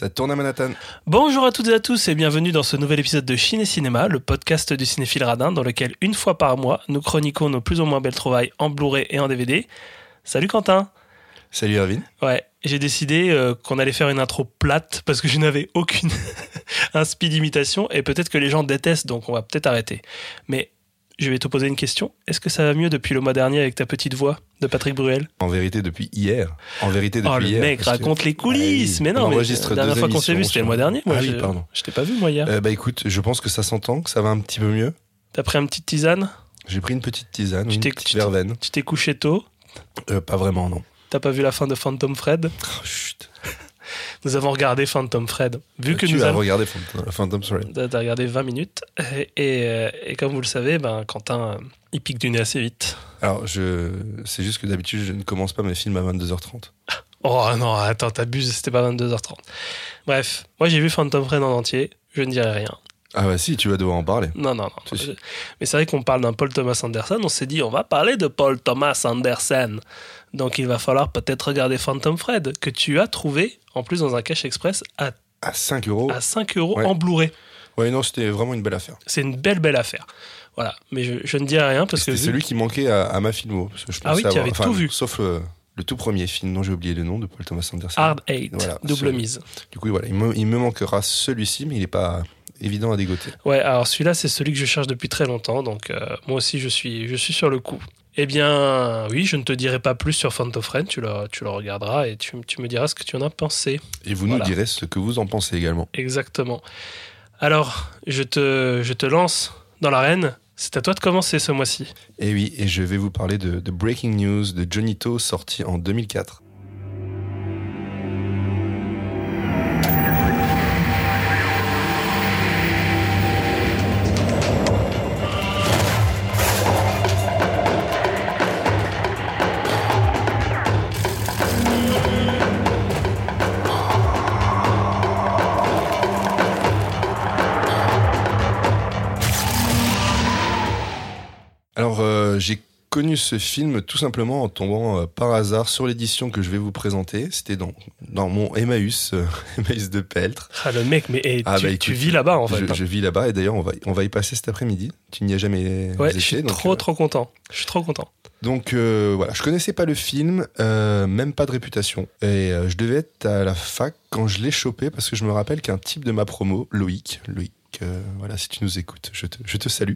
Ça tourne à Manhattan. Bonjour à toutes et à tous et bienvenue dans ce nouvel épisode de Chine et Cinéma, le podcast du cinéphile radin dans lequel une fois par mois nous chroniquons nos plus ou moins belles trouvailles en Blu-ray et en DVD. Salut Quentin Salut Irvine. Ouais, j'ai décidé euh, qu'on allait faire une intro plate parce que je n'avais aucune inspi d'imitation et peut-être que les gens détestent donc on va peut-être arrêter. Mais je vais te poser une question. Est-ce que ça va mieux depuis le mois dernier avec ta petite voix de Patrick Bruel? En vérité, depuis hier. En vérité, depuis Oh le hier. mec que- raconte les coulisses Ah oui, Mais non, on mais enregistre la dernière fois qu'on s'est vu c'était le mois dernier. Moi, Ah oui, je, pardon. je t'ai pas vu moi hier. Euh, bah écoute, je pense que ça s'entend, que ça va un petit peu mieux. T'as pris un petit tisane? J'ai pris une petite tisane, Tu une petite verveine. Tu t'es couché tôt? Euh, pas vraiment, non. T'as pas vu la fin de Phantom Fred? Oh, chut. Nous avons regardé Phantom Fred. Vu que tu nous as avons... regardé Phantom, Phantom Thread. T'as regardé 20 minutes. Et, et, euh, et comme vous le savez, ben, Quentin, euh, il pique du nez assez vite. Alors, je... c'est juste que d'habitude, je ne commence pas mes films à 22h30. Oh non, attends, t'abuses, c'était pas 22h30. Bref, moi j'ai vu Phantom Fred en entier. Je ne dirai rien. Ah bah si, tu vas devoir en parler. Non, non, non. Si, Mais c'est vrai qu'on parle d'un Paul Thomas Anderson. On s'est dit, on va parler de Paul Thomas Anderson. Donc il va falloir peut-être regarder Phantom Fred, que tu as trouvé, en plus dans un cache express, à, À 5 euros. à 5 euros Ouais. en Blu-ray. Ouais, non, c'était vraiment une belle affaire. C'est une belle, belle affaire. Voilà. Mais je, je ne dirai rien parce que. Vu- celui qui manquait à, à ma filmo. parce que je Ah oui, pensais tu avoir- avais tout vu. Sauf le, le tout premier film dont j'ai oublié le nom de Paul Thomas Anderson. Hard 8, Voilà, double mise. Du coup, voilà, il me, il me manquera celui-ci, mais il n'est pas évident à dégoter. Ouais, alors celui-là, c'est celui que je cherche depuis très longtemps, donc euh, moi aussi, je suis, je suis sur le coup. Eh bien, oui, je ne te dirai pas plus sur Phantom Friend, tu le, tu le regarderas et tu, tu me diras ce que tu en as pensé. Et vous Voilà. nous direz ce que vous en pensez également. Exactement. Alors, je te, je te lance dans l'arène. C'est à toi de commencer ce mois-ci. Et oui, et je vais vous parler de, de Breaking News de Johnny To, sorti en 2004. Connu ce film tout simplement en tombant euh, par hasard sur l'édition que je vais vous présenter. C'était dans, dans mon Emmaüs, euh, Emmaüs de Peltre. Ah, le mec, mais eh, Ah, tu, bah, tu vis là-bas, en fait. je, je vis là-bas et d'ailleurs, on va, on va y passer cet après-midi. Tu n'y as jamais Ouais, été, je suis donc, trop, euh, trop content. Je suis trop content. Donc euh, voilà, je connaissais pas le film, euh, même pas de réputation. Et euh, je devais être à la fac quand je l'ai chopé parce que je me rappelle qu'un type de ma promo, Loïc, Loïc, voilà, si tu nous écoutes, je te, salue,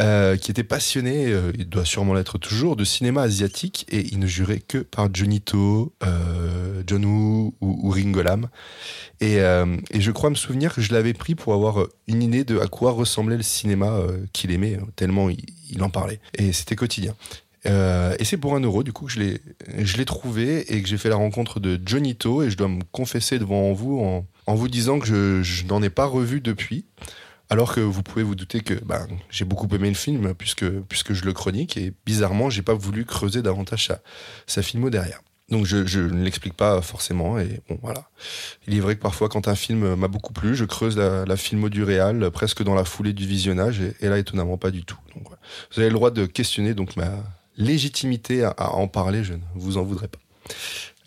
euh, qui était passionné, euh, il doit sûrement l'être toujours, de cinéma asiatique et il ne jurait que par Johnny To, euh, John Woo ou, ou Ringo Lam. Et, je crois me souvenir que je l'avais pris pour avoir une idée de à quoi ressemblait le cinéma qu'il aimait, tellement il, en parlait. Et c'était quotidien. Et c'est pour un euro, du coup, que je l'ai, trouvé et que j'ai fait la rencontre de Johnny. Et je dois me confesser devant vous en, en vous disant que je, n'en ai pas revu depuis. Alors que vous pouvez vous douter que ben, j'ai beaucoup aimé le film puisque, je le chronique. Et bizarrement, j'ai pas voulu creuser davantage sa, filmo derrière. Donc je, ne l'explique pas forcément. Et bon, voilà. Il est vrai que parfois, quand un film m'a beaucoup plu, je creuse la, filmo du réal presque dans la foulée du visionnage. Et, là, étonnamment, pas du tout. Donc. Vous avez le droit de questionner donc ma légitimité à en parler. Je ne vous en voudrais pas.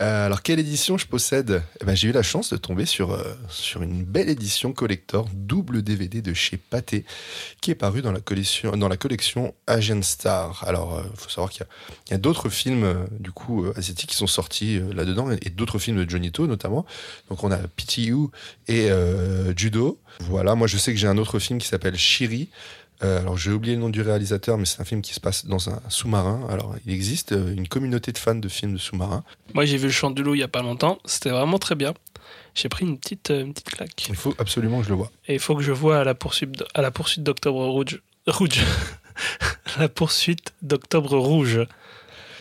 Euh, alors, quelle édition je possède? Eh ben, J'ai eu la chance de tomber sur, euh, sur une belle édition collector double DVD de chez Pathé qui est paru dans la collection, dans la collection Asian Star. Alors, il faut savoir qu'il y a, d'autres films euh, du coup euh, asiatiques qui sont sortis euh, là-dedans et, d'autres films de Johnny To notamment. Donc, on a PTU et euh, Judo. Voilà, moi je sais que j'ai un autre film qui s'appelle Shiri. Euh, alors j'ai oublié le nom du réalisateur, mais c'est un film qui se passe dans un sous-marin. Alors il existe euh, une communauté de fans de films de sous-marins. Moi, j'ai vu le chant du loup il y a pas longtemps. C'était vraiment très bien. J'ai pris une petite, euh, une petite claque. Il faut absolument que je le vois. Et il faut que je vois à la poursuite, à la poursuite d'Octobre Rouge. Rouge. la poursuite d'Octobre Rouge.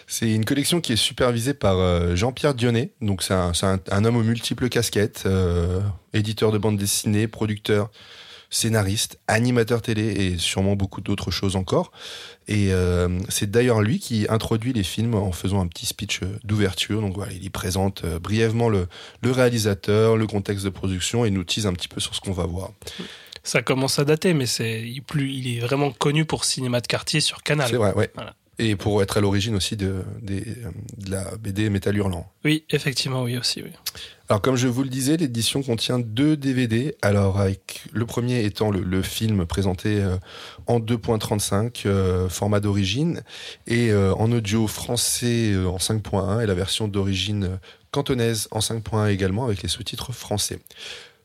C'est une collection qui est supervisée par Jean-Pierre Dionnet. Donc c'est un, c'est un- un homme aux multiples casquettes, euh, éditeur de bande dessinée, producteur, scénariste, animateur télé et sûrement beaucoup d'autres choses encore. Et euh, c'est d'ailleurs lui qui introduit les films en faisant un petit speech euh, d'ouverture. Donc voilà, il y présente euh, brièvement le, le réalisateur, le contexte de production et nous tease un petit peu sur ce qu'on va voir. Ça commence à dater, mais c'est il, plus, il est vraiment connu pour Cinéma de quartier sur Canal. C'est vrai, ouais. Voilà. Et pour être à l'origine aussi de, de la BD Métal Hurlant. Oui, effectivement, oui aussi. Oui. Alors comme je vous le disais, l'édition contient deux DVD. Alors avec le premier étant le, film présenté euh, en 2.35 euh, format d'origine et euh, en audio français en 5.1 et la version d'origine cantonaise en 5.1 également avec les sous-titres français.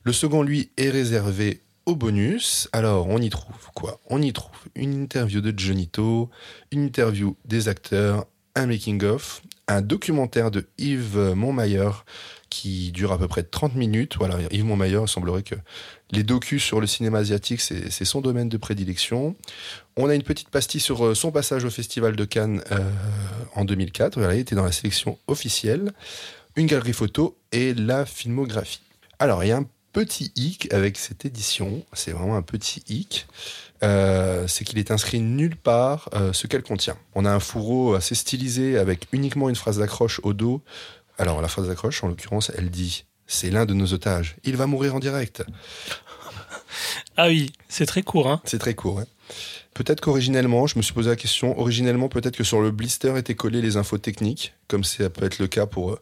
Le second lui est réservé au bonus. Alors on y trouve quoi? On y trouve une interview de Johnito, une interview des acteurs, un making of, un documentaire de Yves Montmayer qui dure à peu près 30 minutes. Voilà, Yves Montmayer, il semblerait que les docus sur le cinéma asiatique, c'est son domaine de prédilection. On a une petite pastille sur euh, son passage au Festival de Cannes euh, en 2004. Voilà, il était dans la sélection officielle. Une galerie photo et la filmographie. Alors, il y a un petit hic avec cette édition. C'est vraiment un petit hic. Euh, c'est qu'il est inscrit nulle part ce qu'elle contient. On a un fourreau assez stylisé avec uniquement une phrase d'accroche au dos. Alors, la phrase d'accroche, en l'occurrence, elle dit C'est l'un de nos otages. Il va mourir en direct. Ah oui, c'est très court. Hein. C'est très court. ouais. Peut-être qu'originellement, je me suis posé la question, originellement, peut-être que sur le blister étaient collées les infos techniques, comme ça peut être le cas pour, euh,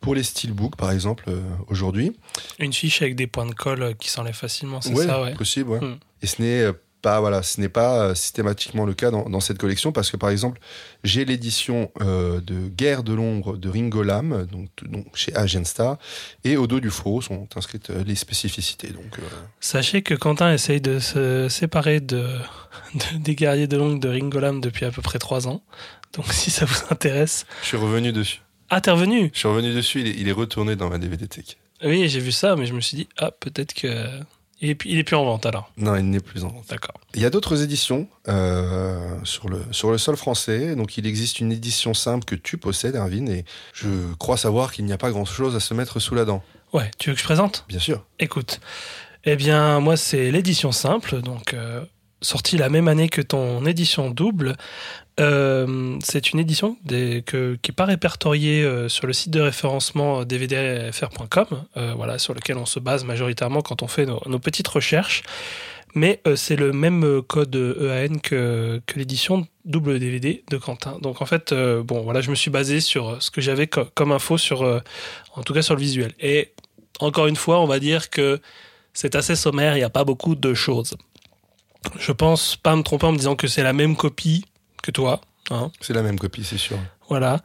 pour les steelbooks, par exemple, euh, aujourd'hui. Une fiche avec des points de colle euh, qui s'enlèvent facilement, c'est Ouais, ça, ouais. possible, ouais. Hmm. Et ce n'est pas, voilà, ce n'est pas euh, systématiquement le cas dans, dans cette collection, parce que, par exemple, j'ai l'édition euh, de Guerre de l'ombre de Ringo Lam, donc, donc chez Agenstar, et au dos du fourreau sont inscrites euh, les spécificités. Donc, euh, Sachez que Quentin essaye de se séparer de, de- des guerriers de longue de Ringolam depuis à peu près trois ans. Donc si ça vous intéresse. je suis revenu dessus. Ah, t'es revenu? Je suis revenu dessus, il est, il est retourné dans ma DVD Tech. Oui, j'ai vu ça, mais je me suis dit, ah, peut-être que. Il est, il est plus en vente alors. Non, il n'est plus en vente. D'accord. Il y a d'autres éditions euh, sur, le, sur le sol français. Donc, il existe une édition simple que tu possèdes, Erwin, et je crois savoir qu'il n'y a pas grand-chose à se mettre sous la dent. Ouais, tu veux que je présente? Bien sûr. Écoute, eh bien, moi, c'est l'édition simple, donc euh, sortie la même année que ton édition double. Euh, c'est une édition qui n'est pas répertoriée euh, sur le site de référencement dvdfr.com, euh, voilà, sur lequel on se base majoritairement quand on fait nos, petites recherches. Mais c'est le même code EAN que, que l'édition double DVD de Quentin. Donc en fait, bon, voilà, je me suis basé sur ce que j'avais co- comme info sur, en tout cas sur le visuel. Et encore une fois, on va dire que c'est assez sommaire, il n'y a pas beaucoup de choses. Je pense pas me tromper en me disant que c'est la même copie que toi. Hein, C'est la même copie, c'est sûr. voilà.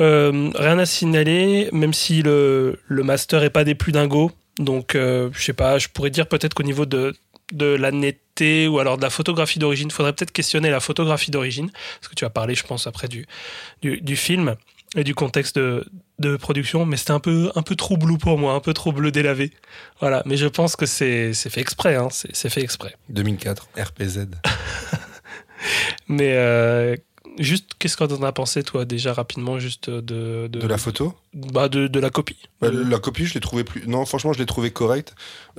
Euh, rien à signaler, même si le, le master est pas des plus dingos. Donc, euh, je sais pas, je pourrais dire peut-être qu'au niveau de, de la netteté ou alors de la photographie d'origine, faudrait peut-être questionner la photographie d'origine. Parce que tu as parlé, je pense, après du, du, du film et du contexte de, de production. Mais c'était un peu, un peu trop bleu pour moi, un peu trop bleu délavé. Voilà. Mais je pense que c'est fait exprès. Hein, c'est fait exprès. 2004, RPZ. Mais euh, juste, qu'est-ce qu'on en a pensé, toi, déjà rapidement, juste de. De la photo? Bah, de, de la copie. Bah, Euh, La copie, je l'ai trouvé plus. Non, franchement, je l'ai trouvé correcte.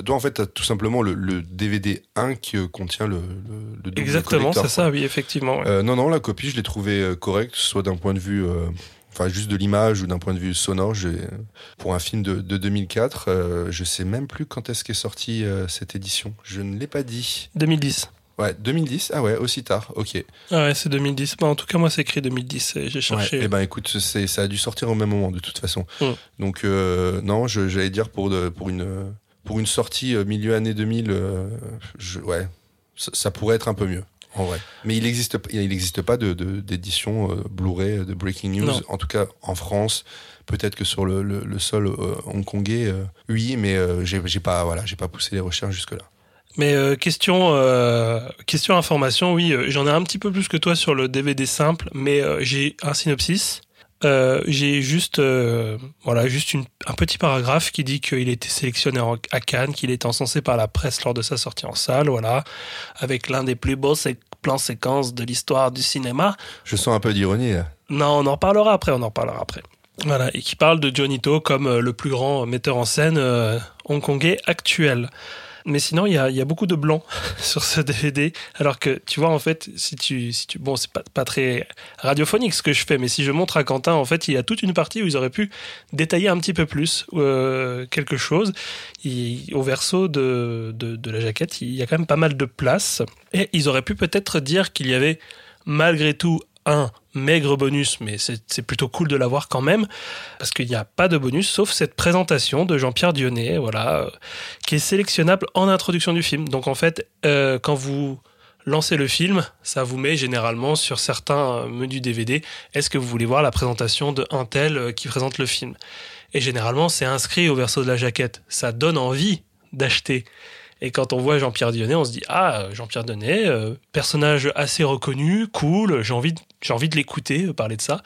Toi, en fait, t'as tout simplement le, le DVD 1 qui euh, contient le, le, le Exactement, c'est ça, oui, effectivement. ouais. Euh, non, non, la copie, je l'ai trouvée euh, correcte, soit d'un point de vue, euh, enfin juste de l'image ou d'un point de vue sonore. Pour un film de, de 2004, euh, je sais même plus quand est-ce qu'est sortie euh, cette édition. Je ne l'ai pas dit. 2010. Ouais, 2010. Ah ouais, aussi tard. Ok. Ah ouais, c'est 2010. Bah, en tout cas, moi, c'est écrit 2010. et J'ai cherché. Ouais, eh ben écoute, ça a dû sortir au même moment de toute façon. Mm. Donc euh, non, j'allais dire pour de, pour une pour une sortie euh, milieu année 2000, euh, je, ouais, ça, ça pourrait être un peu mieux en vrai. Mais il existe il n'existe pas de, de- d'édition euh, Blu-ray de Breaking News, Non. en tout cas en France. Peut-être que sur le, le, le sol euh, hongkongais, euh, oui, mais euh, j'ai, pas voilà, j'ai pas poussé les recherches jusque là. Mais euh, question, euh, question information, oui, euh, j'en ai un petit peu plus que toi sur le DVD simple, mais euh, j'ai un synopsis. Euh, j'ai juste, euh, voilà, juste une- un petit paragraphe qui dit qu'il été sélectionné à Cannes, qu'il est encensé par la presse lors de sa sortie en salle, voilà, avec l'un des plus beaux plans séquences de l'histoire du cinéma. Je sens un peu d'ironie là. Non, on en reparlera après, on en reparlera après. Voilà, et qui parle de Johnny To comme euh, le plus grand metteur en scène euh, hongkongais actuel. Mais sinon, il y a, beaucoup de blanc sur ce DVD. Alors que, tu vois, en fait, si tu. Si tu bon, c'est pas, pas très radiophonique ce que je fais, mais si je montre à Quentin, en fait, il y a toute une partie où ils auraient pu détailler un petit peu plus euh, quelque chose. Au verso de la jaquette, il y a quand même pas mal de place. Et ils auraient pu peut-être dire qu'il y avait malgré tout un maigre bonus, mais c'est plutôt cool de l'avoir quand même, parce qu'il n'y a pas de bonus sauf cette présentation de Jean-Pierre Dionnet, voilà, euh, qui est sélectionnable en introduction du film. Donc en fait, euh, quand vous lancez le film, ça vous met généralement sur certains euh, menus DVD, est-ce que vous voulez voir la présentation de un tel qui présente le film? Et généralement, c'est inscrit au verso de la jaquette. Ça donne envie d'acheter. Et quand on voit Jean-Pierre Dionnet, on se dit ah Jean-Pierre Dionnet, euh, personnage assez reconnu, cool, j'ai envie, j'ai envie de l'écouter euh, parler de ça.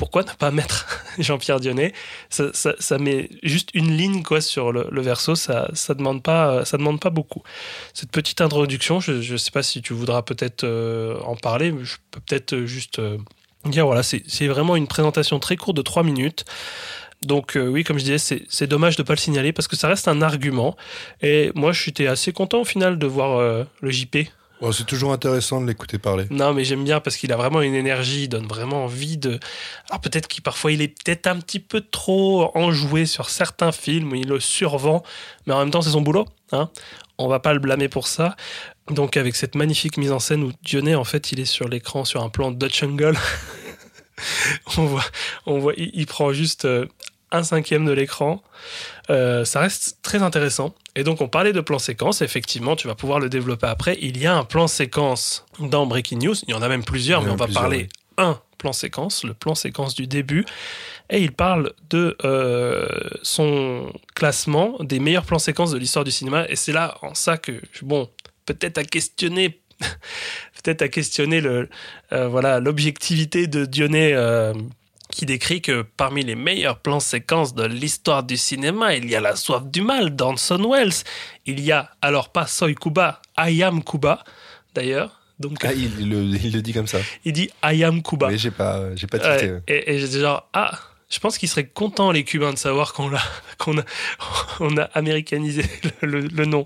Pourquoi ne pas mettre Jean-Pierre Dionnet? Ça, met juste une ligne quoi sur le, verso, ça, ça demande pas, ça demande pas beaucoup. Cette petite introduction, je ne sais pas si tu voudras peut-être euh, en parler, mais je peux peut-être euh, juste euh, dire voilà, c'est vraiment une présentation très courte de 3 minutes. Donc euh, oui, comme je disais, c'est dommage de pas le signaler parce que ça reste un argument. Et moi, j'étais assez content au final de voir euh, le JP. Bon, c'est toujours intéressant de l'écouter parler. Non, mais j'aime bien parce qu'il a vraiment une énergie, il donne vraiment envie de. Alors peut-être qu'il parfois il est peut-être un petit peu trop enjoué sur certains films, où il le survend, mais en même temps c'est son boulot. Hein On va pas le blâmer pour ça. Donc avec cette magnifique mise en scène où Dionnet en fait il est sur l'écran sur un plan Dutch Angle. on voit, on voit, il, il prend juste euh, un cinquième de l'écran. Euh, ça reste très intéressant. Et donc, on parlait de plan séquence. Effectivement, tu vas pouvoir le développer après. Il y a un plan séquence dans Breaking News. Il y en a même plusieurs, mais on va plusieurs, parler un plan séquence, le plan séquence du début. Et il parle de euh, son classement des meilleurs plans séquences de l'histoire du cinéma. Et c'est là, en ça, que, bon, peut-être à questionner. peut-être à questionner le, euh, voilà l'objectivité de Dionnet euh, qui décrit que parmi les meilleurs plans séquences de l'histoire du cinéma, il y a La soif du mal d'Orson Welles. Il y a, alors pas Soy Kuba, I am Kuba, d'ailleurs. Donc, Ah, il, le, il le dit comme ça. il dit I am Kuba. Mais j'ai pas, j'ai pas Ouais, tilté. et et j'étais genre, ah, je pense qu'ils seraient contents, les Cubains, de savoir qu'on a, américanisé le, nom.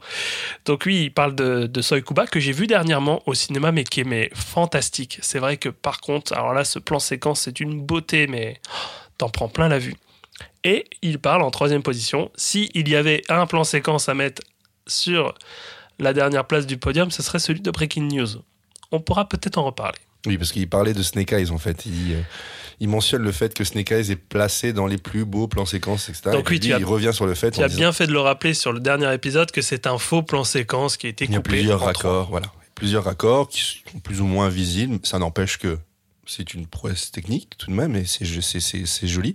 Donc oui, il parle de, Soy Cuba, que j'ai vu dernièrement au cinéma, mais qui est mais, fantastique. C'est vrai que par contre, alors là, ce plan séquence, c'est une beauté, mais t'en prends plein la vue. Et il parle en troisième position, si il y avait un plan séquence à mettre sur la dernière place du podium, ce serait celui de Breaking News. On pourra peut-être en reparler. Oui, parce qu'il parlait de Snake Eyes en fait. Il, euh, il mentionne le fait que Snake Eyes est placé dans les plus beaux plans séquences, etc. Donc Et oui, tu as- il revient sur le fait Tu as disant, bien fait de le rappeler sur le dernier épisode que c'est un faux plan séquence qui a été il y a coupé plusieurs en raccords, voilà, plusieurs raccords qui sont plus ou moins visibles. Ça n'empêche que c'est une prouesse technique tout de même, et c'est joli.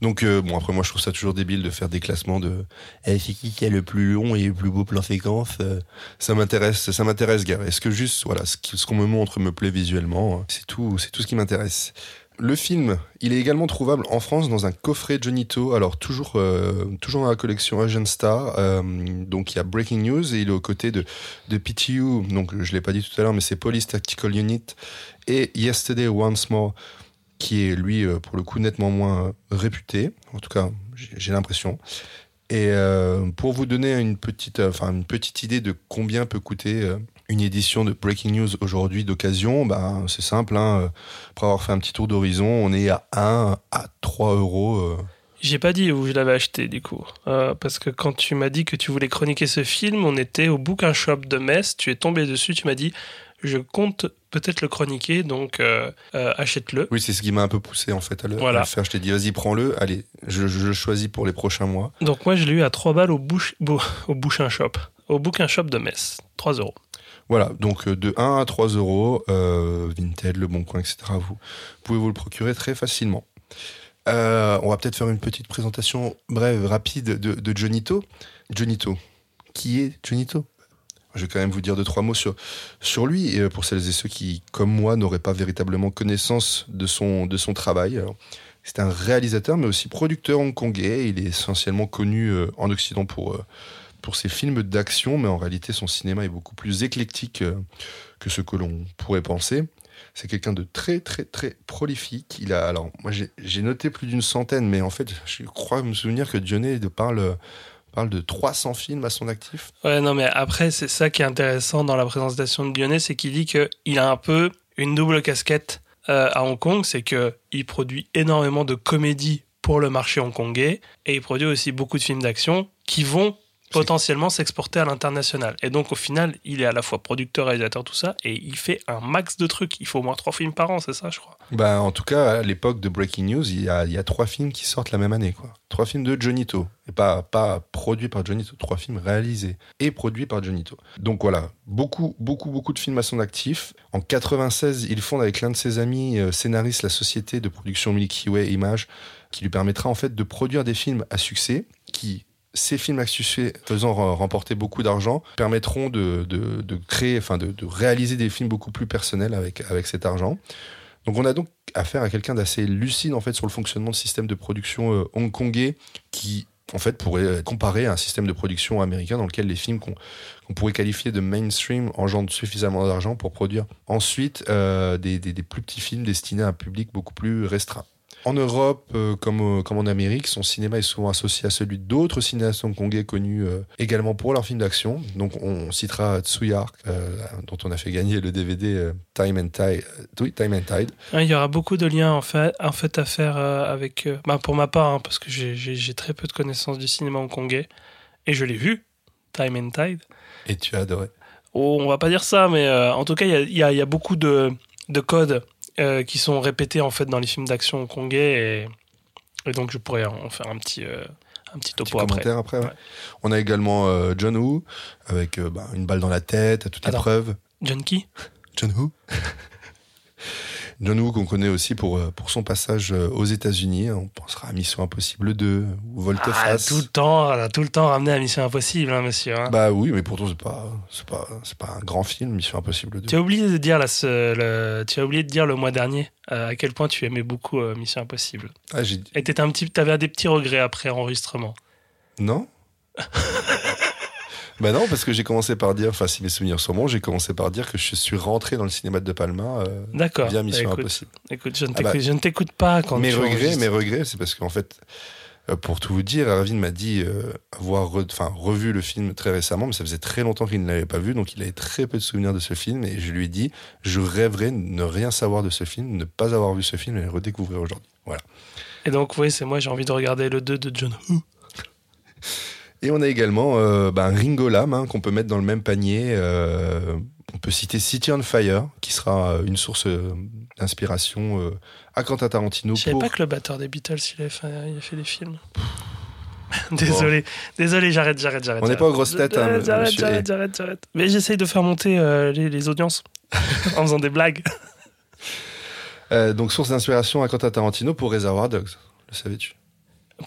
Donc euh, bon après moi je trouve ça toujours débile de faire des classements de eh, c'est qui qui a le plus long et le plus beau plan séquence euh, ça m'intéresse ça m'intéresse gars est-ce que juste voilà ce qu'on me montre me plaît visuellement euh, c'est tout c'est tout ce qui m'intéresse. Le film, il est également trouvable en France dans un coffret Jonito, alors toujours, euh, toujours dans la collection Asian Star. donc il y a Breaking News et il est aux côtés de, de PTU, donc je l'ai pas dit tout à l'heure, mais c'est Police Tactical Unit et Yesterday Once More, qui est lui euh, pour le coup nettement moins euh, réputé. En tout cas, j'ai l'impression. Et euh, pour vous donner une petite, enfin une petite idée de combien peut coûter une édition de Breaking News aujourd'hui d'occasion, ben c'est simple. Hein, après avoir fait un petit tour d'horizon, on est à 1 à 3 euros. J'ai pas dit où je l'avais acheté du coup. Parce que quand tu m'as dit que tu voulais chroniquer ce film, on était au Bookin Shop de Metz, tu es tombé dessus, tu m'as dit je compte peut-être le chroniquer, donc euh, euh, achète-le. Oui, c'est ce qui m'a un peu poussé en fait à le, à Voilà. le faire. Je t'ai dit, vas-y, prends-le. Allez, je, je le choisis pour les prochains mois. Donc moi je l'ai eu à 3 balles au, bouche, Bou- au Bouchin Shop. Au Bookin Shop de Metz. 3 euros. Voilà, donc euh, de 1 à 3 euros, Vinted, Le Bon Coin, etc. Vous pouvez vous le procurer très facilement. Euh, on va peut-être faire une petite présentation brève, rapide de, de Jonito. Jonito, qui est Jonito? Je vais quand même vous dire deux, trois mots sur, sur lui, et euh, pour celles et ceux qui, comme moi, n'auraient pas véritablement connaissance de son, de son travail. C'est un réalisateur, mais aussi producteur hongkongais. Il est essentiellement connu euh, en Occident pour, euh, pour ses films d'action, mais en réalité, son cinéma est beaucoup plus éclectique que ce que l'on pourrait penser. C'est quelqu'un de très, très, très prolifique. Il a, alors, moi, j'ai noté plus d'une centaine, mais en fait, je crois me souvenir que Dionnet de parle, parle de 300 films à son actif. Ouais, non, mais après, c'est ça qui est intéressant dans la présentation de Lyonnais, c'est qu'il dit qu'il a un peu une double casquette euh, à Hong Kong, c'est que il produit énormément de comédies pour le marché hongkongais et il produit aussi beaucoup de films d'action qui vont potentiellement s'exporter à l'international. Et donc au final, il est à la fois producteur, réalisateur, tout ça, et il fait un max de trucs. Il faut au moins trois films par an, c'est ça, je crois. Bah, en tout cas, à l'époque de Breaking News, il y, a, il y a trois films qui sortent la même année. Quoi. Trois films de Johnny To. Et pas, pas produits par Johnny To, trois films réalisés et produits par Johnny To. Donc voilà, beaucoup, beaucoup, beaucoup de films à son actif. En 96, il fonde avec l'un de ses amis euh, scénaristes la société de production Milky Way Images, qui lui permettra en fait de produire des films à succès qui ces films succès faisant re- remporter beaucoup d'argent permettront de, créer, enfin de, réaliser des films beaucoup plus personnels avec, cet argent. Donc on a donc affaire à quelqu'un d'assez lucide en fait sur le fonctionnement de système de production euh, hongkongais qui en fait pourrait être comparé à un système de production américain dans lequel les films qu'on pourrait qualifier de mainstream engendrent suffisamment d'argent pour produire ensuite euh, des plus petits films destinés à un public beaucoup plus restreint. En Europe, euh, comme, euh, comme en Amérique, son cinéma est souvent associé à celui d'autres cinéastes hongkongais connus euh, également pour leurs films d'action. Donc on citera Tsuyark, euh, dont on a fait gagner le DVD euh, Time and Tide. oui, Time and Tide. Ouais, Il y aura beaucoup de liens en fait, en fait à faire avec. bah, pour ma part, hein, parce que j'ai- très peu de connaissances du cinéma hongkongais, et je l'ai vu, Time and Tide. Et tu as adoré. Oh, on va pas dire ça, mais en tout cas, il y a, il y a- il y a beaucoup de, de codes euh, qui sont répétés en fait dans les films d'action hongkongais, et, et donc je pourrais en faire un petit, euh, un petit topo après. commentaire après. ouais. Ouais. On a également euh, John Woo, avec euh, bah, une balle dans la tête, à toute Attends. épreuve. John Key John Woo John Woo qu'on connaît aussi pour, euh, pour son passage euh, aux États-Unis. On pensera à Mission Impossible 2 ou ah, Volte-Face. tout le temps, elle a tout le temps ramené à Mission Impossible, hein, monsieur. hein. Bah oui, mais pourtant c'est pas c'est pas c'est pas un grand film Mission Impossible 2. Tu as oublié de dire se- le, tu as oublié de dire le mois dernier euh, à quel point tu aimais beaucoup euh, Mission Impossible. Ah, j'ai Et t'étais un petit, t'avais des petits regrets après enregistrement. non Bah non, parce que j'ai commencé par dire, enfin si mes souvenirs sont bons, j'ai commencé par dire que je suis rentré dans le cinéma de Palma euh, D'accord. via Mission Bah, écoute, Impossible. écoute, je ne Ah bah, t'écoute, je ne t'écoute pas quand mes tu regrets, enregistres. mes regrets, c'est parce qu'en fait, euh, pour tout vous dire, Arvin m'a dit euh, avoir re- revu le film très récemment, mais ça faisait très longtemps qu'il ne l'avait pas vu, donc il avait très peu de souvenirs de ce film, et je lui ai dit, je rêverais de ne rien savoir de ce film, ne pas avoir vu ce film et le redécouvrir aujourd'hui. Voilà. Et donc, oui, c'est moi, j'ai envie de regarder le 2 de John Woo. Et on a également euh, un Ringo Lam hein, qu'on peut mettre dans le même panier. euh, on peut citer City on Fire, qui sera euh, une source euh, d'inspiration à Quentin Tarantino Je savais pour pas que le batteur des Beatles, il avait fait, il a fait des films. désolé, désolé, j'arrête, j'arrête, j'arrête. On n'est pas aux grosses têtes, hein, J'arrête, j'arrête, monsieur. j'arrête, j'arrête, j'arrête. Mais j'essaye de faire monter euh, les, les audiences en faisant des blagues. Euh, donc source d'inspiration à Quentin Tarantino pour Reservoir Dogs. Le savais-tu?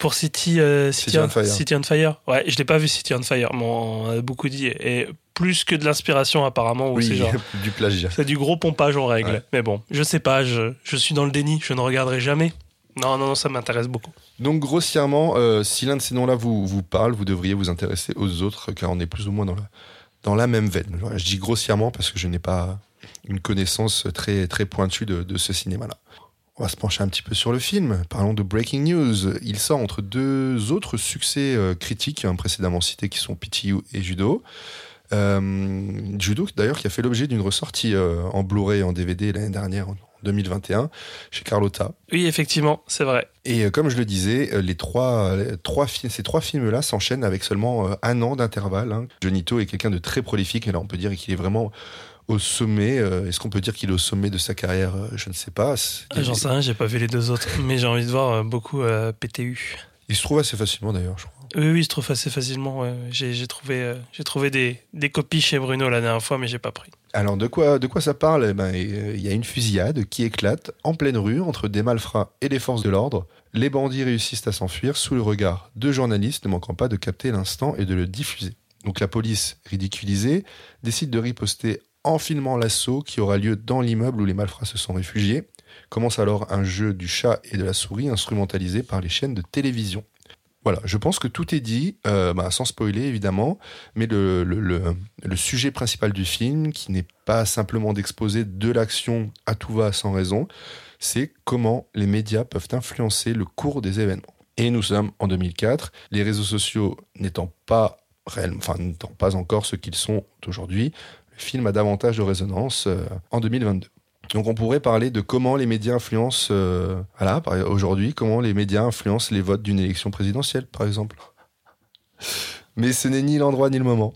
Pour City, euh, City, City on on, Fire. City on Fire. Ouais, je l'ai pas vu City on Fire, mais on a beaucoup dit. Et plus que de l'inspiration, apparemment, où c'est genre. du plagiat. C'est du gros pompage en règle. Ouais. Mais bon, je sais pas, je, je suis dans le déni, je ne regarderai jamais. Non, non, non, ça m'intéresse beaucoup. Donc grossièrement, euh, si l'un de ces noms-là vous, vous parle, vous devriez vous intéresser aux autres, car on est plus ou moins dans la, dans la même veine. Je dis grossièrement parce que je n'ai pas une connaissance très, très pointue de, de ce cinéma-là. On va se pencher un petit peu sur le film. Parlons de Breaking News. Il sort entre deux autres succès euh, critiques hein, précédemment cités qui sont PTU et Judo. Euh, Judo, d'ailleurs, qui a fait l'objet d'une ressortie euh, en Blu-ray et en DVD l'année dernière, en 2021, chez Carlotta. Oui, effectivement, c'est vrai. Et euh, comme je le disais, les trois, les trois fi- ces trois films-là s'enchaînent avec seulement un an d'intervalle. Hein. Johnny To est quelqu'un de très prolifique, et là on peut dire qu'il est vraiment au sommet. Euh, Est-ce qu'on peut dire qu'il est au sommet de sa carrière Euh, Je ne sais pas. Ah, J'en sais rien, j'ai pas vu les deux autres, mais j'ai envie de voir euh, beaucoup euh, PTU. Il se trouve assez facilement d'ailleurs, je crois. Oui, oui, il se trouve assez facilement. ouais. J'ai trouvé, euh, j'ai trouvé des, des copies chez Bruno la dernière fois, mais j'ai pas pris. Alors de quoi, de quoi ça parle? Eh ben, euh, Il y a une fusillade qui éclate en pleine rue entre des malfrats et les forces de l'ordre. Les bandits réussissent à s'enfuir sous le regard de journalistes ne manquant pas de capter l'instant et de le diffuser. Donc la police, ridiculisée, décide de riposter en filmant l'assaut qui aura lieu dans l'immeuble où les malfrats se sont réfugiés. Commence alors un jeu du chat et de la souris instrumentalisé par les chaînes de télévision. Voilà, je pense que tout est dit, euh, bah, sans spoiler évidemment, mais le, sujet principal du film, qui n'est pas simplement d'exposer de l'action à tout va sans raison, c'est comment les médias peuvent influencer le cours des événements. Et nous sommes en 2004, les réseaux sociaux n'étant pas n'étant pas encore ce qu'ils sont aujourd'hui, film a davantage de résonance euh, en 2022. Donc on pourrait parler de comment les médias influencent, euh, voilà, aujourd'hui, comment les médias influencent les votes d'une élection présidentielle, par exemple. Mais ce n'est ni l'endroit ni le moment.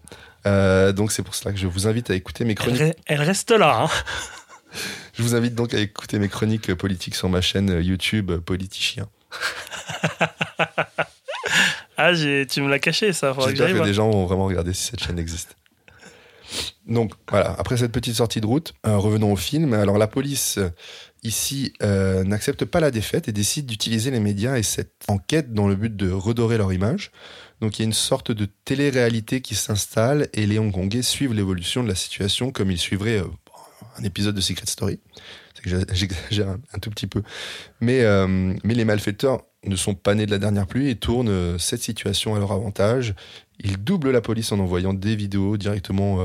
Euh, donc c'est pour cela que je vous invite à écouter mes chroniques. elle reste là. hein. Je vous invite donc à écouter mes chroniques politiques sur ma chaîne YouTube Politicien. Ah, tu me l'as caché, ça. Que J'espère que voir. des gens vont vraiment regarder si cette chaîne existe. Donc voilà, après cette petite sortie de route, euh, revenons au film. Alors la police, euh, ici, euh, n'accepte pas la défaite et décide d'utiliser les médias et cette enquête dans le but de redorer leur image. Donc il y a une sorte de télé-réalité qui s'installe et les Hongkongais suivent l'évolution de la situation comme ils suivraient un épisode de Secret Story. J'exagère un, un tout petit peu. Mais, mais les malfaiteurs ne sont pas nés de la dernière pluie et tournent cette situation à leur avantage. Ils doublent la police en envoyant des vidéos directement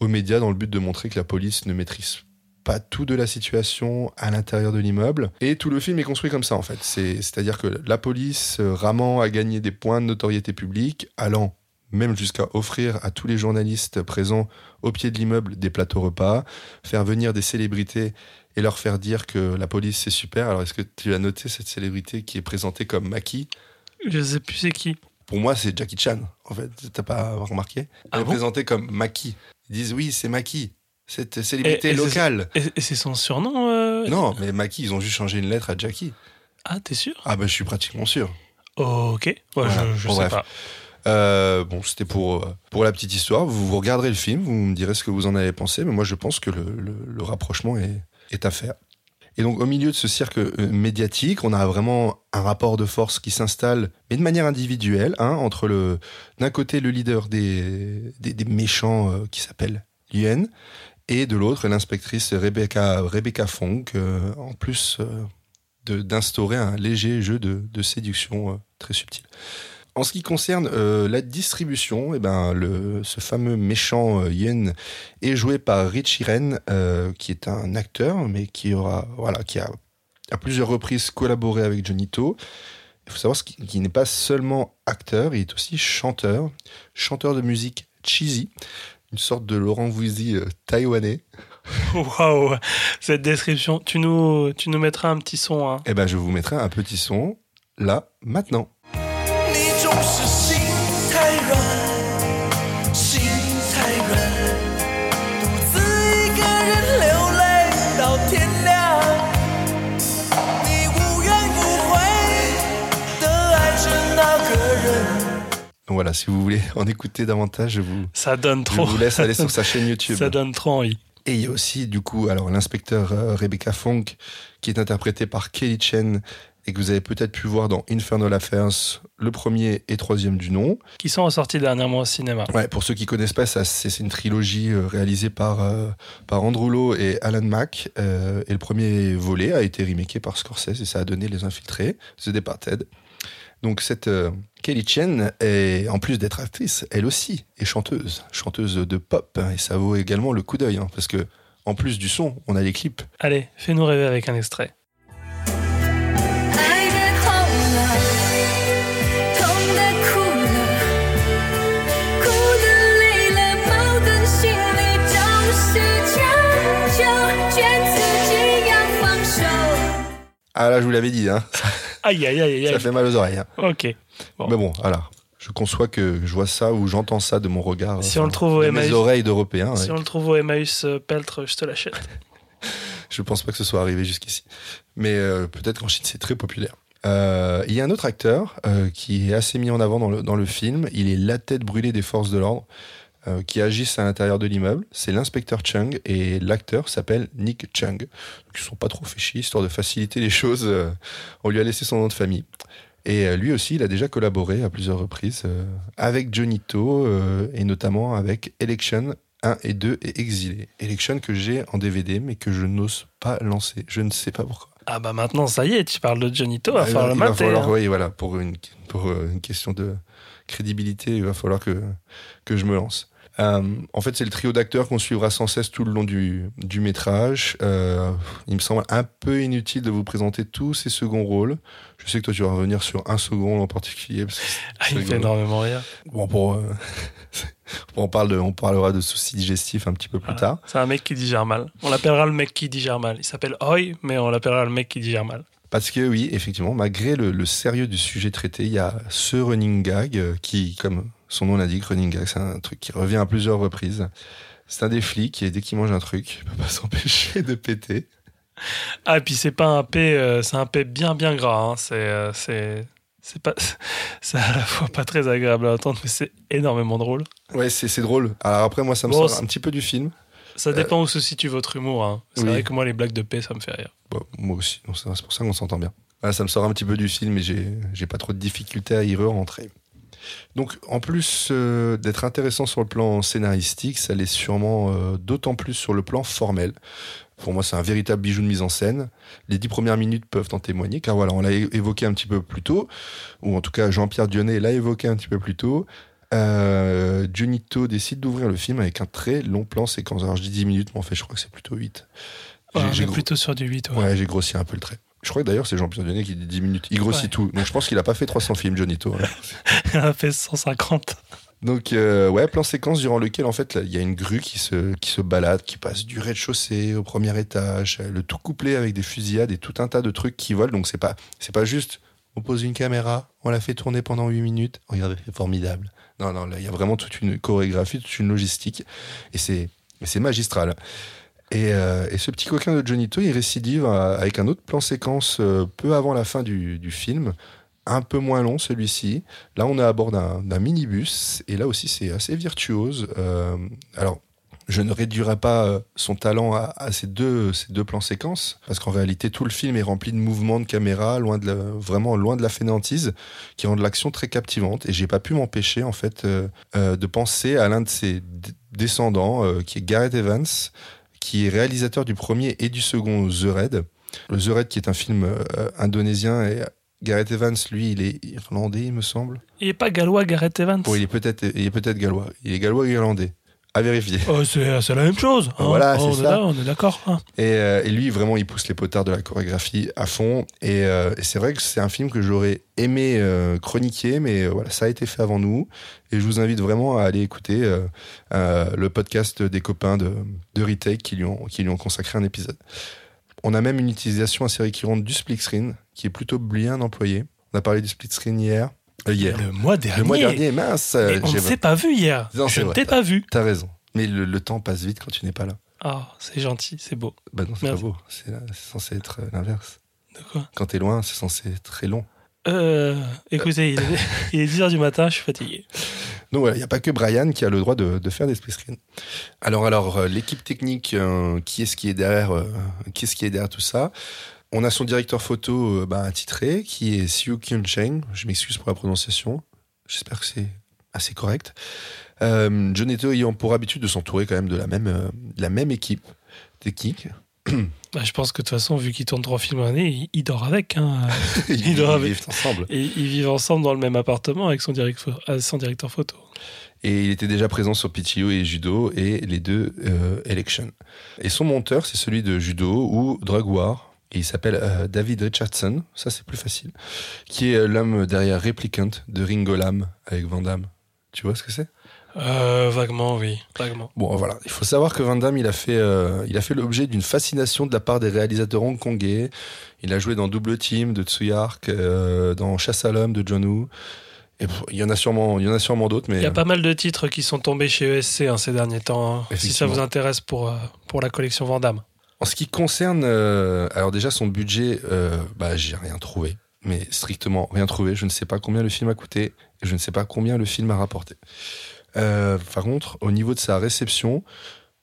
aux médias dans le but de montrer que la police ne maîtrise pas tout de la situation à l'intérieur de l'immeuble. Et tout le film est construit comme ça, en fait. C'est- C'est-à-dire que la police, euh, ramant à gagner des points de notoriété publique, allant même jusqu'à offrir à tous les journalistes présents au pied de l'immeuble des plateaux repas, faire venir des célébrités et leur faire dire que la police c'est super. Alors est-ce que tu as noté cette célébrité qui est présentée comme Maki? Je sais plus c'est qui. Pour moi c'est Jackie Chan en fait. T'as pas remarqué? Elle Ah est bon? présentée comme Maki. Ils disent oui c'est Maki, cette célébrité Et- et c'est- locale. Et, c'est son surnom euh Non mais Maki ils ont juste changé une lettre à Jackie. Ah, t'es sûr? Ah bah je suis pratiquement sûr. Ok. Ouais, Voilà. je, je Bon, sais bref. pas. Euh, bon, c'était pour, euh, pour la petite histoire. Vous, vous regarderez le film, vous me direz ce que vous en avez pensé, mais moi je pense que le, le- le rapprochement est, est à faire. Et donc au milieu de ce cirque euh, médiatique, on a vraiment un rapport de force qui s'installe, mais de manière individuelle, hein, entre d'un côté le leader des, méchants euh, qui s'appelle Lien, et de l'autre l'inspectrice Rebecca, Rebecca Fong, euh, en plus d'instaurer un léger jeu de, séduction très subtil. En ce qui concerne euh, la distribution, eh ben, le, ce fameux méchant euh, Yen est joué par Richie Ren, euh, qui est un acteur, mais qui aura, voilà, qui a à plusieurs reprises collaboré avec Johnny To. Il faut savoir qu'il n'est pas seulement acteur, il est aussi chanteur, chanteur de musique cheesy, une sorte de Laurent Voulzy taïwanais. Waouh, cette description. Tu nous, tu nous mettras un petit son. Hein. Eh ben, je vous mettrai un petit son là maintenant. 你总是心太软，心太软，独自一个人流泪到天亮。你无怨无悔的爱着那个人。 Donc voilà, si vous voulez en écouter davantage, je vous, Ça donne je trop. vous laisse aller sur sa chaîne YouTube. Ça donne trop envie. Et il y a aussi, du coup, alors l'inspecteur euh, Rebecca Funk, qui est interprétée par Kelly Chen, et que vous avez peut-être pu voir dans Infernal Affairs, le premier et troisième du nom. Qui sont ressortis dernièrement au cinéma. Ouais, pour ceux qui connaissent pas, ça, c'est une trilogie euh, réalisée par, euh, par Andrew Lowe et Alan Mack. euh, et le premier volet a été remaké par Scorsese et ça a donné Les Infiltrés, The Departed. Donc cette euh, Kelly Chen, est, en plus d'être actrice, elle aussi est chanteuse, chanteuse de pop. hein, et ça vaut également le coup d'œil, hein, parce que en plus du son, on a les clips. Allez, fais-nous rêver avec un extrait. Ah là, je vous l'avais dit, hein, Aïe, aïe, aïe, ça aïe. fait mal aux oreilles. hein. Ok. Bon. Mais bon, voilà. Je conçois que je vois ça ou j'entends ça de mon regard. Si on le trouve au de mes Emmaüs- oreilles d'Européens. Si ouais. on le trouve au Emmaüs euh, Peltre, je te l'achète. Je pense pas que ce soit arrivé jusqu'ici. Mais euh, peut-être qu'en Chine, c'est très populaire. Euh, il y a un autre acteur euh, qui est assez mis en avant dans le, dans le film. Il est la tête brûlée des forces de l'ordre euh, qui agissent à l'intérieur de l'immeuble. C'est l'inspecteur Chung et l'acteur s'appelle Nick Chung. Donc, ils sont pas trop fait chier, histoire de faciliter les choses. euh, on lui a laissé son nom de famille. Et euh, lui aussi, il a déjà collaboré à plusieurs reprises avec Johnny To et notamment avec Election 1 et 2 et Exilé. Election que j'ai en DVD mais que je n'ose pas lancer. Je ne sais pas pourquoi. Ah bah maintenant, ça y est, tu parles de Johnny To, Ah, falloir le il falloir, hein. oui, voilà, pour une, pour une question de crédibilité, il va falloir que, que je me lance. Euh, en fait, c'est le trio d'acteurs qu'on suivra sans cesse tout le long du, du métrage. Euh, il me semble un peu inutile de vous présenter tous ces seconds rôles. Je sais que toi, tu vas revenir sur un second rôle en particulier. parce que c'est- Ah, il fait énormément rire. Bon, pour, euh, on, parle de, on parlera de soucis digestifs un petit peu plus tard. C'est un mec qui digère mal. On l'appellera le mec qui digère mal. Il s'appelle Hoy, mais on l'appellera le mec qui digère mal. Parce que oui, effectivement, malgré le, le sérieux du sujet traité, il y a ce running gag euh, qui, comme son nom l'indique, running gag, c'est un truc qui revient à plusieurs reprises. C'est un des flics et dès qu'il mange un truc, il peut pas s'empêcher de péter. Ah, et puis c'est pas un P, euh, c'est un P bien bien gras. hein. C'est, euh, c'est, c'est pas, c'est à la fois pas très agréable à entendre, mais c'est énormément drôle. Ouais, c'est c'est drôle. Alors après, moi, ça me Bon, sort un petit peu du film. Ça dépend où se situe votre humour. hein. C'est oui. vrai que moi les blagues de P, ça me fait rire. Moi aussi, c'est pour ça qu'on s'entend bien. Voilà, ça me sort un petit peu du film et j'ai pas trop de difficultés à y re-rentrer. Donc, en plus euh, d'être intéressant sur le plan scénaristique, ça l'est sûrement euh, d'autant plus sur le plan formel. Pour moi, c'est un véritable bijou de mise en scène. Les dix premières minutes peuvent en témoigner, car voilà, on l'a évoqué un petit peu plus tôt, ou en tout cas Jean-Pierre Dionnet l'a évoqué un petit peu plus tôt. Euh, Junito décide d'ouvrir le film avec un très long plan séquence. Alors je dis 10 minutes, mais en fait je crois que c'est plutôt 8. Ouais, J'ai- gros- plutôt sur du 8. Ouais. Ouais, j'ai grossi un peu le trait. Je crois que d'ailleurs c'est Jean-Pierre Dionnet qui dit 10 minutes. Il grossit Ouais. tout. Donc je pense qu'il a pas fait 300 films, Johnito. hein. On a fait 150. Donc euh, ouais, plan séquence durant lequel en fait il y a une grue qui se, qui se balade, qui passe du rez-de-chaussée au premier étage, le tout couplé avec des fusillades et tout un tas de trucs qui volent. Donc c'est pas, c'est pas juste on pose une caméra, on la fait tourner pendant 8 minutes. Regardez, c'est formidable. Non, non, là il y a vraiment toute une chorégraphie, toute une logistique et c'est, magistral. Et, euh, et ce petit coquin de Johnito, il récidive avec un autre plan séquence euh, peu avant la fin du, du film, un peu moins long celui-ci. Là, on est à bord d'un minibus, et là aussi, c'est assez virtuose. Euh, alors, je ne réduirai pas euh, son talent à, à ces, deux, ces deux plans séquences, parce qu'en réalité, tout le film est rempli de mouvements de caméra, loin de la- vraiment loin de la fainéantise, qui rendent l'action très captivante. Et j'ai pas pu m'empêcher, en fait, euh, euh, de penser à l'un de ses descendants, euh, qui est Gareth Evans, qui est réalisateur du premier et du second The Raid. Le The Raid, qui est un film indonésien, et Gareth Evans, lui, il est irlandais, il me semble. Il est pas gallois, Gareth Evans Bon, il est peut-être, il est peut-être gallois. Il est gallois irlandais. À vérifier. Oh, c'est, c'est la même chose. hein. Voilà, Oh, c'est ça. Là, on est d'accord. hein. Et, euh, et lui, vraiment, il pousse les potards de la chorégraphie à fond. Et, euh, et c'est vrai que c'est un film que j'aurais aimé euh, chroniquer, mais euh, voilà, ça a été fait avant nous. Et je vous invite vraiment à aller écouter euh, euh, le podcast des copains de, de Retake qui lui, ont, qui lui ont consacré un épisode. On a même une utilisation assez récurrente du split screen, qui est plutôt bien employé. On a parlé du split screen hier. Euh, hier. Le mois dernier. Le mois dernier, mince. Mais euh, on ne s'est pas vu hier. Non, Je ne t'ai pas vu. T'as raison. Mais le, le temps passe vite quand tu n'es pas là. Ah, c'est gentil, c'est beau. Bah non, c'est pas beau. C'est c'est censé être euh, l'inverse. De quoi? Quand t'es loin, c'est censé être très long. euh, Écoutez, il est, il est 10h du matin, je suis fatigué. Donc voilà, il n'y a pas que Brian qui a le droit de, de faire des split screens. Alors, alors euh, l'équipe technique, euh, qui est-ce qui est derrière, euh, qui est-ce qui est derrière tout ça? On a son directeur photo euh, bah, attitré, qui est Siu Kyun Cheng. Je m'excuse pour la prononciation. J'espère que c'est assez correct. Euh, John Eto ayant pour habitude de s'entourer quand même de la même, euh, de la même équipe technique. Bah, je pense que de toute façon, vu qu'il tourne trois films l'année, il, il dort avec. Hein. Ils, doit avec- vivent ensemble. Et ils vivent ensemble dans le même appartement avec son, direct pho- euh, son directeur photo. Et il était déjà présent sur Pichio et Judo et les deux euh, Election. Et son monteur, c'est celui de Judo ou Drug War. Et il s'appelle euh, David Richardson, ça c'est plus facile, qui est euh, l'homme derrière Replicant de Ringo Lam avec Van Damme. Tu vois ce que c'est? Euh, vaguement, oui. Vaguement. Bon, voilà. Il faut savoir que Van Damme, il a fait, euh, il a fait l'objet d'une fascination de la part des réalisateurs hongkongais. Il a joué dans Double Team de Tsuyark, euh, dans Chasse à l'homme de John Woo. Et il y en a sûrement, il y en a sûrement d'autres, mais Il y a pas mal de titres qui sont tombés chez ESC hein, ces derniers temps. hein, si ça vous intéresse pour, pour la collection Vandame. En ce qui concerne, euh, alors déjà son budget, euh, bah j'ai rien trouvé, mais strictement rien trouvé. Je ne sais pas combien le film a coûté, et je ne sais pas combien le film a rapporté. Euh, par contre, au niveau de sa réception,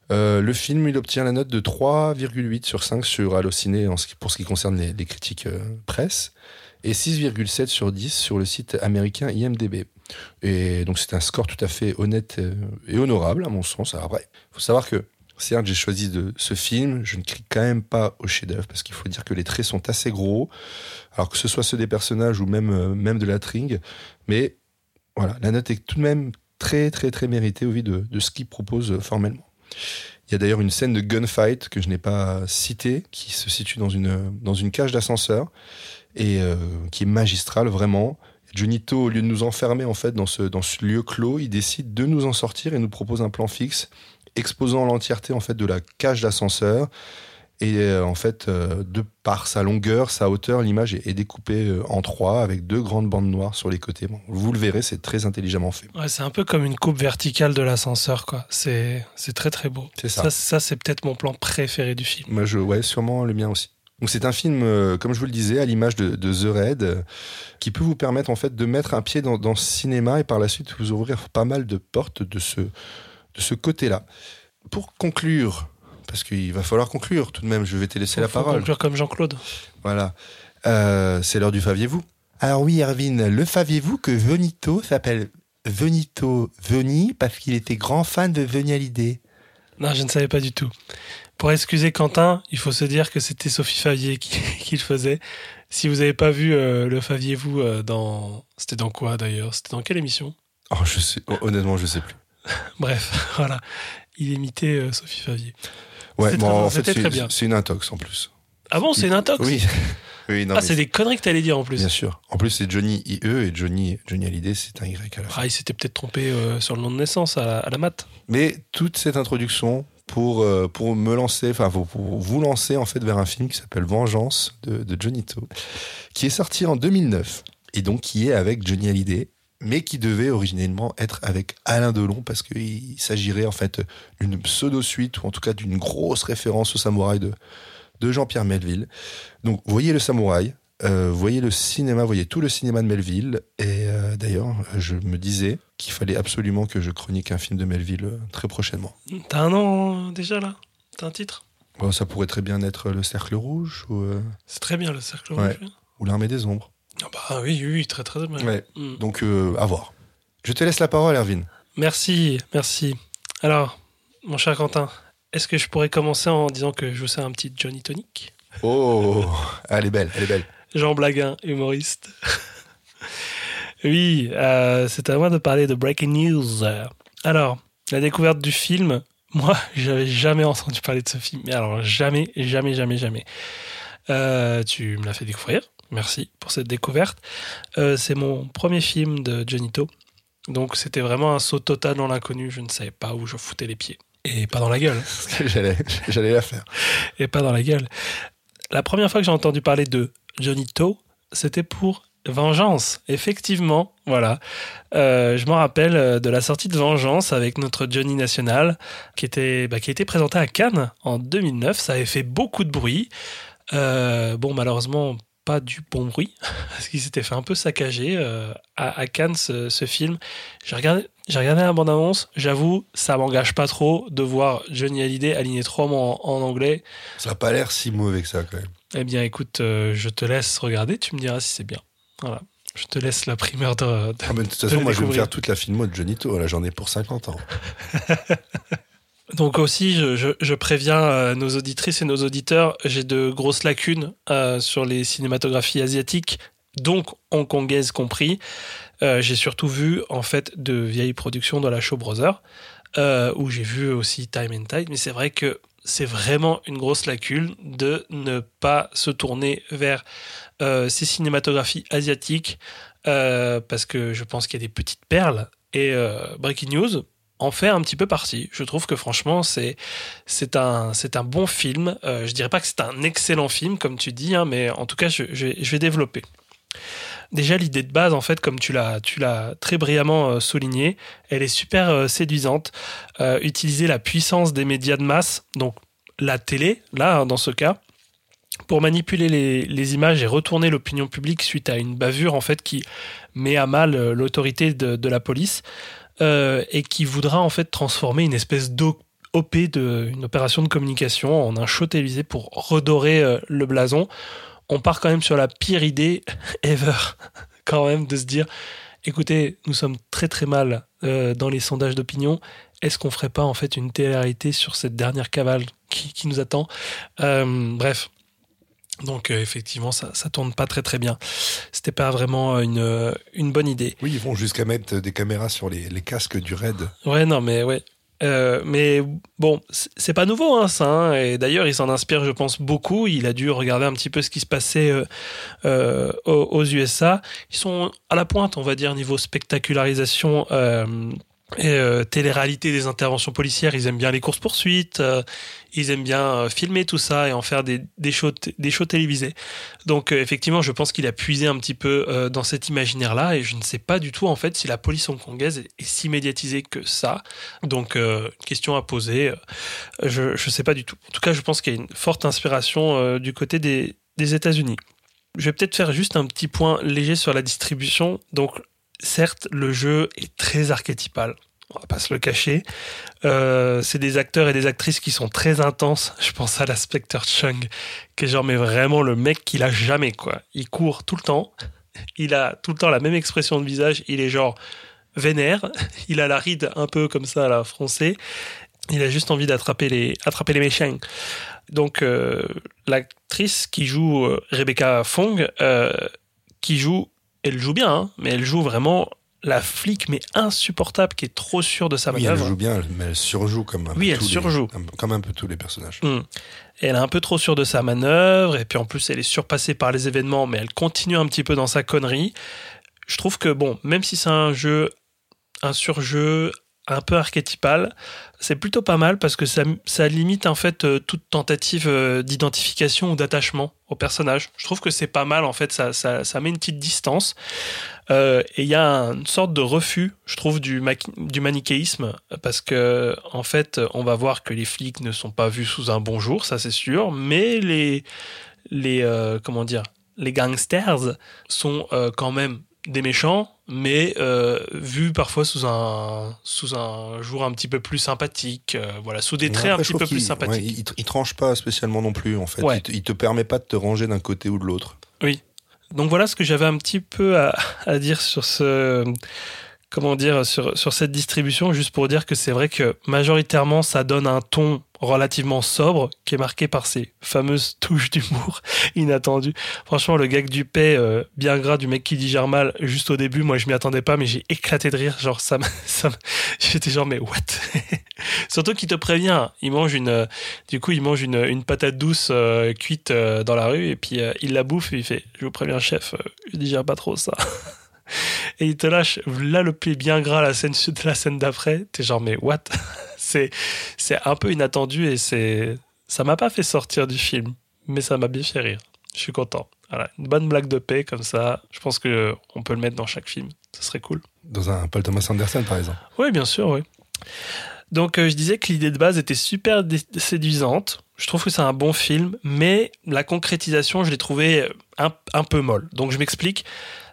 le film il obtient la note de 3,8 sur 5 sur Allociné pour ce qui concerne les, les critiques presse, et 6,7 sur 10 sur le site américain IMDb. Et donc c'est un score tout à fait honnête et honorable à mon sens. Après, faut savoir que certes j'ai choisi de ce film, je ne crie quand même pas au chef-d'œuvre parce qu'il faut dire que les traits sont assez gros, alors que ce soit ceux des personnages ou même euh, même de la tringue, mais voilà, la note est tout de même très très très mérité au vu de, de ce qu'il propose euh, formellement. Il y a d'ailleurs une scène de gunfight que je n'ai pas citée, qui se situe dans une, dans une cage d'ascenseur et euh, qui est magistrale vraiment. Junito, au lieu de nous enfermer en fait dans ce, dans ce lieu clos, il décide de nous en sortir et nous propose un plan fixe exposant l'entièreté en fait de la cage d'ascenseur. Et euh, en fait, euh, de par sa longueur, sa hauteur, l'image est, est découpée euh, en trois avec deux grandes bandes noires sur les côtés. Bon, vous le verrez, c'est très intelligemment fait. Ouais, c'est un peu comme une coupe verticale de l'ascenseur, quoi. C'est c'est très très beau. C'est ça. Ça, ça, c'est peut-être mon plan préféré du film. Moi, je, ouais, sûrement le mien aussi. Donc c'est un film, euh, comme je vous le disais, à l'image de, de The Raid, euh, qui peut vous permettre en fait de mettre un pied dans, dans ce cinéma et par la suite vous ouvrir pas mal de portes de ce, de ce côté-là. Pour conclure, parce qu'il va falloir conclure tout de même, je vais te laisser la Faut parole. conclure comme Jean-Claude. Voilà. Euh, c'est l'heure du Faviez-vous. Alors oui, Erwin, le saviez-vous que Venito s'appelle Venito Veni parce qu'il était grand fan de Veni Hallyday Non, je ne savais pas du tout. Pour excuser Quentin, il faut se dire que c'était Sophie Favier qui, qui le faisait. Si vous n'avez pas vu euh, le Faviez-vous euh, dans... C'était dans quoi d'ailleurs? C'était dans quelle émission? Oh, je sais, honnêtement, je sais plus. Bref, voilà. Il imitait euh, Sophie Favier. Ouais, bon, en fait, c'était très c'est bien. c'est une intox en plus. Ah bon, c'est une intox Oui. oui, non, Ah, c'est des conneries que t'allais dire en plus. Bien sûr. En plus, c'est Johnny IE et Johnny, Johnny Hallyday, c'est un Y à la fin. Ah, il s'était peut-être trompé euh, sur le nom de naissance à la, à la mat. Mais toute cette introduction pour, euh, pour me lancer, enfin, pour, pour vous lancer en fait vers un film qui s'appelle Vengeance de, de Johnny To, qui est sorti en 2009 et donc qui est avec Johnny Hallyday, mais qui devait originellement être avec Alain Delon parce qu'il s'agirait en fait d'une pseudo-suite ou en tout cas d'une grosse référence au samouraï de, de Jean-Pierre Melville. Donc, voyez le samouraï, euh, voyez le cinéma, voyez tout le cinéma de Melville. Et euh, d'ailleurs, je me disais qu'il fallait absolument que je chronique un film de Melville euh, très prochainement. T'as un nom déjà là? T'as un titre? Bon, ça pourrait très bien être Le Cercle Rouge ou, euh, C'est très bien le cercle Ouais. rouge. ou L'Armée des Ombres. Ah oui, oui, oui, très très bien. Ouais. Mm. Donc, euh, à voir. Je te laisse la parole, Erwin. Merci, merci. Alors, mon cher Quentin, est-ce que je pourrais commencer en disant que je vous sers un petit Johnny Tonic? Oh, elle est belle, elle est belle. Jean Blaguin, humoriste. oui, euh, c'est à moi de parler de Breaking News. Alors, la découverte du film, moi, j'avais jamais entendu parler de ce film. Mais alors, jamais, jamais, jamais, jamais. Euh, tu me l'as fait découvrir? Merci pour cette découverte. Euh, c'est mon premier film de Johnito. Donc, c'était vraiment un saut total dans l'inconnu. Je ne savais pas où je foutais les pieds. Et pas dans la gueule. J'allais, j'allais la faire. et pas dans la gueule. La première fois que j'ai entendu parler de Johnny To, c'était pour Vengeance. Effectivement, voilà. Euh, je m'en rappelle euh, de la sortie de Vengeance avec notre Johnny National, qui était, bah, qui a été présenté à Cannes en 2009. Ça avait fait beaucoup de bruit. Euh, bon, malheureusement, pas du bon bruit, parce qu'il s'était fait un peu saccager euh, à, à Cannes ce, ce film. J'ai regardé, j'ai regardé la bande-annonce. J'avoue, ça m'engage pas trop de voir Johnny Hallyday aligner trois mots en- en anglais. Ça n'a pas l'air si mauvais que ça, quand même. Eh bien, écoute, euh, je te laisse regarder, tu me diras si c'est bien. Voilà. Je te laisse la primeur de. de- Ah, mais de toute façon, moi, je vais me faire toute la filmo de Johnny To. Là, j'en ai pour 50 ans. Donc, aussi, je, préviens euh, nos auditrices et nos auditeurs, j'ai de grosses lacunes euh, sur les cinématographies asiatiques, donc hongkongaises compris. Euh, j'ai surtout vu, en fait, de vieilles productions de la Show Brothers, euh, où j'ai vu aussi Time and Tide, mais c'est vrai que c'est vraiment une grosse lacune de ne pas se tourner vers ces cinématographies asiatiques parce que je pense qu'il y a des petites perles et Breaking News en fait un petit peu partie. Je trouve que franchement c'est un bon film. Euh, je dirais pas que c'est un excellent film comme tu dis, hein, mais en tout cas je, je vais, développer. Déjà l'idée de base en fait comme tu l'as très brillamment euh, souligné, elle est super euh, séduisante. Utiliser la puissance des médias de masse, donc la télé là hein, dans ce cas, pour manipuler les, images et retourner l'opinion publique suite à une bavure en fait qui met à mal l'autorité de, la police et qui voudra en fait transformer une espèce d'OP de une opération de communication en un show télévisé pour redorer euh, le blason. On part quand même sur la pire idée ever quand même de se dire écoutez, nous sommes très très mal euh, dans les sondages d'opinion. Est-ce qu'on ferait pas en fait une télé-réalité sur cette dernière cavale qui, nous attend? Euh, Bref, Donc euh, effectivement, ça, ça tourne pas très très bien. C'était pas vraiment une, euh, une bonne idée. Oui, ils vont jusqu'à mettre des caméras sur les, les casques du raid. Ouais, non, mais ouais. Euh, mais bon, c'est pas nouveau, hein, ça. hein, et d'ailleurs, il s'en inspire, je pense, beaucoup. Il a dû regarder un petit peu ce qui se passait euh, euh, aux, aux USA. Ils sont à la pointe, on va dire, niveau spectacularisation euh, et euh, télé-réalité des interventions policières. Ils aiment bien les courses poursuites. ils aiment bien euh, filmer tout ça et en faire des, des shows, des télévisés. Donc euh, effectivement, je pense qu'il a puisé un petit peu euh, dans cet imaginaire-là. Et je ne sais pas du tout en fait si la police hongkongaise est, si médiatisée que ça. Donc, euh, question à poser. euh, Je ne sais pas du tout. En tout cas, je pense qu'il y a une forte inspiration euh, du côté des, des États-Unis. Je vais peut-être faire juste un petit point léger sur la distribution. Donc, certes, le jeu est très archétypal. On va pas se le cacher. Euh, c'est des acteurs et des actrices qui sont très intenses. Je pense à l'inspecteur Chung, qui est genre mais vraiment le mec qu'il a jamais quoi. Il court tout le temps. Il a tout le temps la même expression de visage. Il est genre vénère. Il a la ride un peu comme ça à la français. Il a juste envie d'attraper les, attraper les méchants. Donc, euh, l'actrice qui joue euh, Rebecca Fong, euh, qui joue, elle joue bien, hein, mais elle joue vraiment la flic, mais insupportable, qui est trop sûre de sa Oui, elle manœuvre. joue bien, mais elle surjoue comme un Oui, peu elle tous les- surjoue. un- comme un peu tous les personnages. Mm. Et elle est un peu trop sûre de sa manœuvre, et puis en plus elle est surpassée par les événements, mais elle continue un petit peu dans sa connerie. Je trouve que, bon, même si c'est un jeu, un surjeu un peu archétypal, c'est plutôt pas mal parce que ça, limite en fait euh, toute tentative euh, d'identification ou d'attachement au personnage. Je trouve que c'est pas mal en fait, ça, ça, met une petite distance. Euh, et il y a une sorte de refus, je trouve, du, du manichéisme, parce que en fait, on va voir que les flics ne sont pas vus sous un bon jour, ça c'est sûr, mais les, les comment dire, les gangsters sont quand même des méchants, mais euh, vus parfois sous un sous un jour un petit peu plus sympathique, euh, voilà, sous des traits un petit peu plus sympathiques. ouais, il, il tranche pas spécialement non plus, en fait. Ouais. Il, te, il te permet pas de te ranger d'un côté ou de l'autre. Donc voilà ce que j'avais un petit peu à, à dire sur ce comment dire sur, sur cette distribution juste pour dire que c'est vrai que majoritairement ça donne un ton relativement sobre qui est marqué par ces fameuses touches d'humour inattendues. Franchement le gag du paix euh, bien gras du mec qui digère mal juste au début moi je m'y attendais pas mais j'ai éclaté de rire genre ça ça j'étais genre mais what? Surtout qu'il te prévient, il mange une euh, du coup il mange une, une patate douce euh, cuite dans la rue et puis il la bouffe et il fait je vous préviens chef, je digère pas trop ça. Et il te lâche là le pied bien gras la scène suite la scène d'après, t'es genre mais what? C'est c'est un peu inattendu et c'est ça m'a pas fait sortir du film, mais ça m'a bien fait rire. Je suis content. Voilà, une bonne blague de paix comme ça, je pense que euh, on peut le mettre dans chaque film, ce serait cool. Dans un Paul Thomas Anderson, par exemple. Oui, bien sûr, oui. Donc, euh, je disais que l'idée de base était super séduisante. Je trouve que c'est un bon film, mais la concrétisation, je l'ai trouvé un, un peu molle. Donc, je m'explique.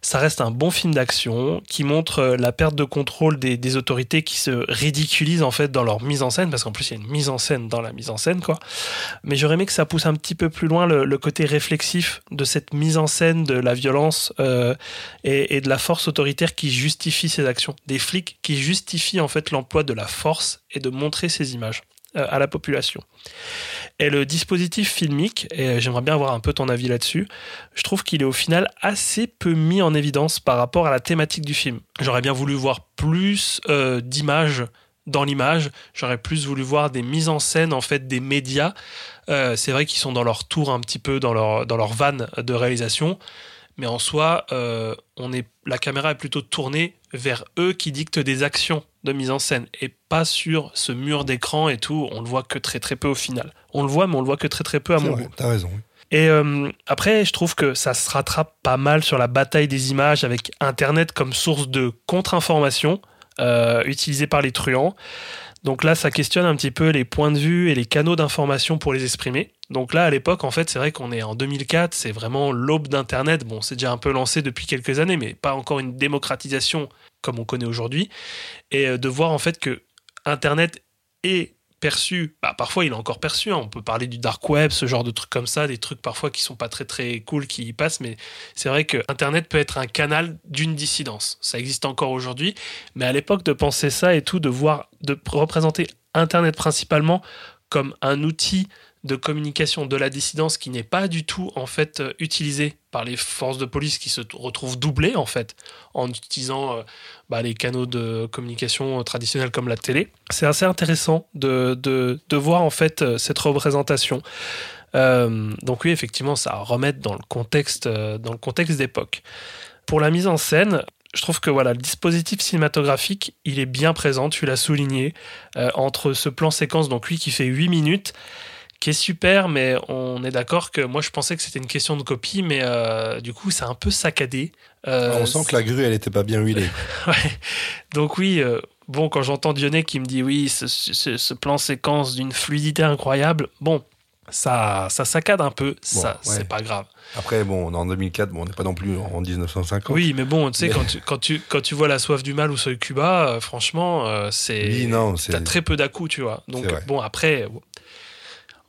Ça reste un bon film d'action qui montre euh, la perte de contrôle des, autorités qui se ridiculisent en fait dans leur mise en scène, parce qu'en plus il y a une mise en scène dans la mise en scène, quoi. Mais j'aurais aimé que ça pousse un petit peu plus loin le, côté réflexif de cette mise en scène de la violence euh, et, et de la force autoritaire qui justifie ces actions. Des flics qui justifient en fait l'emploi de la force et de montrer ces images à la population. Et le dispositif filmique, et euh, j'aimerais bien avoir un peu ton avis là-dessus, je trouve qu'il est au final assez peu mis en évidence par rapport à la thématique du film. J'aurais bien voulu voir plus euh, d'images dans l'image, j'aurais plus voulu voir des mises en scène en fait des médias. Euh, c'est vrai qu'ils sont dans leur tour un petit peu dans leur dans leur vanne de réalisation, mais en soi, euh, on est la caméra est plutôt tournée vers eux qui dictent des actions de mise en scène et pas sur ce mur d'écran et tout. On le voit que très très peu au final. On le voit, mais on le voit que très très peu à mon vrai, goût. T'as raison. oui. Et euh, après, je trouve que ça se rattrape pas mal sur la bataille des images avec Internet comme source de contre-information euh, utilisée par les truands. Donc là, ça questionne un petit peu les points de vue et les canaux d'information pour les exprimer. Donc là, à l'époque, en fait, c'est vrai qu'on est en 2004, c'est vraiment l'aube d'Internet. Bon, c'est déjà un peu lancé depuis quelques années, mais pas encore une démocratisation comme on connaît aujourd'hui. Et euh, de voir en fait que Internet est perçu, bah, parfois il est encore perçu, hein. on peut parler du dark web, ce genre de trucs comme ça, des trucs parfois qui sont pas très très cool qui y passent, mais c'est vrai que Internet peut être un canal d'une dissidence. Ça existe encore aujourd'hui, mais à l'époque de penser ça et tout, de voir, de représenter Internet principalement comme un outil de communication de la dissidence qui n'est pas du tout en fait euh, utilisé par les forces de police qui se retrouvent doublées en fait en utilisant euh, bah, les canaux de communication euh, traditionnels comme la télé. C'est assez intéressant de, de, voir en fait cette représentation. Donc oui, effectivement, ça remet dans le contexte, dans le contexte d'époque. Pour la mise en scène, je trouve que voilà, le dispositif cinématographique, il est bien présent, tu l'as souligné, entre ce plan séquence, donc lui qui fait 8 minutes, qui est super, mais on est d'accord que moi je pensais que c'était une question de copie, mais euh, du coup c'est un peu saccadé. Euh, On sent que la grue, elle était pas bien huilée. Ouais. Donc oui, euh, bon, quand j'entends Dionnet qui me dit oui, ce, ce- ce plan séquence d'une fluidité incroyable, bon, ça, ça saccade un peu, ça, ouais. c'est pas grave. Après, bon, en 2004, bon, on n'est pas non plus en 1950. Oui, mais bon, tu sais, Mais- quand tu, quand, tu, quand tu vois La soif du mal ou Soy Cuba, euh, franchement, euh, c'est. Oui, non, c'est- T'as très peu d'à-coups, tu vois. Donc, bon, après,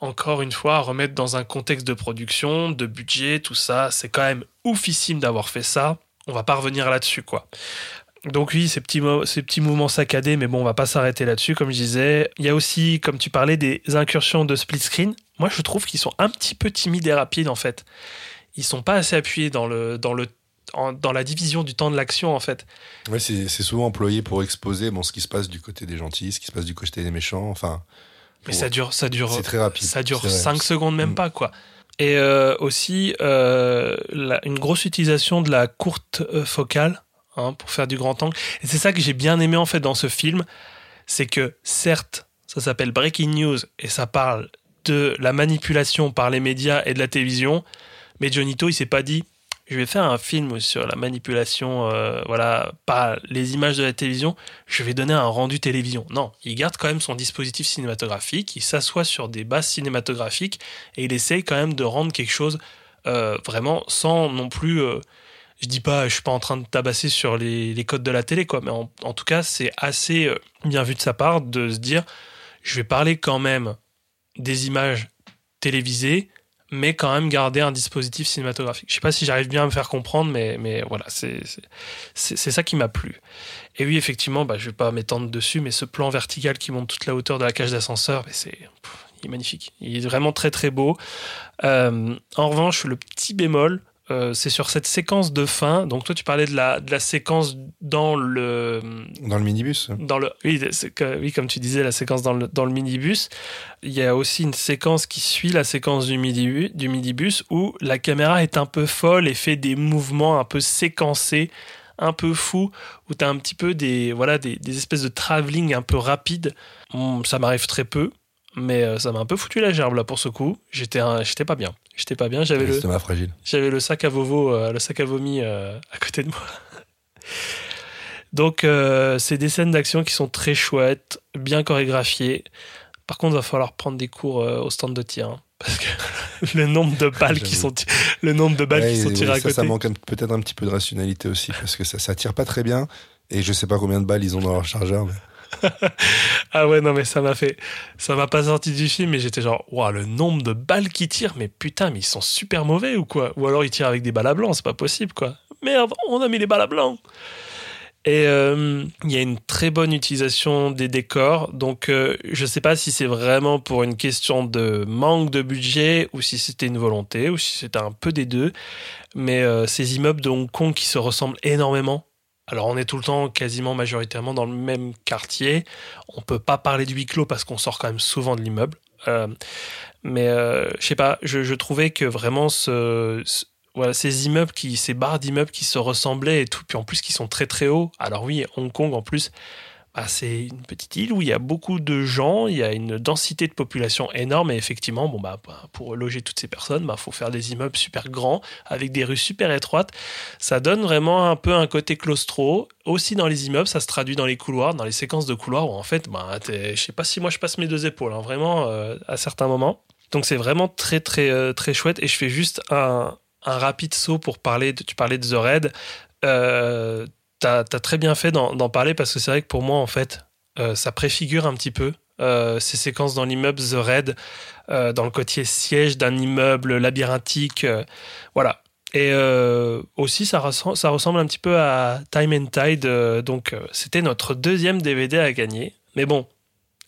encore une fois, remettre dans un contexte de production, de budget, tout ça, c'est quand même oufissime d'avoir fait ça. On va pas revenir là-dessus, quoi. Donc oui, ces petits, ces petits mouvements saccadés, mais bon, on va pas s'arrêter là-dessus, comme je disais. Il y a aussi, comme tu parlais, des incursions de split screen. Moi, je trouve qu'ils sont un petit peu timides et rapides, en fait. Ils sont pas assez appuyés dans, le, dans, le, dans la division du temps de l'action, en fait. Ouais, c'est souvent employé pour exposer bon, ce qui se passe du côté des gentils, ce qui se passe du côté des méchants. Enfin, Mais ça dure, ça dure, c'est très rapide. ça dure c'est vrai. 5 secondes, même Mm. pas, quoi. Et euh, aussi, euh, la- une grosse utilisation de la courte euh, focale hein, pour faire du grand angle. Et c'est ça que j'ai bien aimé, en fait, dans ce film. C'est que, certes, ça s'appelle Breaking News et ça parle de la manipulation par les médias et de la télévision. Mais Jonito, il s'est pas dit, je vais faire un film sur la manipulation, euh, voilà, par les images de la télévision. Je vais donner un rendu télévision. Non, il garde quand même son dispositif cinématographique. Il s'assoit sur des bases cinématographiques et il essaye quand même de rendre quelque chose euh, vraiment sans non plus. euh, je dis pas, je suis pas en train de tabasser sur les, codes de la télé, quoi. Mais en, en tout cas, c'est assez euh, bien vu de sa part de se dire, je vais parler quand même des images télévisées, mais quand même garder un dispositif cinématographique. Je sais pas si j'arrive bien à me faire comprendre, mais, mais voilà, c'est ça qui m'a plu. Et oui, effectivement, bah, je vais pas m'étendre dessus, mais ce plan vertical qui monte toute la hauteur de la cage d'ascenseur, c'est il est magnifique. Il est vraiment très très beau. Euh, en revanche, le petit bémol, euh, c'est sur cette séquence de fin. Donc toi, tu parlais de la, de la séquence dans le Dans le minibus. dans le oui, c'est que- oui comme tu disais la séquence dans le, dans le minibus il y a aussi une séquence qui suit la séquence du, midi, du minibus où la caméra est un peu folle et fait des mouvements un peu séquencés un peu fous où tu as un petit peu des voilà des, des espèces de travelling un peu rapides Hum, ça m'arrive très peu mais euh, ça m'a un peu foutu la gerbe là pour ce coup j'étais un- j'étais pas bien j'étais pas bien j'avais le j'avais le sac à vovo, euh, le sac à vomi euh, à côté de moi. Donc, c'est des scènes d'action qui sont très chouettes, bien chorégraphiées. Par contre, il va falloir prendre des cours au stand de tir. hein, parce que le nombre de balles qui sont, le nombre de balles Ouais, qui sont oui, tirées à ça, côté. ça manque peut-être un petit peu de rationalité aussi, parce que ça, ça tire pas très bien. Et je sais pas combien de balles ils ont dans leur chargeur. mais- Ah ouais, non, mais ça m'a fait. Ça m'a pas sorti du film, mais j'étais genre, waouh, le nombre de balles qui tirent, mais putain, mais ils sont super mauvais ou quoi? Ou alors ils tirent avec des balles à blanc, c'est pas possible quoi. Merde, on a mis les balles à blanc Et euh, il y a une très bonne utilisation des décors, donc euh, je sais pas si c'est vraiment pour une question de manque de budget ou si c'était une volonté ou si c'était un peu des deux, mais euh, ces immeubles de Hong Kong qui se ressemblent énormément. Alors on est tout le temps quasiment majoritairement dans le même quartier. On peut pas parler de huis clos parce qu'on sort quand même souvent de l'immeuble. Euh, mais euh, je sais pas, je, trouvais que vraiment ces immeubles, ces barres d'immeubles qui se ressemblaient et tout, puis en plus qui sont très très hauts. Alors oui, Hong Kong en plus, bah, c'est une petite île où il y a beaucoup de gens, il y a une densité de population énorme et effectivement, bon bah bah, pour loger toutes ces personnes, bah faut faire des immeubles super grands avec des rues super étroites. Ça donne vraiment un peu un côté claustro. Aussi dans les immeubles, ça se traduit dans les couloirs, dans les séquences de couloirs où en fait, bah, je sais pas si moi je passe mes deux épaules, hein, vraiment euh, à certains moments. Donc c'est vraiment très très euh, très chouette et je fais juste un, rapide saut pour parler. De, tu parlais de The Raid. Euh, T'as as très bien fait d'en parler parce que c'est vrai que pour moi en fait, euh, ça préfigure un petit peu euh, ces séquences dans l'immeuble The Raid, euh, dans le côté siège d'un immeuble labyrinthique. voilà. Et aussi, ça ressemble, un petit peu à Time and Tide. donc, c'était notre deuxième DVD à gagner. Mais bon,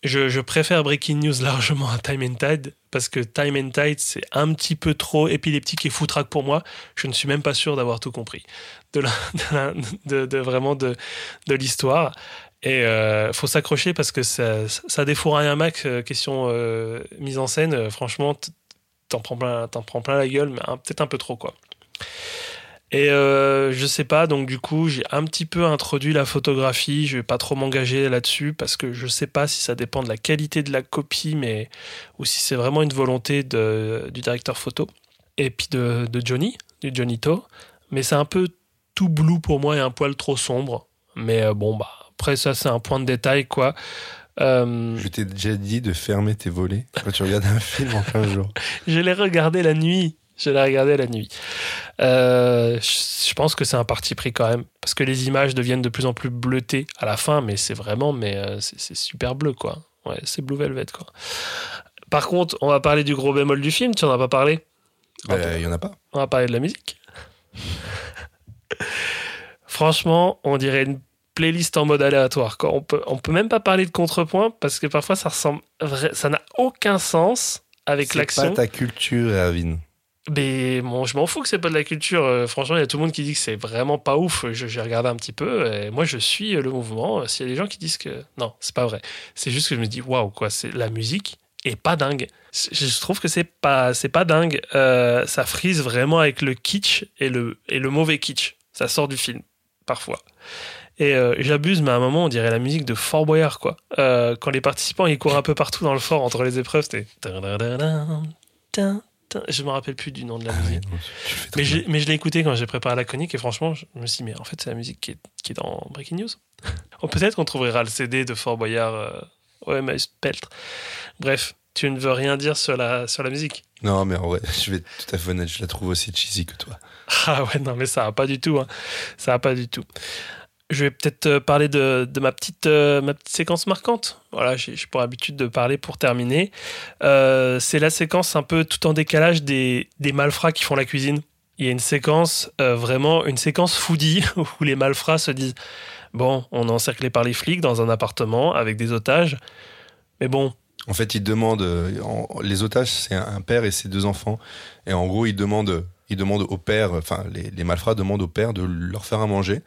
je, je préfère Breaking News largement à Time and Tide parce que Time and Tide c'est un petit peu trop épileptique et foutraque pour moi. Je ne suis même pas sûr d'avoir tout compris de, la, de, vraiment de, l'histoire. Et euh, faut s'accrocher parce que ça, ça défouraille un max. euh, question euh, mise en scène, euh, franchement, t'en prends plein, prends plein la gueule, mais peut-être un peu trop quoi. Et euh, je sais pas, donc du coup, j'ai un petit peu introduit la photographie. Je vais pas trop m'engager là-dessus parce que je sais pas si ça dépend de la qualité de la copie, mais ou si c'est vraiment une volonté de, du directeur photo et puis de, de Johnny, du Johnito. Mais c'est un peu tout blue pour moi et un poil trop sombre. Mais euh, bon, bah après ça, c'est un point de détail quoi. Euh, Je t'ai déjà dit de fermer tes volets quand tu regardes un film en plein jour. Je l'ai regardé la nuit. Je l'ai regardé la nuit. Euh, je pense que c'est un parti pris quand même. Parce que les images deviennent de plus en plus bleutées à la fin, mais c'est vraiment, mais euh, c'est c'est super bleu, quoi. Ouais, c'est Blue Velvet, quoi. Par contre, on va parler du gros bémol du film, tu en as pas parlé? Euh, Il y en a pas. On va parler de la musique. Franchement, on dirait une playlist en mode aléatoire. Quoi. On peut, on peut même pas parler de contrepoint parce que parfois ça ressemble, ça n'a aucun sens avec C'est l'action. pas ta culture, Erwin. Mais je m'en fous que c'est pas de la culture. Euh, franchement, il y a tout le monde qui dit que c'est vraiment pas ouf. J'ai regardé un petit peu. Et moi, je suis le mouvement. S'il y a des gens qui disent que non, c'est pas vrai. C'est juste que je me dis waouh quoi. C'est la musique est pas dingue. Je trouve que c'est pas pas dingue. Euh, ça frise vraiment avec le kitsch et le et le mauvais kitsch. Ça sort du film parfois. Et euh, j'abuse, mais à un moment, on dirait la musique de Fort Boyard, quoi. Euh, quand les participants, ils courent un peu partout dans le fort entre les épreuves, c'était... Je me rappelle plus du nom de la Ah musique. Mais, je l'ai écouté quand j'ai préparé la chronique et franchement, je me suis dit, mais en fait, c'est la musique qui est, qui est dans Breaking News. Oh, Peut-être qu'on trouvera le CD de Fort Boyard, euh, OMS Peltre. Bref, tu ne veux rien dire sur la, sur la musique. Non, mais en vrai, je vais être tout à fait honnête, je la trouve aussi cheesy que toi. Ah ouais, non, mais ça va pas du tout. hein. Ça va pas du tout. Je vais peut-être euh, parler de, ma, petite, euh, ma petite séquence marquante. Voilà, j'ai pour habitude de parler pour terminer. Euh, c'est la séquence un peu tout en décalage des, des malfrats qui font la cuisine. Il y a une séquence, vraiment une séquence foodie, où les malfrats se disent Bon, on est encerclé par les flics dans un appartement avec des otages. Mais bon, En fait, ils demandent. en- les otages, c'est un père et ses deux enfants. Et en gros, ils demandent, ils demandent au père, enfin, les, les malfrats demandent au père de leur faire à manger.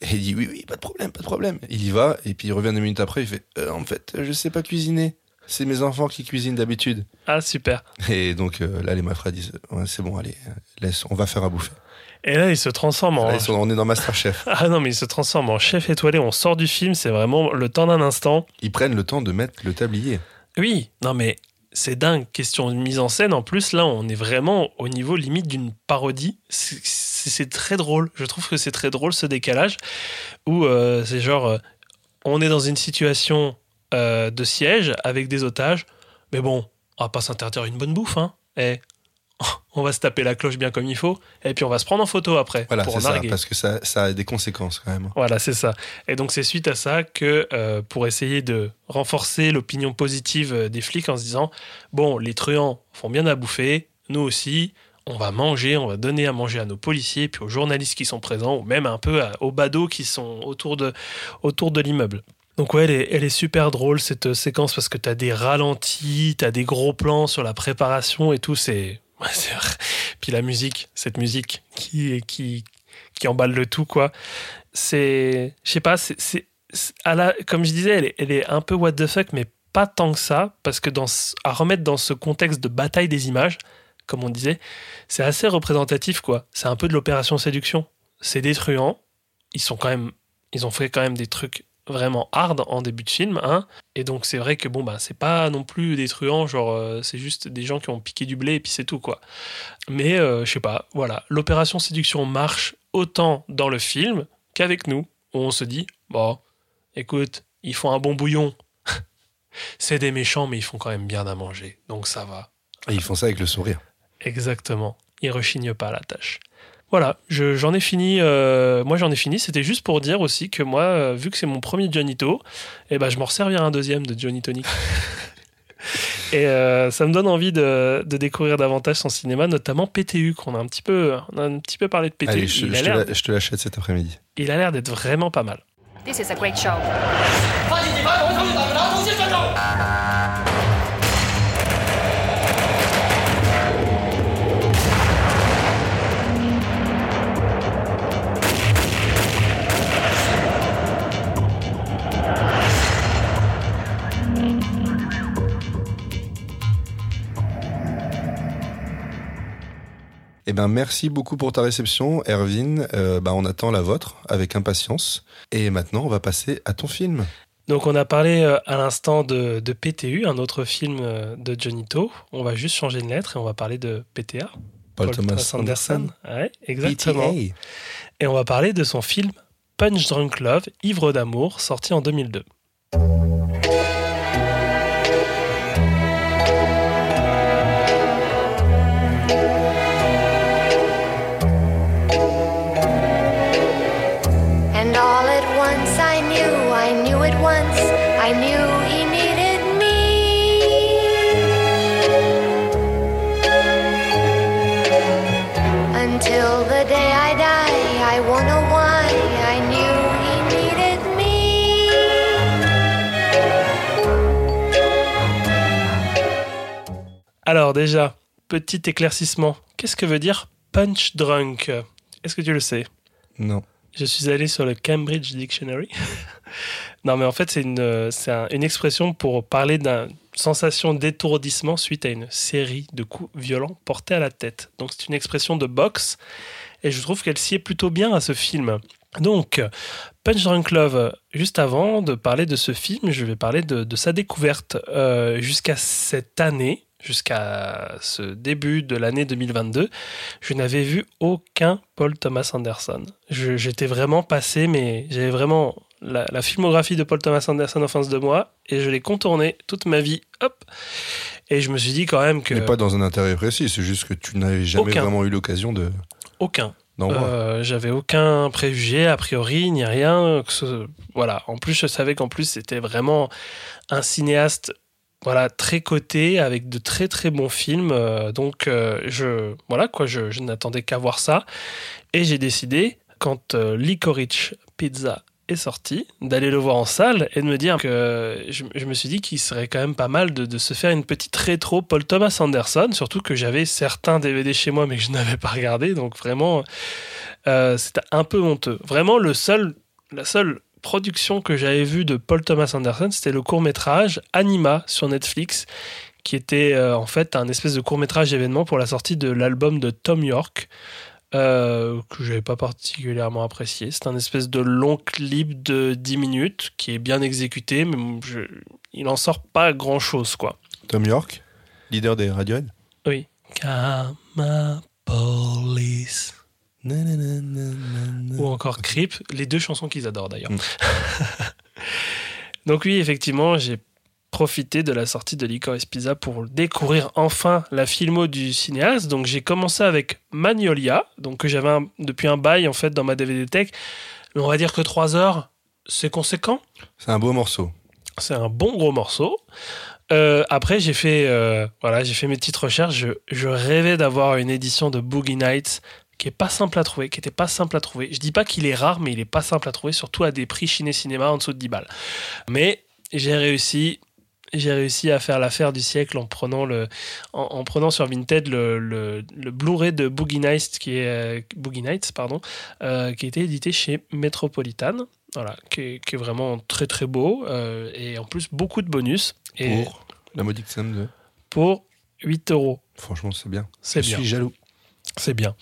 Et il dit oui, oui, pas de problème, pas de problème. Il y va, et puis il revient deux minutes après, il fait Euh, En fait, je sais pas cuisiner. C'est mes enfants qui cuisinent d'habitude. ah super. Et donc euh, là, les malfrats disent Ouais, C'est bon, allez, laisse, on va faire à bouffer. Et là, il se transforme en, Là, ils sont- on est dans Masterchef. Ah non, mais il se transforme en chef étoilé. On sort du film, c'est vraiment le temps d'un instant. Ils prennent le temps de mettre le tablier. Oui, non, mais c'est dingue. Question de mise en scène. En plus, là, on est vraiment au niveau limite d'une parodie. C'est- très drôle. Je trouve que c'est très drôle ce décalage où euh, c'est genre, euh, on est dans une situation euh, de siège avec des otages, mais bon, on va pas s'interdire une bonne bouffe, hein. Et on va se taper la cloche bien comme il faut, et puis on va se prendre en photo après Voilà, pour ça, parce que ça, ça a des conséquences quand même. Voilà, c'est ça. Et donc c'est suite à ça que euh, pour essayer de renforcer l'opinion positive euh, des flics en se disant bon, les truands font bien à bouffer, nous aussi, on va manger, on va donner à manger à nos policiers, puis aux journalistes qui sont présents, ou même un peu aux badauds qui sont autour de, autour de l'immeuble. Donc ouais, elle est, elle est super drôle cette euh, séquence parce que t'as des ralentis, t'as des gros plans sur la préparation et tout, c'est... Puis la musique, cette musique qui, qui, qui emballe le tout, quoi. C'est je sais pas c'est comme je disais elle est, un peu what the fuck mais pas tant que ça parce que dans à remettre dans ce contexte de bataille des images comme on disait c'est assez représentatif quoi. C'est un peu de l'opération séduction. C'est des ils sont quand même ils ont fait quand même des trucs vraiment hard en début de film hein et donc c'est vrai que bon bah c'est pas non plus des truands genre euh, c'est juste des gens qui ont piqué du blé et puis c'est tout quoi mais euh, je sais pas voilà l'opération séduction marche autant dans le film qu'avec nous, où on se dit, bon, écoute, ils font un bon bouillon. C'est des méchants, mais ils font quand même bien à manger, donc ça va. Et ils font ça avec le sourire. Exactement. Ils rechignent pas à la tâche. Voilà, je- j'en ai fini. euh, moi, j'en ai fini. C'était juste pour dire aussi que moi, euh, vu que c'est mon premier Johnito, eh ben, je m'en resservirai un deuxième de Johnny Tonic. Et euh, ça me donne envie de, de découvrir davantage son cinéma, notamment PTU, qu'on a un petit peu, on a un petit peu parlé de PTU. Allez, je, il, je a te la- je te l'achète cet après-midi. il a l'air d'être vraiment pas mal. This is a great show. Ben, merci beaucoup pour ta réception, Erwin. Euh, bah, on attend la vôtre avec impatience. Et maintenant, on va passer à ton film. Donc on a parlé euh, à l'instant de, de PTU, un autre film euh, de Johnny To. On va juste changer une lettre et on va parler de PTA. Paul, Thomas Anderson. Ouais, exactement. PTA. Et on va parler de son film Punch Drunk Love, Ivre d'amour, sorti en 2002. Until the day I die, I won't know why, I knew he needed me. Alors déjà, petit éclaircissement. Qu'est-ce que veut dire punch drunk? Est-ce que tu le sais? Non. Je suis allé sur le Cambridge Dictionary. non, mais en fait, c'est une, euh, c'est un- une expression pour parler d'une sensation d'étourdissement suite à une série de coups violents portés à la tête. Donc, c'est une expression de boxe et je trouve qu'elle sied plutôt bien à ce film. Donc, Punch Drunk Love, juste avant de parler de ce film, je vais parler de, sa découverte. Euh, jusqu'à cette année, jusqu'à ce début de l'année 2022, je n'avais vu aucun Paul Thomas Anderson. J'étais vraiment passé, mais j'avais vraiment la, la filmographie de Paul Thomas Anderson en face de moi et je l'ai contourné toute ma vie. Hop Et je me suis dit quand même que. Mais pas dans un intérêt précis, c'est juste que tu n'avais jamais Aucun. vraiment eu l'occasion de Aucun. Euh, J'avais aucun préjugé, a priori, ni rien. que ce- Voilà. En plus, je savais qu'en plus, c'était vraiment un cinéaste voilà, très coté, avec de très très bons films. Euh, donc, euh, je, voilà, quoi, je, je n'attendais qu'à voir ça. Et j'ai décidé, quand euh, Licorice Pizza est sorti, d'aller le voir en salle et de me dire que je, me suis dit qu'il serait quand même pas mal de, de se faire une petite rétro Paul Thomas Anderson, surtout que j'avais certains DVD chez moi mais que je n'avais pas regardé, donc vraiment euh, c'était un peu honteux. Vraiment le seul, la seule production que j'avais vue de Paul Thomas Anderson, c'était le court métrage Anima sur Netflix, qui était euh, en fait un espèce de court métrage événement pour la sortie de l'album de Tom York. Euh, que j'avais pas particulièrement apprécié. C'est un espèce de long clip de 10 minutes qui est bien exécuté, mais je- il en sort pas grand chose quoi. Tom York, leader des Radiohead. Oui. Karma Police. Ou encore Creep, les deux chansons qu'ils adorent d'ailleurs. Mm. Donc oui, effectivement, j'ai profité de la sortie de Licorice Pizza pour découvrir enfin la filmo du cinéaste. Donc j'ai commencé avec Magnolia, donc que j'avais depuis un bail en fait dans ma DVD tech. Mais on va dire que 3 heures, c'est conséquent. C'est un beau morceau. C'est un bon gros morceau. Euh, après, j'ai fait, euh, voilà, j'ai fait mes petites recherches. Je, je rêvais d'avoir une édition de Boogie Nights qui est pas simple à trouver, qui était pas simple à trouver. Je dis pas qu'il est rare, mais il est pas simple à trouver, surtout à des prix Ciné Cinéma en dessous de 10 balles. Mais j'ai réussi. J'ai réussi à faire l'affaire du siècle en prenant le, en, en prenant sur Vinted le, le, le Blu-ray de Boogie Nights qui est euh, Boogie Nights pardon, euh, qui été édité chez Metropolitan. Voilà, qui est, qui est vraiment très très beau euh, et en plus beaucoup de bonus. Et Pour la modique somme de. pour 8 euros. Franchement, c'est bien. C'est Je bien. suis jaloux. C'est bien.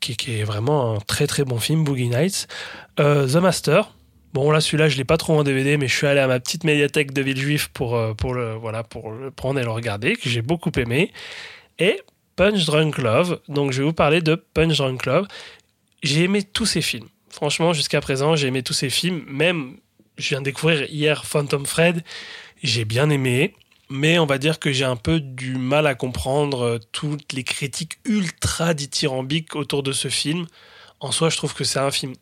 Qui, qui est vraiment un très très bon film, Boogie Nights. Euh, The Master. Bon, là, celui-là, je l'ai pas trop en DVD, mais je suis allé à ma petite médiathèque de Villejuif pour, euh, pour, le, voilà, pour le prendre et le regarder, que j'ai beaucoup aimé. Et Punch Drunk Love. Donc, je vais vous parler de Punch Drunk Love. J'ai aimé tous ces films. Franchement, jusqu'à présent, j'ai aimé tous ces films. Même, je viens de découvrir hier Phantom Fred. J'ai bien aimé. Mais on va dire que j'ai un peu du mal à comprendre euh, toutes les critiques ultra dithyrambiques autour de ce film. En soi, je trouve que c'est un film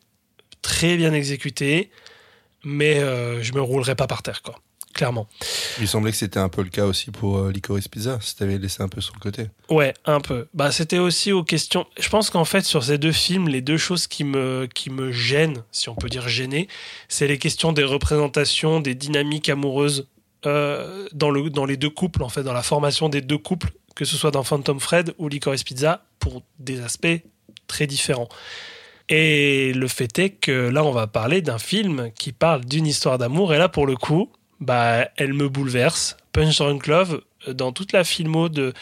très bien exécuté, mais euh, je me roulerai pas par terre, quoi. Clairement. Il semblait que c'était un peu le cas aussi pour euh, Licorice Pizza, si t'avais laissé un peu sur le côté. Ouais, un peu. Bah, c'était aussi aux questions. Je pense qu'en fait, sur ces deux films, les deux choses qui me, qui me gênent, si on peut dire gêner, c'est les questions des représentations, des dynamiques amoureuses euh, dans, le, dans les deux couples, en fait, dans la formation des deux couples, que ce soit dans Phantom Fred ou Licorice Pizza, pour des aspects très différents. Et le fait est que là, on va parler d'un film qui parle d'une histoire d'amour, et là, pour le coup, bah, elle me bouleverse. Punch Drunk Love, dans toute la filmo de,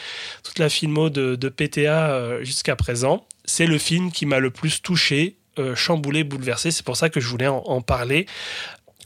toute la filmo de, PTA euh, jusqu'à présent. C'est le film qui m'a le plus touché, euh, chamboulé, bouleversé. C'est pour ça que je voulais en parler.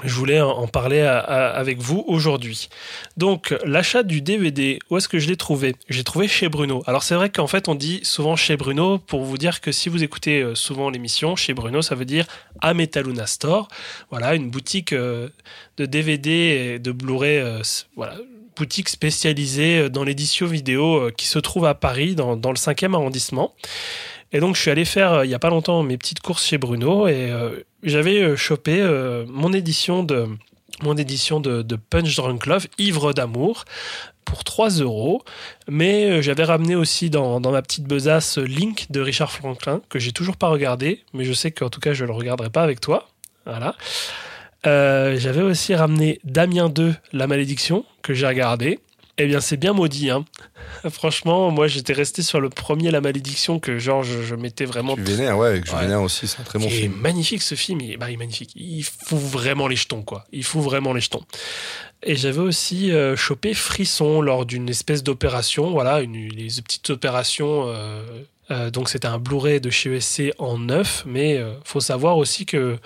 Je voulais en, parler avec vous aujourd'hui. Donc, l'achat du DVD, où est-ce que je l'ai trouvé? J'ai trouvé chez Bruno. Alors, c'est vrai qu'en fait, on dit souvent chez Bruno pour vous dire que si vous écoutez euh, souvent l'émission, chez Bruno, ça veut dire à Metaluna Store. Voilà, une boutique euh, de DVD et de Blu-ray, euh, voilà, boutique spécialisée dans l'édition vidéo qui se trouve à Paris, dans, dans le 5e arrondissement. Et donc, je suis allé faire, euh, il y a pas longtemps, mes petites courses chez Bruno et euh, j'avais euh, chopé mon édition de mon édition de, Punch Drunk Love, Ivre d'amour, pour 3 euros. Mais j'avais ramené aussi dans, dans ma petite besace Link de Richard Franklin, que j'ai toujours pas regardé, mais je sais qu'en tout cas je le regarderai pas avec toi. Voilà. J'avais aussi ramené Damien 2, La Malédiction, que j'ai regardé. Eh bien, c'est bien maudit. Hein. Franchement, moi, j'étais resté sur le premier La Malédiction que, genre, je, je m'étais vraiment Tu vénères, ouais, que je Ouais. vénère aussi, c'est un très bon il est film. magnifique ce film, il est, bah, il est magnifique. Il fout vraiment les jetons, quoi. Il fout vraiment les jetons. Et j'avais aussi euh, chopé Frisson lors d'une espèce d'opération, voilà, une, les petites opérations. euh, euh, donc c'était un Blu-ray de chez ESC en neuf, mais faut savoir aussi que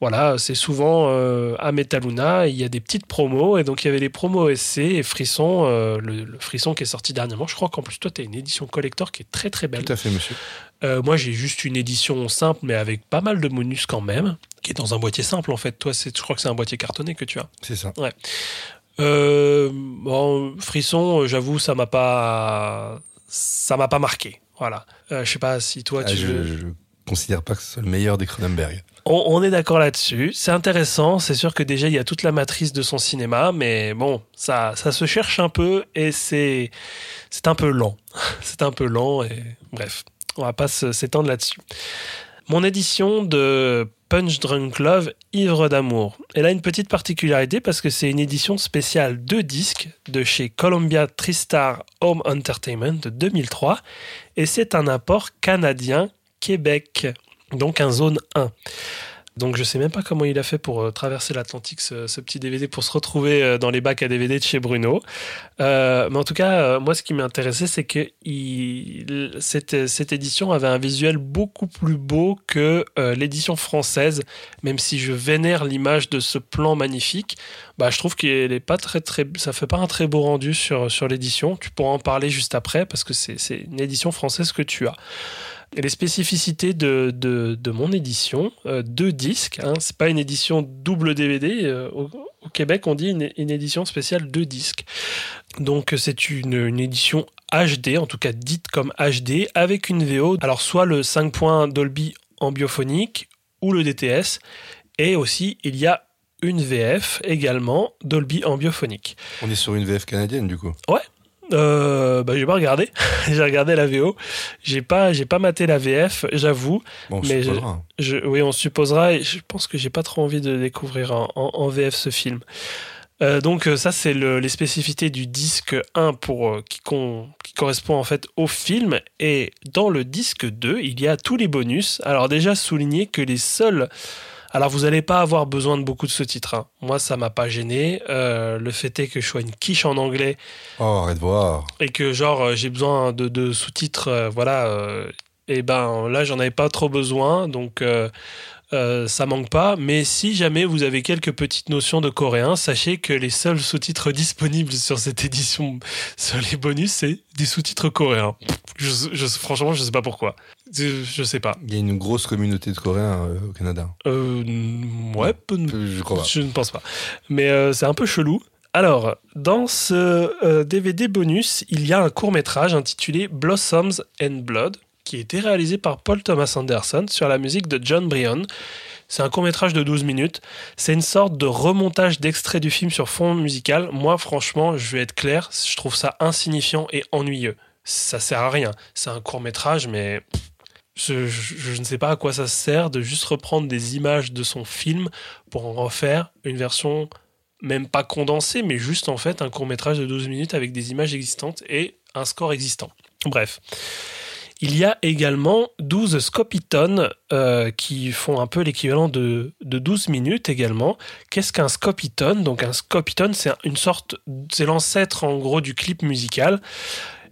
voilà, c'est souvent euh, à Metaluna, il y a des petites promos, et donc il y avait les promos ESC et Frisson, euh, le, le Frisson qui est sorti dernièrement. Je crois qu'en plus toi tu as une édition collector qui est très très belle. Tout à fait, monsieur. Euh, moi, j'ai juste une édition simple, mais avec pas mal de bonus quand même, qui est dans un boîtier simple en fait. Toi, c'est, je crois que c'est un boîtier cartonné que tu as. C'est ça. Euh, bon, Frisson, j'avoue, ça m'a pas, ça m'a pas marqué. Voilà. Je sais pas si toi, Ah, tu. je, je considère pas que ce soit le meilleur des Cronenberg. On, est d'accord là-dessus. C'est intéressant. C'est sûr que déjà, il y a toute la matrice de son cinéma, mais bon, ça, ça se cherche un peu et c'est, c'est un peu lent. c'est un peu lent et bref, on va pas s'étendre là-dessus. Mon édition de Punch Drunk Love, Ivre d'amour. Elle a une petite particularité parce que c'est une édition spéciale de disques de chez Columbia TriStar Home Entertainment de 2003 et c'est un apport canadien-Québec, donc un zone 1. Donc je sais même pas comment il a fait pour euh, traverser l'Atlantique ce, petit DVD pour se retrouver euh, dans les bacs à DVD de chez Bruno. Euh, mais en tout cas, moi ce qui m'intéressait c'est que cette, cette édition avait un visuel beaucoup plus beau que l'édition française. Même si je vénère l'image de ce plan magnifique, bah je trouve qu'il est pas très très, ça fait pas un très beau rendu sur sur l'édition. Tu pourras en parler juste après parce que c'est une édition française que tu as. Les spécificités de, de, de mon édition, euh, deux disques, hein, c'est pas une édition double DVD. euh, au, au Québec, on dit une, une édition spéciale deux disques. Donc c'est une, une édition HD, en tout cas dite comme HD, avec une VO. Alors soit le 5 points Dolby en biophonique ou le DTS. Et aussi, il y a une VF également Dolby en biophonique. On est sur une VF canadienne, du coup. Euh, bah, j'ai pas regardé. j'ai regardé la VO. J'ai pas, j'ai pas maté la VF, j'avoue. Bon, on Mais je- supposera. Je, oui, on supposera. Et je pense que j'ai pas trop envie de découvrir en, en- en VF ce film. Euh, donc euh, ça, c'est le- les spécificités du disque 1 pour, euh, qui, con- qui correspond en fait au film. Et dans le disque 2, il y a tous les bonus. Alors déjà, souligner que les seuls... Alors vous n'allez pas avoir besoin de beaucoup de sous-titres. hein. Moi, ça m'a pas gêné. Euh, le fait est que je sois une quiche en anglais Oh, arrête de voir. et que genre euh, j'ai besoin de, de sous-titres, euh, voilà, et ben là j'en avais pas trop besoin, donc euh, ça manque pas. Mais si jamais vous avez quelques petites notions de coréen, sachez que les seuls sous-titres disponibles sur cette édition, sur les bonus, c'est des sous-titres coréens. Je, je- franchement, je sais pas pourquoi. Je, je sais pas. Il y a une grosse communauté de Coréens euh, au Canada. Euh, ouais, Je crois pas. je ne pense pas. Mais euh, c'est un peu chelou. Alors, dans ce DVD bonus, il y a un court métrage intitulé Blossoms and Blood, qui a été réalisé par Paul Thomas Anderson sur la musique de John Bryan. C'est un court métrage de 12 minutes. C'est une sorte de remontage d'extrait du film sur fond musical. Moi, franchement, je vais être clair, je trouve ça insignifiant et ennuyeux. Ça sert à rien. C'est un court métrage, mais je ne sais pas à quoi ça sert de juste reprendre des images de son film pour en refaire une version même pas condensée, mais juste en fait un court métrage de 12 minutes avec des images existantes et un score existant. Bref. Il y a également 12 scopitones euh, qui font un peu l'équivalent de, de 12 minutes également. Qu'est-ce qu'un scopitone Donc un scopitone, c'est une sorte, c'est l'ancêtre en gros du clip musical.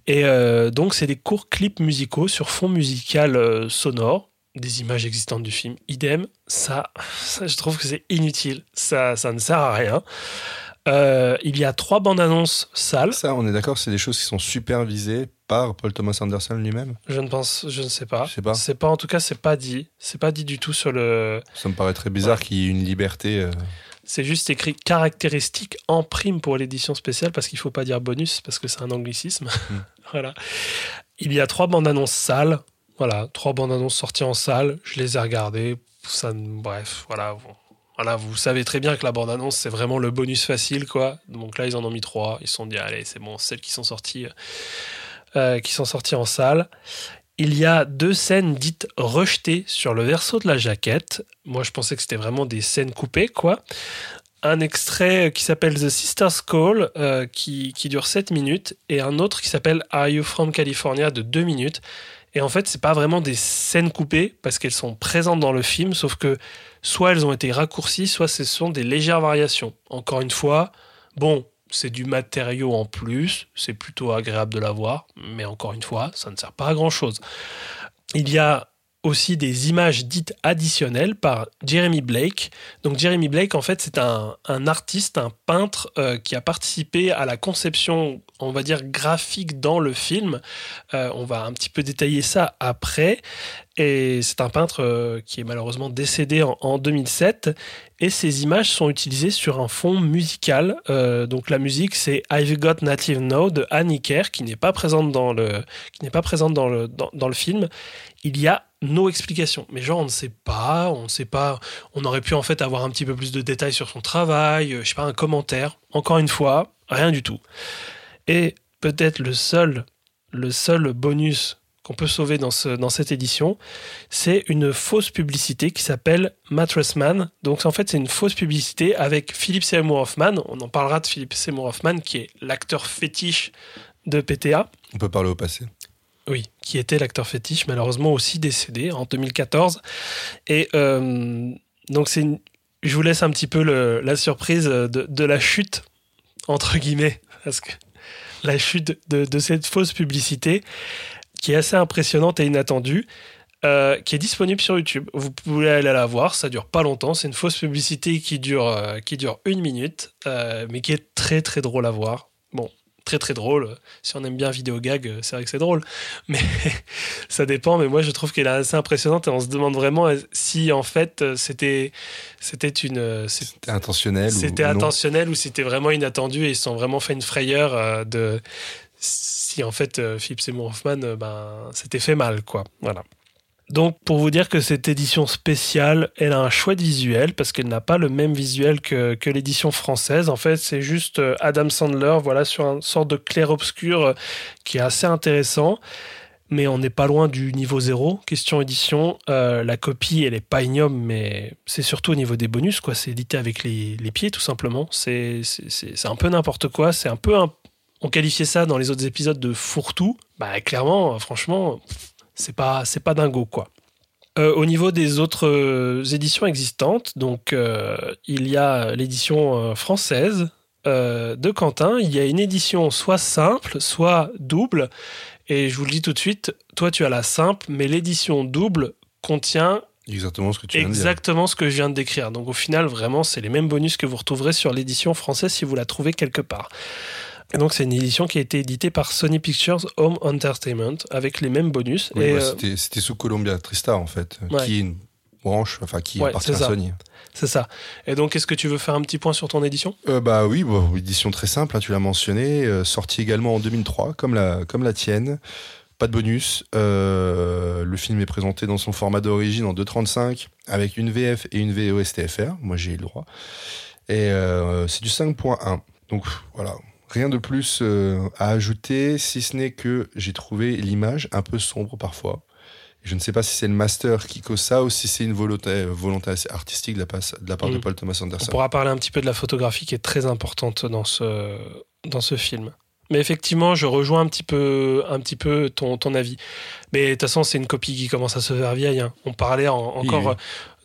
Et euh, donc c'est des courts clips musicaux sur fond musical euh, sonore, des images existantes du film. Idem, ça, ça je trouve que c'est inutile. Ça, ça ne sert à rien. Euh, il y a trois bandes annonces sales. Ça, on est d'accord, c'est des choses qui sont supervisées par Paul Thomas Anderson lui-même. Je ne pense, je ne sais pas. Je sais pas. C'est pas, en tout cas, c'est pas dit. C'est pas dit du tout sur le. Ça me paraît très bizarre qu'il y ait une liberté. euh, C'est juste écrit caractéristiques en prime pour l'édition spéciale parce qu'il faut pas dire bonus parce que c'est un anglicisme. Mm. voilà. Il y a trois bandes annonces sales. Voilà, trois bandes annonces sorties en salle. Je les ai regardées. Ça, bref, voilà. Bon. Voilà, vous savez très bien que la bande annonce c'est vraiment le bonus facile quoi. Donc là ils en ont mis trois. Ils se sont dit allez c'est bon celles qui sont sorties euh, qui sont sorties en salle. Il y a deux scènes dites rejetées sur le verso de la jaquette. Moi, je pensais que c'était vraiment des scènes coupées, quoi. Un extrait qui s'appelle The Sister's Call, euh, qui, qui dure 7 minutes, et un autre qui s'appelle Are You From California, de 2 minutes. Et en fait, c'est pas vraiment des scènes coupées, parce qu'elles sont présentes dans le film, sauf que soit elles ont été raccourcies, soit ce sont des légères variations. Encore une fois, bon, c'est du matériau en plus, c'est plutôt agréable de l'avoir, mais encore une fois, ça ne sert pas à grand chose. Il y a aussi des images dites additionnelles par Jeremy Blake. Donc Jeremy Blake, en fait, c'est un, artiste, un peintre euh, qui a participé à la conception, on va dire, graphique dans le film. Euh, on va un petit peu détailler ça après. Et c'est un peintre euh, qui est malheureusement décédé en, en 2007. Et ces images sont utilisées sur un fond musical. Donc la musique, c'est I've Got Native Now de Annie Kerr, qui n'est pas présente dans le, qui n'est pas présente dans le, dans le film. Il y a no explication. Mais genre, on ne sait pas, on ne sait pas. On aurait pu en fait avoir un petit peu plus de détails sur son travail, euh, je sais pas, un commentaire. Encore une fois, rien du tout. Et peut-être le seul, le seul bonus qu'on peut sauver dans, ce, dans cette édition, c'est une fausse publicité qui s'appelle Mattress Man. Donc en fait, c'est une fausse publicité avec Philip Seymour Hoffman. On en parlera de Philip Seymour Hoffman, qui est l'acteur fétiche de PTA. On peut parler au passé. Oui, qui était l'acteur fétiche, malheureusement aussi décédé en 2014. Et euh, donc, c'est je vous laisse un petit peu la surprise de, la chute, entre guillemets, parce que la chute de, cette fausse publicité, qui est assez impressionnante et inattendue, euh, qui est disponible sur YouTube. Vous pouvez aller la voir, ça dure pas longtemps. C'est une fausse publicité qui dure, euh, qui dure une minute, mais qui est très très drôle à voir. Bon, très très drôle. Si on aime bien vidéo gag, euh, c'est vrai que c'est drôle. Mais ça dépend. Mais moi, je trouve qu'elle est assez impressionnante et on se demande vraiment euh, si en fait euh, c'était c'était une C'était intentionnel ou c'était intentionnel ou c'était vraiment inattendu et ils se sont vraiment fait une frayeur de si en fait Philippe Seymour Hoffman ben c'était fait mal quoi voilà donc pour vous dire que cette édition spéciale elle a un chouette visuel parce qu'elle n'a pas le même visuel que, que l'édition française en fait c'est juste euh, Adam Sandler voilà sur une sorte de clair obscur euh, qui est assez intéressant mais on n'est pas loin du niveau zéro. Question édition, euh, la copie, elle est pas ignoble, mais c'est surtout au niveau des bonus, quoi. C'est édité avec les, pieds, tout simplement. C'est un peu n'importe quoi. C'est un peu un- On qualifiait ça dans les autres épisodes de fourre-tout. Bah, clairement, franchement, c'est pas, c'est pas dingo, quoi. Euh, au niveau des autres euh, éditions existantes, donc euh, il y a l'édition française de Quentin. Il y a une édition soit simple, soit double. Et je vous le dis tout de suite, toi tu as la simple, mais l'édition double contient Exactement ce que tu viens de dire. exactement ce que je viens de décrire. Donc au final, vraiment, c'est les mêmes bonus que vous retrouverez sur l'édition française si vous la trouvez quelque part. Et donc c'est une édition qui a été éditée par Sony Pictures Home Entertainment avec les mêmes bonus. Oui, bah, euh, c'était- sous Columbia Tristar en fait, euh, Ouais. qui est une branche, enfin qui Ouais, appartient à ça. Sony. c'est ça. Et donc est-ce que tu veux faire un petit point sur ton édition? Euh, bah oui, bon, édition très simple, hein, tu l'as mentionné, euh, sortie également en 2003, comme la, comme la tienne. Pas de bonus. Euh, le film est présenté dans son format d'origine en 2.35 avec une VF et une VOSTFR. Moi j'ai eu le droit. Et c'est du 5.1. Donc voilà, rien de plus euh, à ajouter, si ce n'est que j'ai trouvé l'image un peu sombre parfois. Je ne sais pas si c'est le master qui cause ça ou si c'est une volonté, volonté assez artistique de la, passe- de la part de Mm. Paul Thomas On Anderson. pourra parler un petit peu de la photographie qui est très importante dans ce, dans ce film. Mais effectivement, je rejoins un petit peu, un petit peu ton, ton avis. Mais de toute façon, c'est une copie qui commence à se faire vieille. hein. On parlait en- encore oui. euh,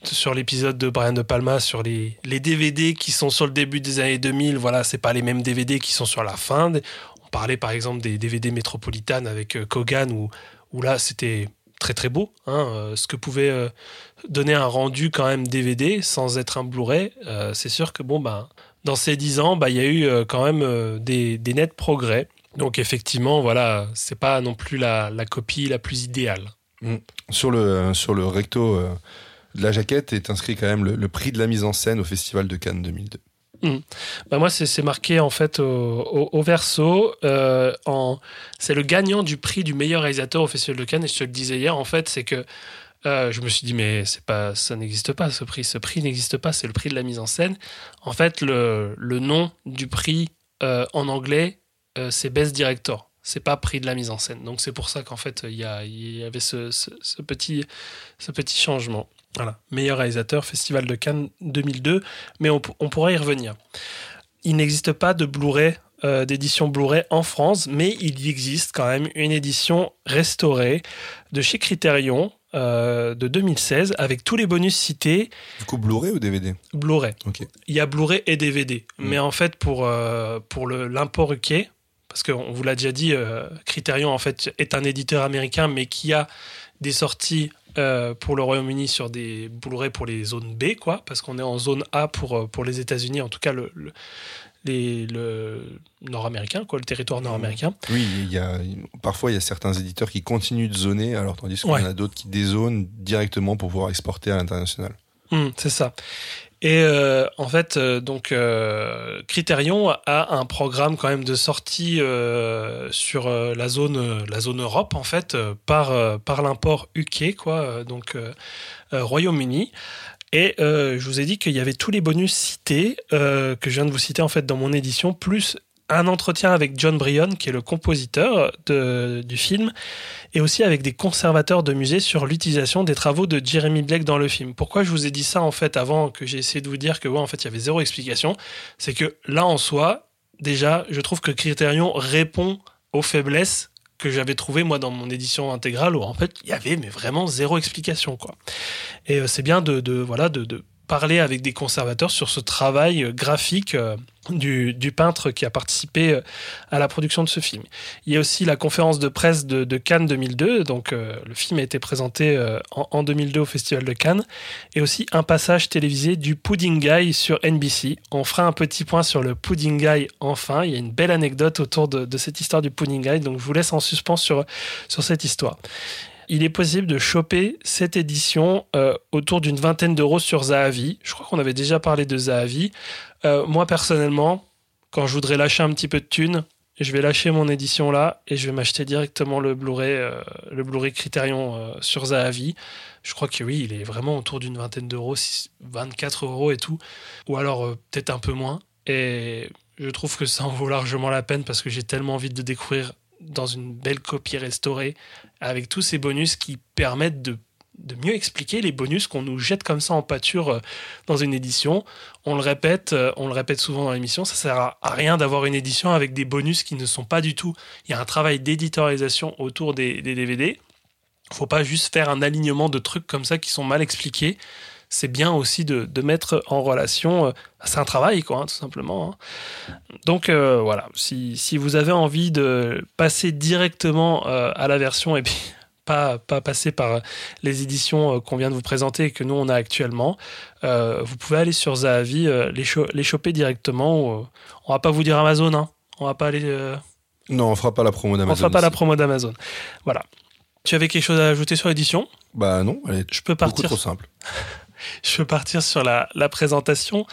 sur l'épisode de Brian De Palma sur les, les DVD qui sont sur le début des années 2000. Voilà, c'est pas les mêmes DVD qui sont sur la fin. On parlait par exemple des DVD Metropolitan avec euh, Kogan où, où là c'était très très beau. hein, euh, ce que pouvait euh, donner un rendu quand même DVD sans être un Blu-ray, c'est sûr que bon ben dans ces 10 ans, bah, il y a eu quand même des, des nets progrès. Donc effectivement, voilà, c'est pas non plus la, la copie la plus idéale. Sur le, sur le recto la jaquette est inscrit quand même le, prix de la mise en scène au Festival de Cannes 2002. Bah, moi, c'est marqué en fait au, verso. euh, c'est le gagnant du prix du meilleur réalisateur au Festival de Cannes. Et je te le disais hier, en fait, c'est que euh, je me suis dit, mais c'est pas, ça n'existe pas ce prix. Ce prix n'existe pas. C'est le prix de la mise en scène. En fait, le, le nom du prix euh, en anglais, euh, c'est Best Director. C'est pas prix de la mise en scène. Donc c'est pour ça qu'en fait, il y, y avait ce petit, ce petit changement. Voilà. Meilleur réalisateur, Festival de Cannes 2002. Mais on, p- on pourrait y revenir. Il n'existe pas de Blu-ray, euh, d'édition Blu-ray en France, mais il y existe quand même une édition restaurée de chez Criterion euh, de 2016 avec tous les bonus cités Du coup, Blu-ray ou DVD Blu-ray. Ok. Il y a Blu-ray et DVD, Mm. mais en fait pour euh, pour le l'import UK, parce qu'on vous l'a déjà dit, euh, Criterion en fait est un éditeur américain, mais qui a des sorties euh, pour le Royaume-Uni sur des Blu-ray pour les zones B, quoi, parce qu'on est en zone A pour euh, pour les États-Unis, en tout cas le, le les, le nord-américain, quoi, le territoire nord-américain. Oui, il y a, parfois il y a certains éditeurs qui continuent de zoner, alors tandis qu'il Ouais. y en a d'autres qui dézonent directement pour pouvoir exporter à l'international. Hum, c'est ça. Et euh, en fait, euh, donc euh, Criterion a un programme quand même de sortie euh, sur euh, la zone, euh, la zone Europe en fait par par l'import UK quoi, donc Royaume-Uni. Et je vous ai dit qu'il y avait tous les bonus cités que je viens de vous citer en fait dans mon édition, plus un entretien avec John Bryan, qui est le compositeur du film, et aussi avec des conservateurs de musées sur l'utilisation des travaux de Jeremy Blake dans le film. Pourquoi je vous ai dit ça en fait avant que j'ai essayé de vous dire que ouais, en fait il y avait zéro explication, c'est que là en soi, déjà, je trouve que Criterion répond aux faiblesses que j'avais trouvées moi dans mon édition intégrale où en fait il y avait mais vraiment zéro explication quoi. Et euh, c'est bien de, voilà de parler avec des conservateurs sur ce travail euh, graphique euh, du, peintre qui a participé euh, à la production de ce film. Il y a aussi la conférence de presse de, Cannes 2002, donc le film a été présenté en, en 2002 au Festival de Cannes, et aussi un passage télévisé du Pudding Guy sur NBC. On fera un petit point sur le Pudding Guy enfin, il y a une belle anecdote autour de, de cette histoire du Pudding Guy, donc je vous laisse en suspens sur, sur cette histoire. Il est possible de choper cette édition euh, autour d'une vingtaine d'euros sur Zahavi. Je crois qu'on avait déjà parlé de Zahavi. Euh, moi, personnellement, quand je voudrais lâcher un petit peu de thunes, je vais lâcher mon édition là et je vais m'acheter directement le Blu-ray, euh, le Blu-ray Criterion sur Zahavi. Je crois que oui, il est vraiment autour d'une vingtaine d'euros, six- 24 euros et tout, ou alors peut-être un peu moins. Et je trouve que ça en vaut largement la peine parce que j'ai tellement envie de découvrir dans une belle copie restaurée avec tous ces bonus qui permettent de, de mieux expliquer les bonus qu'on nous jette comme ça en pâture euh, dans une édition. On le répète, euh, on le répète souvent dans l'émission, ça sert à rien d'avoir une édition avec des bonus qui ne sont pas du tout. Il y a un travail d'éditorialisation autour des, des DVD. Faut pas juste faire un alignement de trucs comme ça qui sont mal expliqués. C'est bien aussi de, de mettre en relation. euh, c'est un travail, quoi, hein, tout simplement. hein. Donc euh, voilà, si, si vous avez envie de passer directement euh, à la version et puis pas, pas passer par les éditions qu'on vient de vous présenter et que nous on a actuellement, euh, vous pouvez aller sur Zahavi, les, cho- les choper directement. on va pas vous dire Amazon, hein. on va pas aller. Non, on fera pas la promo on d'Amazon. fera pas la promo d'Amazon. Voilà. Tu avais quelque chose à ajouter sur l'édition? Bah non, elle est Je peux beaucoup partir trop simple. je peux partir sur la, présentation,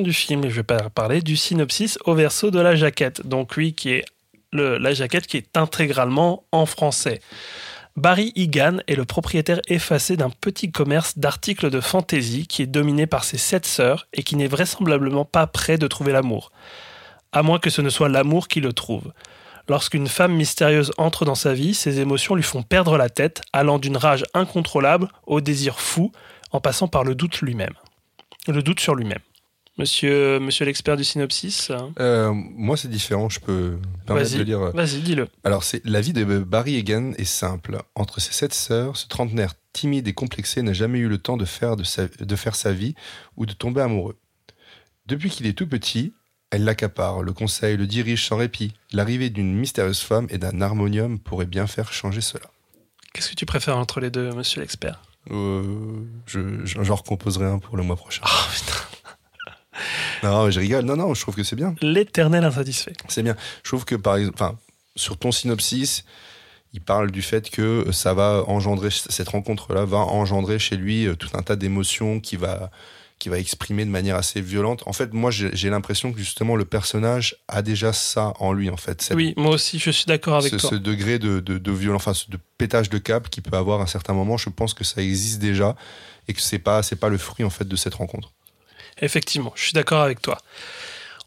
du film. Je vais parler du synopsis au verso de la jaquette. Donc oui, qui est la jaquette qui est intégralement en français. Barry Egan est le propriétaire effacé d'un petit commerce d'articles de fantaisie qui est dominé par ses sept sœurs et qui n'est vraisemblablement pas prêt de trouver l'amour. À moins que ce ne soit l'amour qui le trouve. Lorsqu'une femme mystérieuse entre dans sa vie, ses émotions lui font perdre la tête, allant d'une rage incontrôlable au désir fou, en passant par le doute lui-même. Le doute sur lui-même. Monsieur, monsieur l'expert du synopsis. Euh, moi, c'est différent. Je peux me permettre Vas-y. de lire. euh, Vas-y, dis-le. Alors, c'est la vie de Barry Egan est simple. Entre ses sept sœurs, ce trentenaire timide et complexé n'a jamais eu le temps de faire, de, sa, de faire sa vie ou de tomber amoureux. Depuis qu'il est tout petit, elle l'accapare, le conseille, le dirige sans répit. L'arrivée d'une mystérieuse femme et d'un harmonium pourrait bien faire changer cela. Qu'est-ce que tu préfères entre les deux, monsieur l'expert? Je, je- j'en recomposerai un pour le mois prochain. Oh putain. Non, je rigole. Non, non, je trouve que c'est bien. L'éternel insatisfait. C'est bien. Je trouve que par exemple, enfin, sur ton synopsis, il parle du fait que ça va engendrer cette rencontre-là va engendrer chez lui euh, tout un tas d'émotions qui va qui va exprimer de manière assez violente. En fait, moi, j'ai l'impression que justement le personnage a déjà ça en lui, en fait. Cette- Oui, moi aussi, je suis d'accord avec ce, toi. ce degré de, de, de violence, enfin, ce- de pétage de câble qu'il peut avoir à un certain moment, je pense que ça existe déjà et que c'est pas c'est pas le fruit en fait de cette rencontre. Effectivement, je suis d'accord avec toi.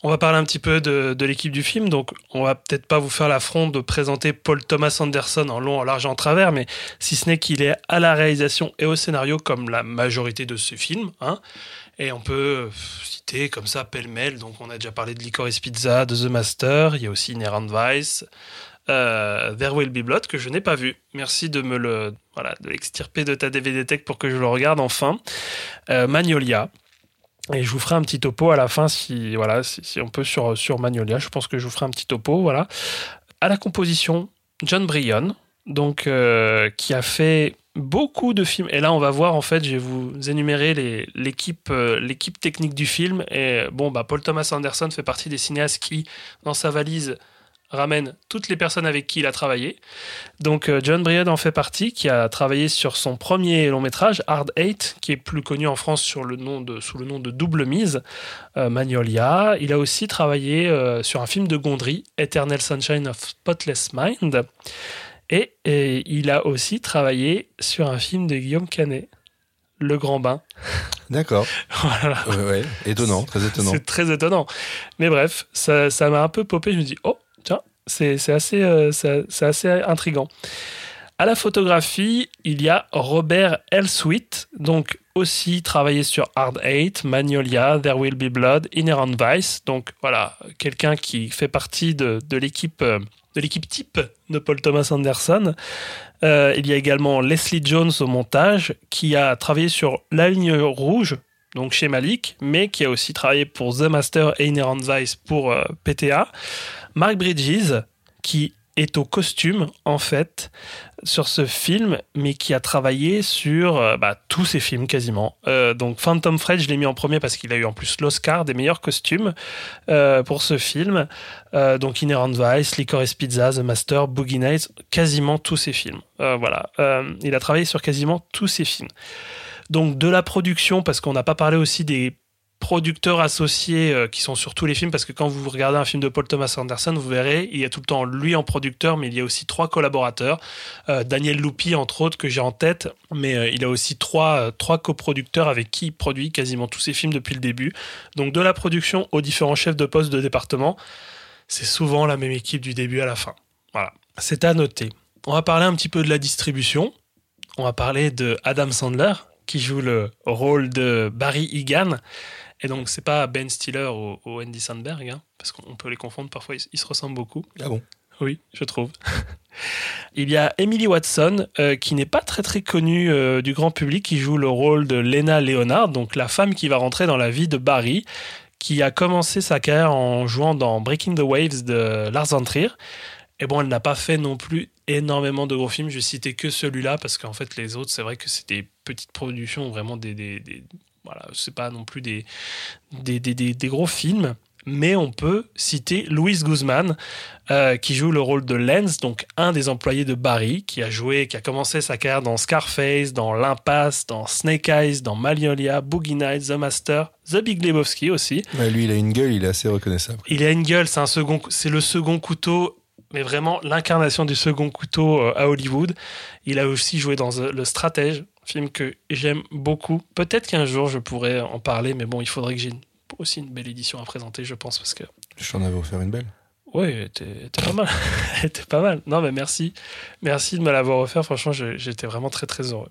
On va parler un petit peu de, l'équipe du film, donc on va peut-être pas vous faire l'affront de présenter Paul Thomas Anderson en long, en large en travers, mais si ce n'est qu'il est à la réalisation et au scénario comme la majorité de ce film, hein, et on peut euh, citer comme ça pêle-mêle, donc on a déjà parlé de Licorice Pizza, de The Master, il y a aussi Inherent Vice, euh, There Will Be Blood que je n'ai pas vu. Merci de me le voilà de l'extirper de ta DVD Tech pour que je le regarde enfin. Euh, Magnolia. Et je vous ferai un petit topo à la fin si voilà si, on peut sur sur Magnolia. Je pense que je vous ferai un petit topo voilà. À la composition, John Bryan, donc euh, qui a fait beaucoup de films. Et là, on va voir en fait, je vais vous énumérer euh, l'équipe technique du film. Et bon, bah Paul Thomas Anderson fait partie des cinéastes qui, dans sa valise, ramène toutes les personnes avec qui il a travaillé. Donc euh, John Bryan en fait partie, qui a travaillé sur son premier long métrage, Hard Eight, qui est plus connu en France sur le nom de, sous le nom de Double Mise, euh, Magnolia. Il a aussi travaillé euh, sur un film de Gondry, Eternal Sunshine of Spotless Mind. Et, et il a aussi travaillé sur un film de Guillaume Canet, Le Grand Bain. D'accord. Voilà. Ouais, ouais. Étonnant, très étonnant. C'est très étonnant. Mais bref, ça ça m'a un peu popé. Je me dis, oh, c'est assez, euh, c'est assez intriguant. À la photographie, il y a Robert Elswit, donc aussi travaillé sur Hard Eight, Magnolia, There Will Be Blood, Inherent Vice. Donc voilà, quelqu'un qui fait partie de, de l'équipe euh, de l'équipe type de Paul Thomas Anderson. Euh, il y a également Leslie Jones au montage, qui a travaillé sur La Ligne Rouge, donc chez Malik, mais qui a aussi travaillé pour The Master et Inherent Vice pour euh, PTA. Mark Bridges, qui est au costume, en fait, sur ce film, mais qui a travaillé sur euh, bah, tous ses films quasiment. Euh, donc Phantom Fred, je l'ai mis en premier parce qu'il a eu en plus l'Oscar des meilleurs costumes euh, pour ce film. Donc Inherent Vice, Licorice Pizza, The Master, Boogie Nights, quasiment tous ses films. Voilà, il a travaillé sur quasiment tous ses films. Donc de la production, parce qu'on n'a pas parlé aussi des producteurs associés euh, qui sont sur tous les films, parce que quand vous regardez un film de Paul Thomas Anderson, vous verrez, il y a tout le temps lui en producteur, mais il y a aussi trois collaborateurs. Euh, Daniel Loupi, entre autres, que j'ai en tête, mais euh, il a aussi trois, trois coproducteurs avec qui il produit quasiment tous ses films depuis le début. Donc de la production aux différents chefs de poste de département, c'est souvent la même équipe du début à la fin. Voilà, c'est à noter. On va parler un petit peu de la distribution. On va parler de Adam Sandler, qui joue le rôle de Barry Egan. Et donc, c'est pas Ben Stiller ou, ou Andy Sandberg, hein, parce qu'on peut les confondre, parfois ils, ils se ressemblent beaucoup. Ah bon? Oui, je trouve. Il y a Emily Watson, euh, qui n'est pas très très connue euh, du grand public, qui joue le rôle de Lena Leonard, donc la femme qui va rentrer dans la vie de Barry, qui a commencé sa carrière en jouant dans Breaking the Waves de Lars von Trier. Et bon, elle n'a pas fait non plus énormément de gros films. Je citais que celui-là parce qu'en fait, les autres, c'est vrai que c'est des petites productions, vraiment des. des, des- voilà, c'est pas non plus des, des, des, des- gros films. Mais on peut citer Louis Guzman, euh, qui joue le rôle de Lenz, donc un des employés de Barry, qui a joué, qui a commencé sa carrière dans Scarface, dans L'Impasse, dans Snake Eyes, dans Magnolia, Boogie Nights, The Master, The Big Lebowski aussi. Ouais, Lui, il a une gueule, il est assez reconnaissable. Il a une gueule, c'est un second, c'est le second couteau, mais vraiment l'incarnation du second couteau euh, à Hollywood. Il a aussi joué dans The- Le Stratège, film que j'aime beaucoup. Peut-être qu'un jour je pourrais en parler, mais bon, il faudrait que j'ai aussi une belle édition à présenter, je pense, parce que Je t'en avais offert une belle? oui, elle était, pas mal. Elle était pas mal. Non, mais merci. Merci de me l'avoir offert. Franchement, j'étais vraiment très, très heureux.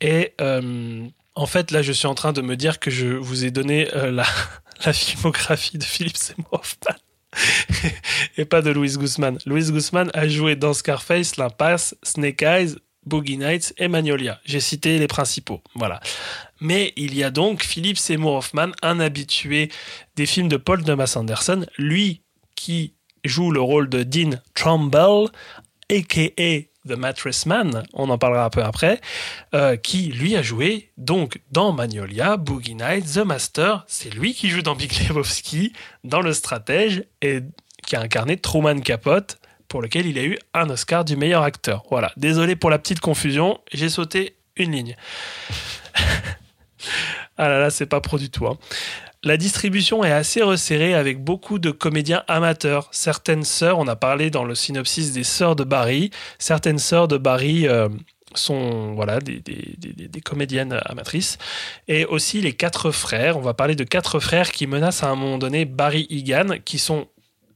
Et euh, En fait, là, je suis en train de me dire que je vous ai donné euh, la, la filmographie de Philippe Seymour Hoffman et pas de Louis Guzman. Louis Guzman a joué dans Scarface, L'Impasse, Snake Eyes, Boogie Nights et Magnolia. J'ai cité les principaux. Voilà. Mais il y a donc Philippe Seymour Hoffman, un habitué des films de Paul Thomas Anderson, lui qui joue le rôle de Dean Trumbull, a.k.a. The Mattress Man, on en parlera un peu après, euh, qui lui a joué donc dans Magnolia, Boogie Nights, The Master. C'est lui qui joue dans Big Lebowski, dans Le Stratège, et qui a incarné Truman Capote, pour lequel il a eu un Oscar du meilleur acteur. Voilà, désolé pour la petite confusion, j'ai sauté une ligne. ah là là, c'est pas pro du tout. hein. La distribution est assez resserrée avec beaucoup de comédiens amateurs. Certaines sœurs, on a parlé dans le synopsis des sœurs de Barry, certaines sœurs de Barry euh, sont voilà des, des- comédiennes amatrices. Et aussi les quatre frères, on va parler de quatre frères qui menacent à un moment donné Barry Egan, qui sont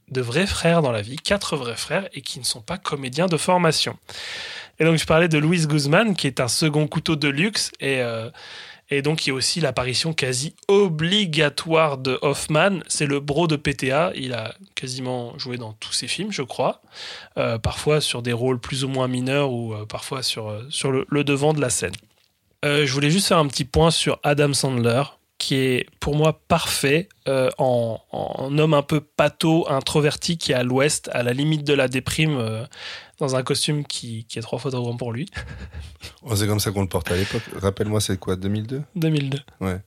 de vrais frères dans la vie, quatre vrais frères, et qui ne sont pas comédiens de formation. Et donc je parlais de Louis Guzman, qui est un second couteau de luxe, et, euh, et donc il y a aussi l'apparition quasi obligatoire de Hoffman, c'est le bro de PTA, il a quasiment joué dans tous ses films, je crois, Euh, parfois sur des rôles plus ou moins mineurs, ou euh, parfois sur, sur le, devant de la scène. Je voulais juste faire un petit point sur Adam Sandler, qui est pour moi parfait euh, en, en homme un peu pâteau, introverti, qui est à l'ouest, à la limite de la déprime, euh, dans un costume qui, qui est trois fois trop grand pour lui. Oh, c'est comme ça qu'on le porte à l'époque. Rappelle-moi, c'est quoi, 2002 2002. Ouais.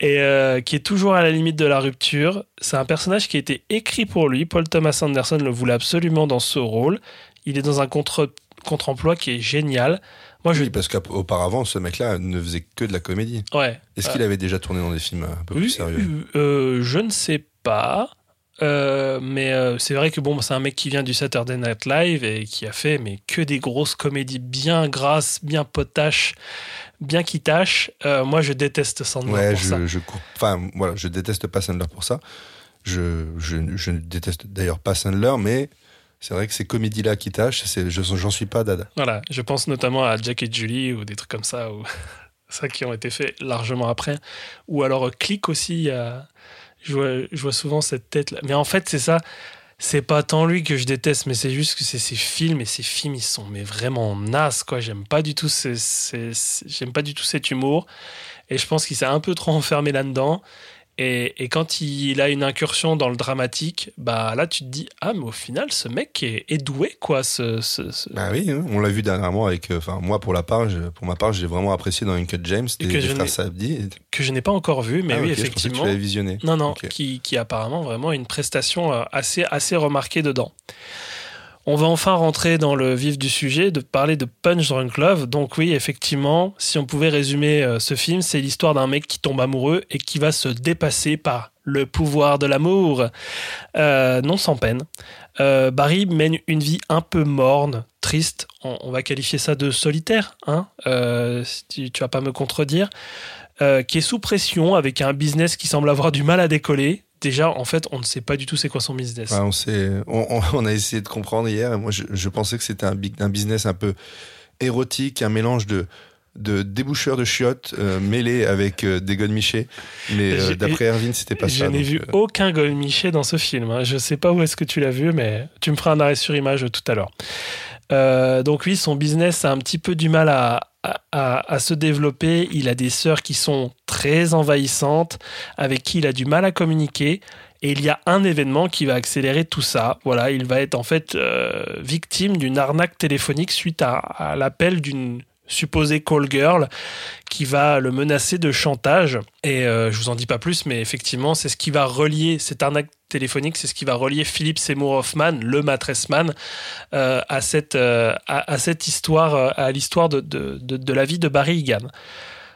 Et euh, qui est toujours à la limite de la rupture. C'est un personnage qui a été écrit pour lui. Paul Thomas Anderson le voulait absolument dans ce rôle. Il est dans un contre- contre-emploi qui est génial. Moi, je. Oui, parce qu'auparavant, ce mec-là ne faisait que de la comédie. Ouais. Est-ce qu'il avait déjà tourné dans des films un peu plus sérieux? euh, je ne sais pas. Euh, mais euh, c'est vrai que bon, c'est un mec qui vient du Saturday Night Live et qui a fait mais que des grosses comédies bien grasses, bien potaches, bien qui tâchent. Euh, moi, je déteste Sandler Ouais, pour ça. je, je cours. Enfin, voilà, je déteste pas Sandler pour ça. Je, je, je ne déteste d'ailleurs pas Sandler, mais c'est vrai que ces comédies-là qui tâchent, j'en suis pas dada. Voilà, je pense notamment à Jack et Julie ou des trucs comme ça, ou ça qui ont été faits largement après. Ou alors euh, Click aussi, je, vois, souvent cette tête-là. Mais en fait, c'est ça, c'est pas tant lui que je déteste, mais c'est juste que c'est ses films et ses films, ils sont mais vraiment nazes, quoi. J'aime pas du tout, j'aime pas du tout cet humour. Et je pense qu'il s'est un peu trop enfermé là-dedans. Et, et quand il a une incursion dans le dramatique, bah là tu te dis ah mais au final ce mec est, est doué quoi. Ce, ce- ce- Bah oui, hein, on l'a vu dernièrement avec. euh, Enfin, moi, pour la part, je- pour ma part, j'ai vraiment apprécié dans Uncut James des, que des je frères Sabdi. que je n'ai pas encore vu, mais Ah, oui, ok, je pensais que effectivement. tu visionné. Non, non, qui, qui a apparemment vraiment une prestation euh, assez, assez remarquée dedans. On va enfin rentrer dans le vif du sujet, de parler de Punch Drunk Love. Donc oui, effectivement, si on pouvait résumer euh, ce film, c'est l'histoire d'un mec qui tombe amoureux et qui va se dépasser par le pouvoir de l'amour, Euh, non sans peine. Euh, Barry mène une vie un peu morne, triste. On, va qualifier ça de solitaire, hein si tu, vas pas me contredire. Qui est sous pression avec un business qui semble avoir du mal à décoller. Déjà, en fait, on ne sait pas du tout c'est quoi son business. On, a essayé de comprendre hier, et moi, je, pensais que c'était un business un peu érotique, un mélange de de déboucheurs de chiottes euh, mêlés avec euh, des godemichés. Mais euh, d'après Erwin, c'était pas Je ça. n'ai donc, vu euh, aucun Golmiché dans ce film. hein. Je sais pas où est-ce que tu l'as vu, mais tu me feras un arrêt sur image tout à l'heure. Euh, donc oui, son business a un petit peu du mal à, à- se développer. Il a des sœurs qui sont très envahissantes, avec qui il a du mal à communiquer. Et il y a un événement qui va accélérer tout ça. Voilà, il va être en fait victime d'une arnaque téléphonique suite à, à l'appel d'une supposée call girl qui va le menacer de chantage. Et euh, je vous en dis pas plus, mais effectivement, c'est ce qui va relier cette arnaque téléphonique, c'est ce qui va relier Philippe Seymour Hoffman, le matressman, euh, à, cette, euh, à, cette histoire, euh, à l'histoire de, de, de, de la vie de Barry Egan.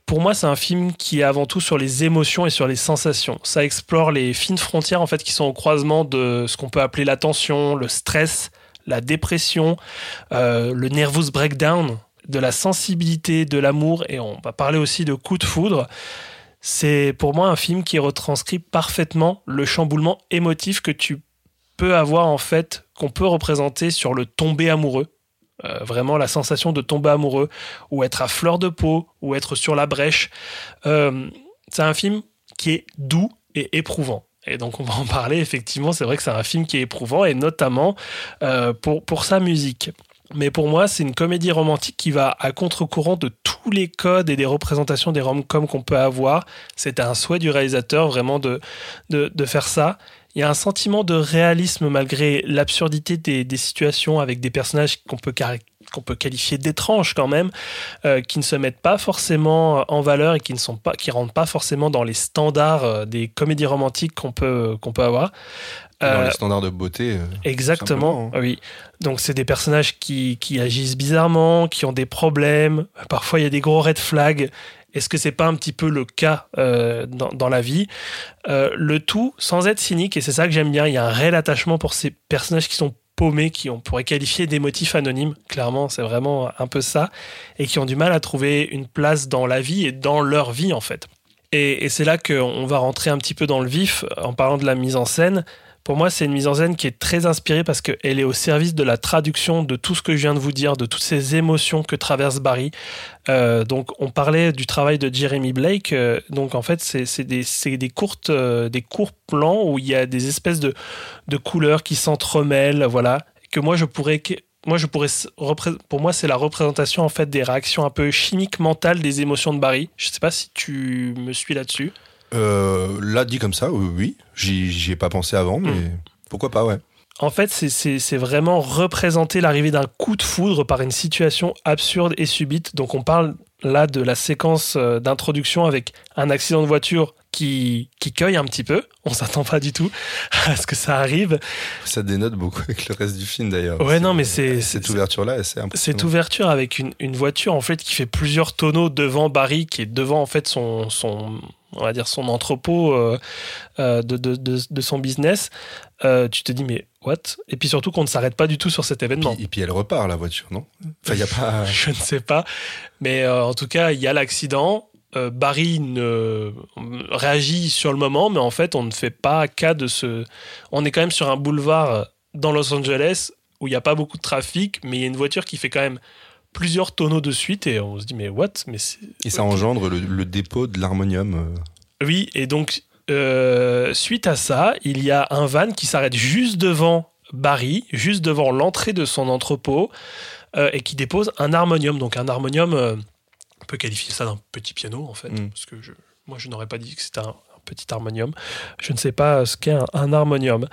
Pour moi, c'est un film qui est avant tout sur les émotions et sur les sensations. Ça explore les fines frontières en fait qui sont au croisement de ce qu'on peut appeler l'attention, le stress, la dépression, euh, le nervous breakdown, de la sensibilité, de l'amour, et on va parler aussi de coup de foudre. C'est pour moi un film qui retranscrit parfaitement le chamboulement émotif que tu peux avoir en fait, qu'on peut représenter sur le tombé amoureux. Euh, vraiment la sensation de tomber amoureux, ou être à fleur de peau, ou être sur la brèche. Euh, c'est un film qui est doux et éprouvant. Et donc on va en parler, effectivement, c'est vrai que c'est un film qui est éprouvant, et notamment euh, pour, pour sa musique. Mais pour moi, c'est une comédie romantique qui va à contre-courant de tous les codes et des représentations des rom-coms qu'on peut avoir. C'était un souhait du réalisateur vraiment de, de, de faire ça. Il y a un sentiment de réalisme malgré l'absurdité des, des situations avec des personnages qu'on peut, qu'on peut qualifier d'étranges quand même, euh, qui ne se mettent pas forcément en valeur et qui ne sont pas, qui rentrent pas forcément dans les standards euh, des comédies romantiques qu'on peut, qu'on peut avoir. Dans Euh, les standards de beauté. euh, Exactement, hein. oui. Donc c'est des personnages qui, qui agissent bizarrement, qui ont des problèmes. Parfois il y a des gros red flags. Est-ce que c'est pas un petit peu le cas euh, dans, dans la vie? Euh, Le tout sans être cynique, et c'est ça que j'aime bien. Il y a un réel attachement pour ces personnages qui sont paumés, qui on pourrait qualifier des motifs anonymes. Clairement, c'est vraiment un peu ça, et qui ont du mal à trouver une place dans la vie et dans leur vie en fait. Et, et c'est là qu'on va rentrer un petit peu dans le vif en parlant de la mise en scène. Pour moi, c'est une mise en scène qui est très inspirée parce qu'elle est au service de la traduction de tout ce que je viens de vous dire, de toutes ces émotions que traverse Barry. Euh, donc, on parlait du travail de Jeremy Blake. euh, donc, en fait, c'est des, courtes, euh, des courts plans où il y a des espèces de, de couleurs qui s'entremêlent, voilà, que moi, je pourrais... Moi, je pourrais, pour moi, c'est la représentation en fait des réactions un peu chimiques mentales des émotions de Barry. Je sais pas si tu me suis là-dessus. Euh, là, dit comme ça, oui, oui. J'y ai pas pensé avant, mais Mm. pourquoi pas, ouais. En fait, c'est- vraiment représenter l'arrivée d'un coup de foudre par une situation absurde et subite. Donc, on parle là de la séquence euh, d'introduction avec un accident de voiture qui, qui cueille un petit peu. On s'attend pas du tout à ce que ça arrive. Ça dénote beaucoup avec le reste du film d'ailleurs. Ouais, non, mais c'est- cette ouverture-là, c'est. Cette ouverture avec une, une voiture en fait qui fait plusieurs tonneaux devant Barry, qui est devant en fait son, son on va dire son entrepôt euh, euh, de, de, de, de son business. Euh, tu te dis mais what? Et puis surtout qu'on ne s'arrête pas du tout sur cet événement. Puis- et puis elle repart la voiture, non? Enfin, y a pas. Je ne sais pas. Mais en tout cas, il y a l'accident. Barry ne réagit sur le moment, mais en fait, on ne fait pas cas de ce. On est quand même sur un boulevard dans Los Angeles où il n'y a pas beaucoup de trafic, mais il y a une voiture qui fait quand même plusieurs tonneaux de suite et on se dit mais what? Mais Et ça engendre le, le dépôt de l'harmonium. euh. oui, et donc euh, suite à ça, il y a un van qui s'arrête juste devant Barry, juste devant l'entrée de son entrepôt, euh, et qui dépose un harmonium. Donc un harmonium, euh, on peut qualifier ça d'un petit piano en fait, Mm. parce que je, moi je n'aurais pas dit que c'était un, un petit harmonium. Je ne sais pas ce qu'est un, un harmonium.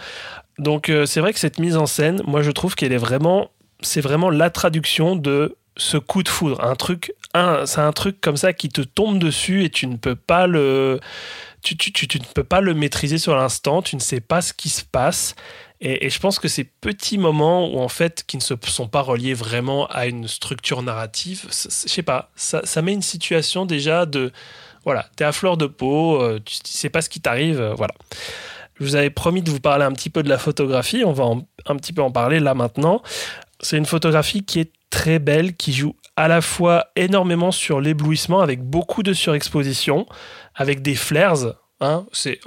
Donc c'est vrai que cette mise en scène, moi je trouve qu'elle est vraiment, c'est vraiment la traduction de ce coup de foudre, un truc, c'est un truc comme ça qui te tombe dessus et tu ne peux pas le, tu, ne peux pas le maîtriser sur l'instant, tu ne sais pas ce qui se passe. Et, je pense que ces petits moments où en fait qui ne sont pas reliés vraiment à une structure narrative, je sais pas, ça, ça met une situation déjà de voilà, t'es à fleur de peau, euh, tu, tu sais pas ce qui t'arrive, euh, voilà. Je vous avais promis de vous parler un petit peu de la photographie, on va en- un petit peu en parler là maintenant. C'est une photographie qui est très belle, qui joue à la fois énormément sur l'éblouissement avec beaucoup de surexposition, avec des flares. Hein, c'est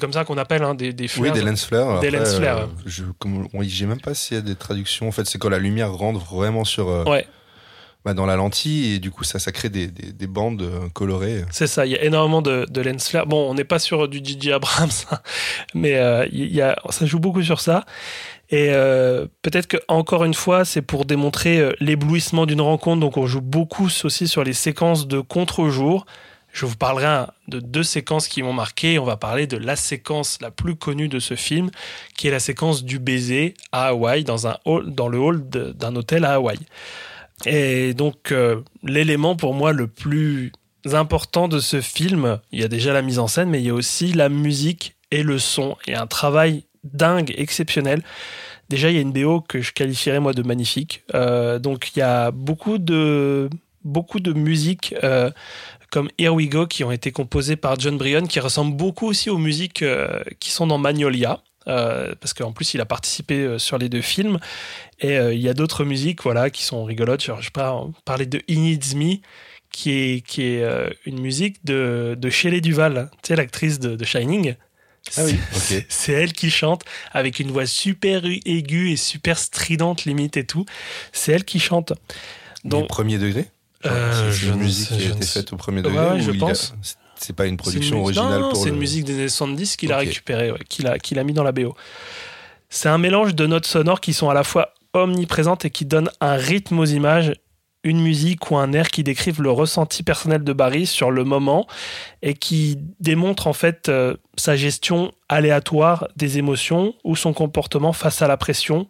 comme ça qu'on appelle hein, des, des Oui, flares. des lens flares. Des lens flares. euh, je oui, j'ai même pas s'il y a des traductions. En fait, c'est quand la lumière rentre vraiment sur euh, Ouais, bah, dans la lentille et du coup ça, ça crée des, des, des bandes euh, colorées. c'est ça. Il y a énormément de, de lens flares. Bon, on n'est pas sur du DJ Abrams, hein, mais euh, y a, ça joue beaucoup sur ça. Et euh, peut-être que encore une fois, c'est pour démontrer euh, l'éblouissement d'une rencontre. Donc, on joue beaucoup aussi sur les séquences de contre-jour. Je vous parlerai de deux séquences qui m'ont marqué. On va parler de la séquence la plus connue de ce film, qui est la séquence du baiser à Hawaï, dans, un hall, dans le hall d'un hôtel à Hawaï. Et donc, euh, l'élément pour moi le plus important de ce film, il y a déjà la mise en scène, mais il y a aussi la musique et le son. Et un travail dingue, exceptionnel. Déjà, il y a une BO que je qualifierais moi de magnifique. Euh, donc, il y a beaucoup de, beaucoup de musique euh, comme Here We Go qui ont été composées par John Bryan, qui ressemblent beaucoup aussi aux musiques euh, qui sont dans Magnolia. euh, parce qu'en plus, il a participé sur les deux films. Et il y a d'autres musiques voilà, qui sont rigolotes. Genre, je peux parler de Needs Me, qui est, qui est une musique de, de Shelley Duval, tu sais, l'actrice de, de Shining. Ah oui, C'est- elle qui chante avec une voix super aiguë et super stridente limite et tout. C'est elle qui chante. Du Donc, premier degré Euh, C'est une ne musique sais- qui a été faite au premier degré ouais, je a- pense. C'est pas une production une originale non, non, pour c'est le... une musique des années 70 qu'il a récupérée, ouais, qu'il a, qu'il a mis dans la BO. C'est un mélange de notes sonores qui sont à la fois omniprésentes et qui donnent un rythme aux images, une musique ou un air qui décrivent le ressenti personnel de Barry sur le moment et qui démontre en fait euh, sa gestion aléatoire des émotions ou son comportement face à la pression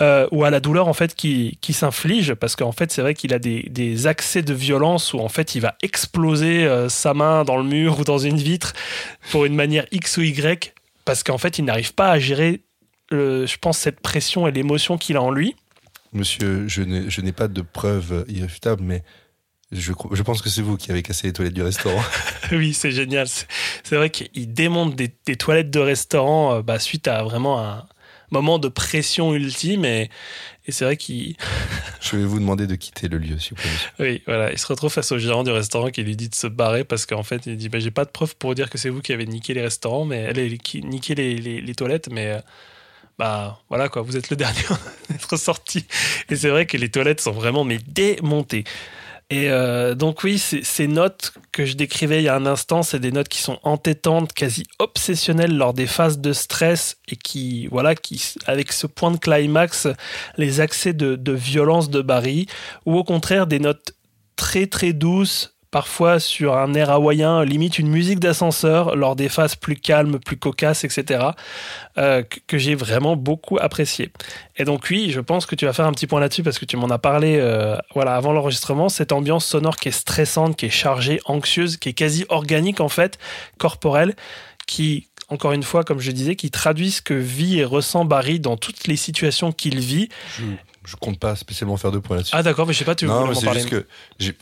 euh, ou à la douleur en fait qui, qui s'inflige. Parce qu'en fait c'est vrai qu'il a des, des accès de violence où en fait il va exploser euh, sa main dans le mur ou dans une vitre pour une manière X ou Y parce qu'en fait il n'arrive pas à gérer je pense cette pression et l'émotion qu'il a en lui Monsieur, je n'ai pas de preuves irréfutables, mais je, pense que c'est vous qui avez cassé les toilettes du restaurant. oui c'est génial c'est vrai qu'il démonte des, des toilettes de restaurant euh, bah, suite à vraiment un moment de pression ultime et, et c'est vrai qu'il je vais vous demander de quitter le lieu, s'il vous plaît. Oui, voilà, il se retrouve face au gérant du restaurant qui lui dit de se barrer parce qu'en fait, il dit bah, J'ai pas de preuves pour dire que c'est vous qui avez niqué les restaurants, mais les, qui- niqué les, les- les toilettes, mais euh, bah voilà quoi, vous êtes le dernier à être sorti. Et c'est vrai que les toilettes sont vraiment mais démontées. Et euh, donc, oui, ces notes que je décrivais il y a un instant, c'est des notes qui sont entêtantes, quasi obsessionnelles lors des phases de stress et qui, voilà, qui, avec ce point de climax, les accès de, de violence de Barry, ou au contraire des notes très très douces, parfois sur un air hawaïen, limite une musique d'ascenseur, lors des phases plus calmes, plus cocasses, etc., euh, que, j'ai vraiment beaucoup apprécié. Et donc oui, je pense que tu vas faire un petit point là-dessus parce que tu m'en as parlé euh, voilà, avant l'enregistrement, cette ambiance sonore qui est stressante, qui est chargée, anxieuse, qui est quasi organique en fait, corporelle, qui, encore une fois, comme je disais, qui traduit ce que vit et ressent Barry dans toutes les situations qu'il vit. Je compte pas spécialement faire deux points là-dessus. Ah d'accord, mais je sais pas, tu veux non, c'est juste que,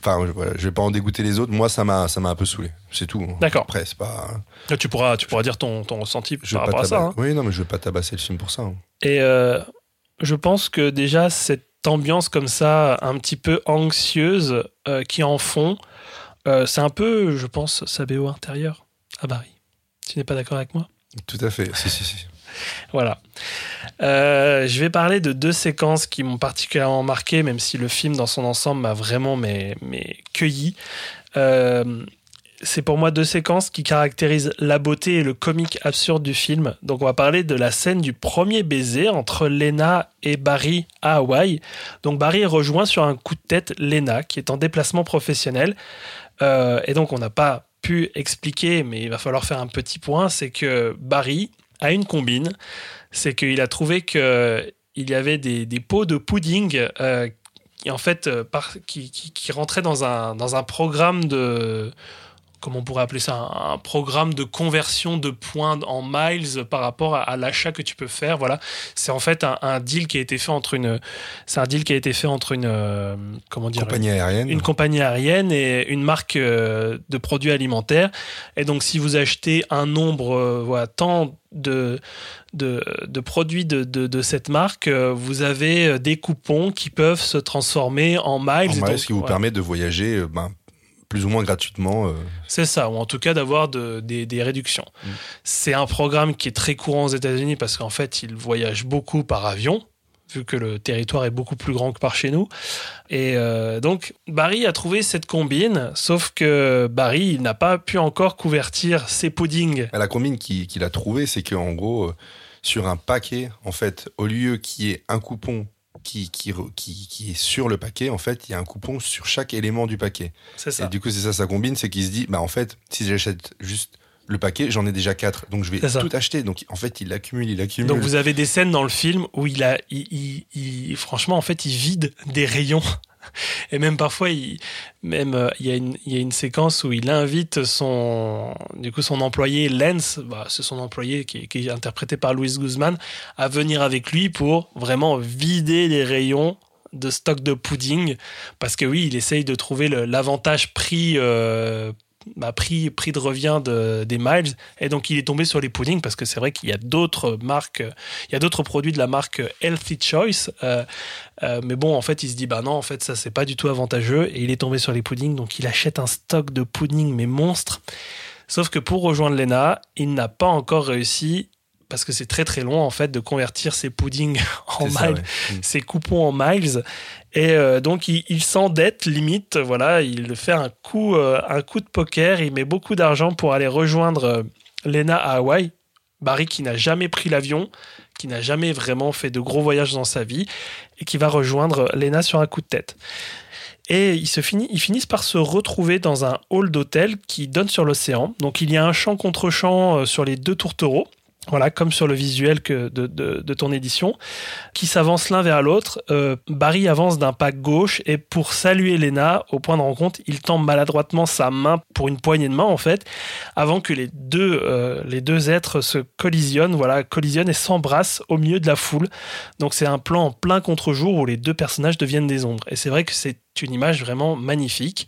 enfin, voilà, je vais pas en dégoûter les autres. Moi, ça m'a, ça m'a un peu saoulé. C'est tout. D'accord. Après, c'est pas. Là, Tu pourras, tu pourras dire ton, ton ressenti Je par veux pas rapport à ça. hein. Oui, non, mais je veux pas tabasser le film pour ça. hein. Et euh, je pense que déjà, cette ambiance comme ça, un petit peu anxieuse, euh, qui en fond, euh, c'est un peu, je pense, sa BO intérieure à Barry. Tu n'es pas d'accord avec moi? Tout à fait. si, si, si. Voilà. Euh, je vais parler de deux séquences qui m'ont particulièrement marqué, même si le film dans son ensemble m'a vraiment mais, mais cueilli. Euh, c'est pour moi deux séquences qui caractérisent la beauté et le comique absurde du film. Donc on va parler de la scène du premier baiser entre Lena et Barry à Hawaï. Donc Barry rejoint sur un coup de tête Lena qui est en déplacement professionnel. Euh, et donc on n'a pas pu expliquer, mais il va falloir faire un petit point, c'est que Barry a une combine, c'est qu'il a trouvé que il y avait des, pots de pudding euh, qui en fait euh, qui rentraient dans un, dans un programme de comment on pourrait appeler ça un, un programme de conversion de points en miles par rapport à, à l'achat que tu peux faire voilà c'est en fait un, un deal qui a été fait entre une c'est un deal qui a été fait entre une euh, comment dire Compagnie aérienne. une compagnie aérienne et une marque euh, de produits alimentaires. Et donc, si vous achetez un nombre, euh, voilà, tant de, de, de produits de, de, de cette marque, vous avez des coupons qui peuvent se transformer en miles. En miles, donc, qui vous permet de voyager ben, plus ou moins gratuitement. euh, C'est ça, ou en tout cas d'avoir de- des, des réductions. Mm. C'est un programme qui est très courant aux États-Unis parce qu'en fait, ils voyagent beaucoup par avion, vu que le territoire est beaucoup plus grand que par chez nous. Et euh, donc, Barry a trouvé cette combine, sauf que Barry il n'a pas pu encore couvertir ses puddings. La combine qui- qu'il a trouvée, c'est qu'en gros, euh, sur un paquet, en fait, au lieu qu'il y ait un coupon qui, qui, qui, qui est sur le paquet, en fait, il y a un coupon sur chaque élément du paquet. C'est ça. Et du coup, c'est ça sa combine, c'est qu'il se dit, bah en fait, si j'achète juste le paquet, j'en ai déjà quatre, donc je vais ça. tout acheter. Donc en fait, il accumule, il accumule. Donc vous avez des scènes dans le film où il a, il, il- il- franchement, en fait, il vide des rayons. Et même parfois, il, même euh, il y, a une- séquence où il invite son, du coup, son employé Lens, bah, c'est son employé qui est, interprété par Louis Guzman, à venir avec lui pour vraiment vider les rayons de stock de pudding. Parce que oui il essaye de trouver l'avantage prix euh, bah, prix prix de revient de, des miles. Et donc il est tombé sur les puddings parce que c'est vrai qu'il y a d'autres marques il y a d'autres produits de la marque Healthy Choice. Euh, euh, mais bon en fait il se dit bah non en fait ça c'est pas du tout avantageux. Et il est tombé sur les puddings. Donc il achète un stock de pudding mais monstre. Sauf que pour rejoindre Lena, il n'a pas encore réussi, parce que c'est très très long en fait, de convertir ses puddings en miles, ouais. Mm. ses coupons en miles. Et euh, donc il, il s'endette limite, voilà, il fait un coup, euh, un coup de poker, il met beaucoup d'argent pour aller rejoindre euh, Lena à Hawaï. Barry qui n'a jamais pris l'avion, qui n'a jamais vraiment fait de gros voyages dans sa vie, et qui va rejoindre Lena sur un coup de tête. Et ils, se finit- ils finissent par se retrouver dans un hall d'hôtel qui donne sur l'océan. Donc il y a un champ contre champ euh, sur les deux tourtereaux. Voilà, comme sur le visuel de- de ton édition, qui s'avancent l'un vers l'autre. Euh, Barry avance d'un pas gauche et pour saluer Lena au point de rencontre, il tend maladroitement sa main pour une poignée de main en fait, avant que les deux, euh, les deux êtres se collisionnent, voilà, collisionnent et s'embrassent au milieu de la foule. Donc c'est un plan en plein contre-jour où les deux personnages deviennent des ombres. Et c'est vrai que c'est une image vraiment magnifique.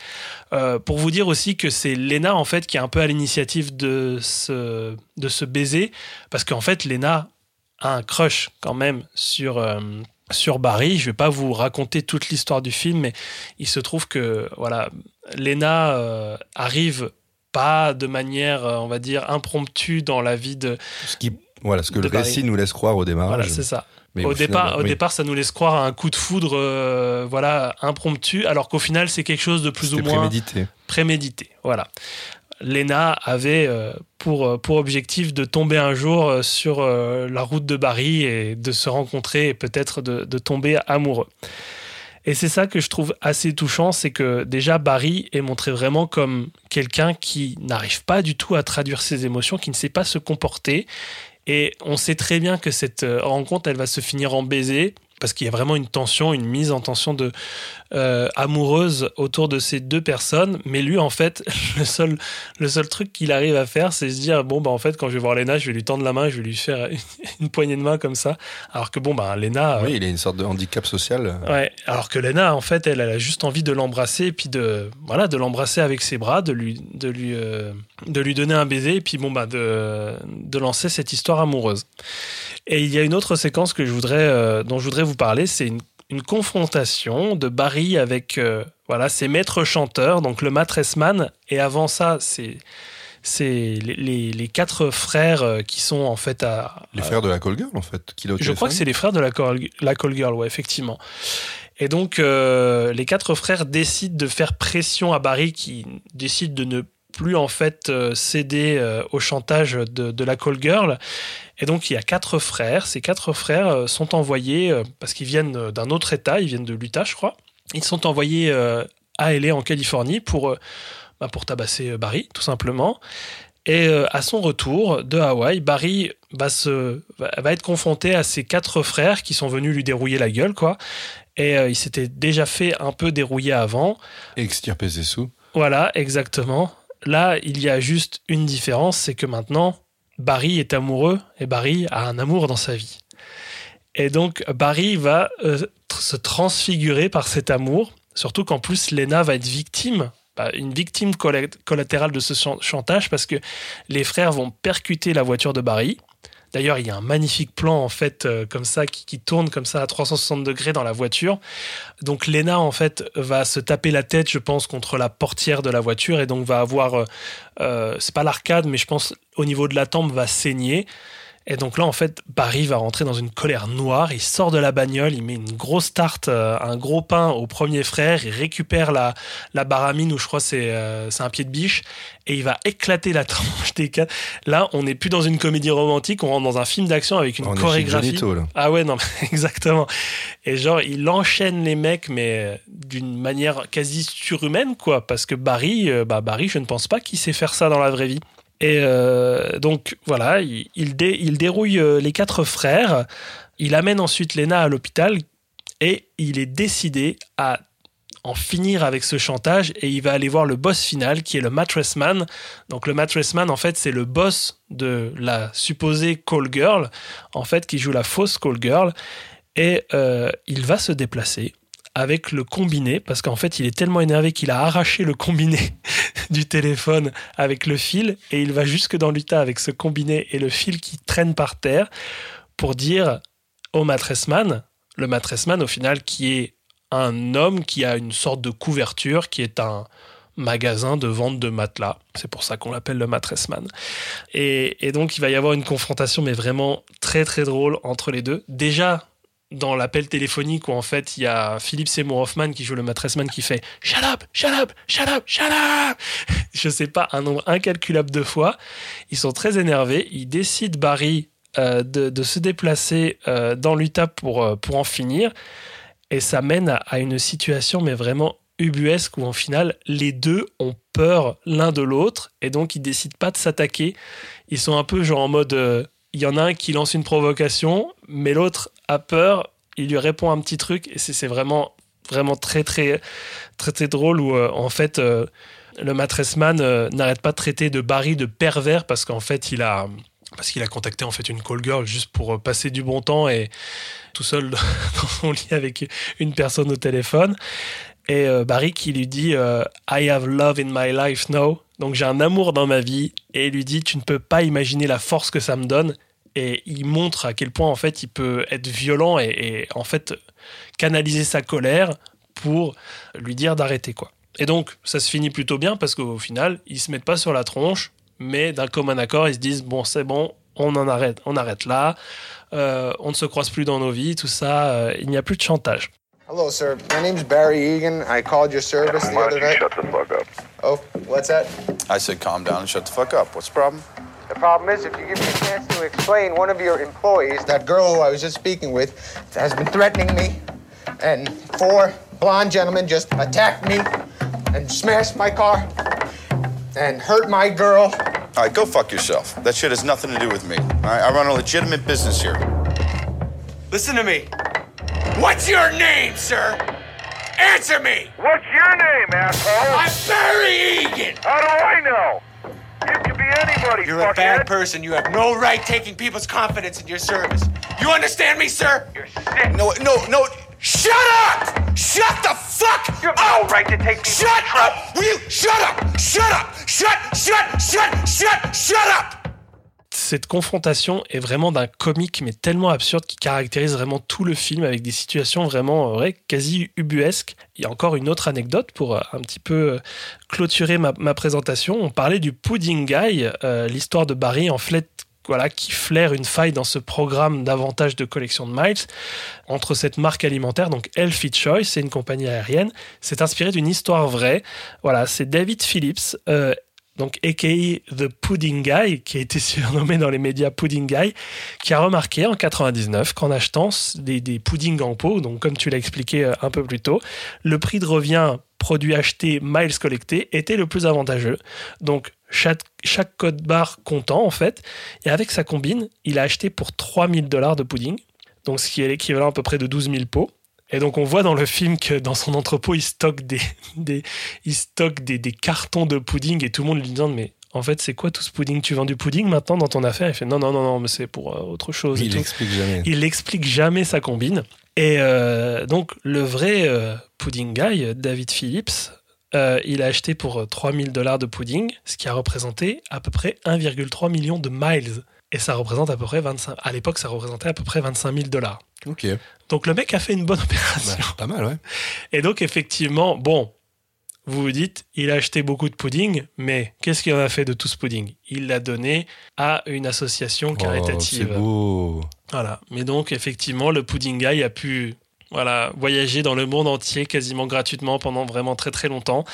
Euh, pour vous dire aussi que c'est Lena en fait qui est un peu à l'initiative de ce, de ce baiser, parce qu'en fait Lena a un crush quand même sur, euh, sur Barry. Je vais pas vous raconter toute l'histoire du film, mais il se trouve que voilà, Lena euh, arrive pas de manière, euh, on va dire, impromptue dans la vie de. Ce qui, voilà, ce que le récit nous laisse croire au démarrage. Voilà, c'est ça. Mais au, départ, au oui, départ, ça nous laisse croire à un coup de foudre, euh, voilà, impromptu, alors qu'au final, c'est quelque chose de plus ou moins prémédité. prémédité. Voilà. Lena avait euh, pour, euh, pour objectif de tomber un jour sur euh, la route de Barry et de se rencontrer et peut-être de, de tomber amoureux. Et c'est ça que je trouve assez touchant, c'est que déjà Barry est montré vraiment comme quelqu'un qui n'arrive pas du tout à traduire ses émotions, qui ne sait pas se comporter. Et on sait très bien que cette euh, rencontre, elle va se finir en baiser, parce qu'il y a vraiment une tension, une mise en tension de euh, amoureuse autour de ces deux personnes. Mais lui, en fait, le seul, le seul truc qu'il arrive à faire, c'est se dire bon bah en fait, quand je vais voir Lena, je vais lui tendre la main, je vais lui faire une, poignée de main comme ça. Alors que bon bah Lena, euh, Oui, il a une sorte de handicap social. Ouais, alors que Lena, en fait, elle, elle a juste envie de l'embrasser, et puis de, voilà, de l'embrasser avec ses bras, de lui, de lui, euh, de lui donner un baiser, et puis bon, bah, de, de lancer cette histoire amoureuse. Et il y a une autre séquence que je voudrais, euh, dont je voudrais vous parler, c'est une, une confrontation de Barry avec, euh, voilà, ses maîtres chanteurs, donc le Matressman, et avant ça, c'est, c'est les, les- les quatre frères euh, qui sont en fait à, Les frères de la Call Girl, en fait. Qui je crois que c'est les frères de la call, la call girl, ouais, effectivement. Et donc, euh, les quatre frères décident de faire pression à Barry, qui décide de ne plus en fait euh, céder euh, au chantage de, de la call girl. Et donc, il y a quatre frères. Ces quatre frères euh, sont envoyés, parce qu'ils viennent d'un autre État, ils viennent de l'Utah, je crois. Ils sont envoyés à LA, en Californie, pour, bah, pour tabasser Barry, tout simplement. Et euh, à son retour de Hawaï, Barry va, se, va, être confronté à ses quatre frères qui sont venus lui dérouiller la gueule, quoi. Et euh, il s'était déjà fait un peu dérouiller avant. Extirper ses sous. Voilà, exactement. Là, il y a juste une différence, c'est que maintenant, Barry est amoureux et Barry a un amour dans sa vie. Et donc, Barry va euh, se transfigurer par cet amour, surtout qu'en plus, Lena va être victime, bah, une victime colla- collatérale de ce chan- chantage, parce que les frères vont percuter la voiture de Barry. D'ailleurs, il y a un magnifique plan, en fait, euh, comme ça, qui, tourne comme ça à 360 degrés dans la voiture. Donc, Lena, en fait, va se taper la tête, je pense, contre la portière de la voiture et donc va avoir, euh, euh, c'est pas l'arcade, mais je pense au niveau de la tempe va saigner. Et donc là, en fait, Barry va rentrer dans une colère noire. Il sort de la bagnole, il met une grosse tarte, euh, un gros pain au premier frère. Il récupère la, la baramine, ou je crois c'est euh, c'est un pied de biche, et il va éclater la tronche des quatre. Là, on n'est plus dans une comédie romantique, on rentre dans un film d'action avec une On est chez chorégraphie. Johnito, là. Ah ouais, non, exactement. Et genre, il enchaîne les mecs, mais euh, d'une manière quasi surhumaine, quoi. Parce que Barry, euh, bah Barry, je ne pense pas qu'il sait faire ça dans la vraie vie. Et euh, donc, voilà, il, il, dé- il dérouille euh, les quatre frères. Il amène ensuite Lena à l'hôpital et il est décidé à en finir avec ce chantage et il va aller voir le boss final qui est le mattress man. Donc le mattress man en fait c'est le boss de la supposée call girl en fait qui joue la fausse call girl et euh, il va se déplacer avec le combiné parce qu'en fait il est tellement énervé qu'il a arraché le combiné du téléphone avec le fil et il va jusque dans l'Utah avec ce combiné et le fil qui traîne par terre pour dire au mattressman, le mattressman au final qui est un homme qui a une sorte de couverture, qui est un magasin de vente de matelas. C'est pour ça qu'on l'appelle le Mattressman. Et, et donc, il va y avoir une confrontation, mais vraiment très très drôle entre les deux. Déjà, dans l'appel téléphonique où en fait il y a Philippe Seymour Hoffman qui joue le Mattressman qui fait Shut up, shut up, shut up, shut up Je sais pas, un nombre incalculable de fois. Ils sont très énervés. Ils décident, Barry, euh, de, de se déplacer euh, dans l'Utah pour, euh, pour en finir. Et ça mène à, à une situation, mais vraiment ubuesque, où en final, les deux ont peur l'un de l'autre. Et donc, ils décident pas de s'attaquer. Ils sont un peu genre en mode. Il y en a un qui lance une provocation, mais l'autre a peur. Il lui répond un petit truc. Et c'est vraiment, vraiment très, très, très, drôle où, euh, en fait. euh, le mattressman euh, n'arrête pas de traiter de Barry de pervers parce qu'en fait il a parce qu'il a contacté en fait une call girl juste pour euh, passer du bon temps et tout seul dans son lit avec une personne au téléphone et euh, Barry qui lui dit euh, I have love in my life now donc j'ai un amour dans ma vie et lui dit tu ne peux pas imaginer la force que ça me donne et il montre à quel point en fait il peut être violent et, en fait canaliser sa colère pour lui dire d'arrêter quoi. Et donc ça se finit plutôt bien parce qu'au final ils se mettent pas sur la tronche mais d'un commun accord ils se disent bon c'est bon on en arrête on arrête là Euh, on ne se croise plus dans nos vies tout ça il n'y a plus de chantage. Hello, sir. My name's Barry Egan. I called your service the other don't you night. shut the fuck up? Oh, what's that? I said calm down and shut the fuck up. What's the problem? The problem is, if you give me a chance to explain, one of your employees, that girl who I was just speaking with, has been threatening me, and four blonde gentlemen just attacked me and smashed my car and hurt my girl. All right, go fuck yourself. That shit has nothing to do with me. All right, I run a legitimate business here. Listen to me. What's your name, sir? Answer me. What's your name, asshole? I'm Barry Egan. How do I know? You could be anybody, You're a bad person. You have no right taking people's confidence in your service. You understand me, sir? You're sick. No, no, no. Shut up! Shut the fuck You have no right to take people's Shut up! Will you shut up? Shut up! Shut, shut, shut, shut, shut up! Cette confrontation est vraiment d'un comique mais tellement absurde qui caractérise vraiment tout le film avec des situations vraiment euh, quasi ubuesques. Il y a encore une autre anecdote pour euh, un petit peu euh, clôturer ma, présentation. On parlait du Pudding Guy, l'histoire de Barry en fait voilà, qui flaire une faille dans ce programme d'avantage de collection de miles entre cette marque alimentaire, donc Healthy Choice, c'est une compagnie aérienne. C'est inspiré d'une histoire vraie. Voilà, c'est David Phillips, donc aka The Pudding Guy, qui a été surnommé dans les médias Pudding Guy, qui a remarqué en 99 qu'en achetant des, puddings en pot, donc comme tu l'as expliqué euh, un peu plus tôt, le prix de revient produit acheté, miles collectés, était le plus avantageux. Donc chaque, chaque code barre comptant en fait. Et avec sa combine, il a acheté pour 3000 dollars de pudding, donc ce qui est l'équivalent à peu près de 12 000 pots. Et donc on voit dans le film que dans son entrepôt, il stocke des, des, il stocke des, des cartons de pudding et tout le monde lui demande mais en fait c'est quoi tout ce pudding? Tu vends du pudding maintenant dans ton affaire? Il fait non non non non mais c'est pour euh, autre chose. Il tout. explique jamais. Il n'explique jamais sa combine. Et euh, donc, le vrai euh, pudding guy, David Phillips, il a acheté pour euh, 3000 dollars de pudding, ce qui a représenté à peu près 1,3 million de miles. Et ça représente à peu près 25. À l'époque, ça représentait à peu près 25 000 dollars. Ok. Donc, le mec a fait une bonne opération. Bah, pas mal, ouais. Et donc, effectivement, bon, vous vous dites, il a acheté beaucoup de pudding, mais qu'est-ce qu'il en a fait de tout ce pudding? Il l'a donné à une association Oh, c'est caritative. beau. Voilà. Mais donc, effectivement, le Pudding Guy a pu voilà, voyager dans le monde entier quasiment gratuitement pendant vraiment très très longtemps.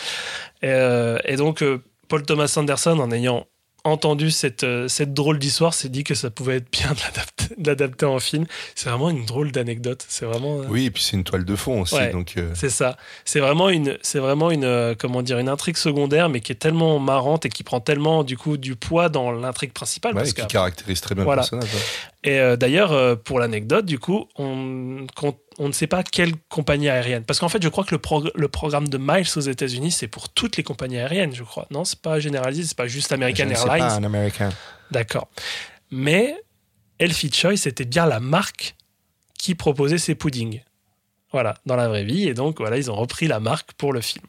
Et, euh, et donc, euh, Paul Thomas Anderson, en ayant entendu cette, euh, cette drôle d'histoire, s'est dit que ça pouvait être bien de l'adapter- en film. C'est vraiment une drôle d'anecdote. C'est vraiment. euh, Oui, et puis c'est une toile de fond aussi. Ouais. Donc, euh, c'est ça. C'est vraiment une, c'est vraiment une, comment dire, une intrigue secondaire, mais qui est tellement marrante et qui prend tellement du coup du poids dans l'intrigue principale. ouais, parce qui caractérise très bien Voilà. le personnage. ouais. et euh, d'ailleurs, pour l'anecdote, du coup, on, qu'on- on ne sait pas quelle compagnie aérienne. Parce qu'en fait, je crois que le, prog- le programme de Miles aux États-Unis, c'est pour toutes les compagnies aériennes, je crois. Non, c'est pas généralisé, c'est pas juste American Je Airlines. pas, un américain. D'accord. Mais Healthy Choice était bien la marque qui proposait ces puddings. Voilà, dans la vraie vie. Et donc, voilà, ils ont repris la marque pour le film.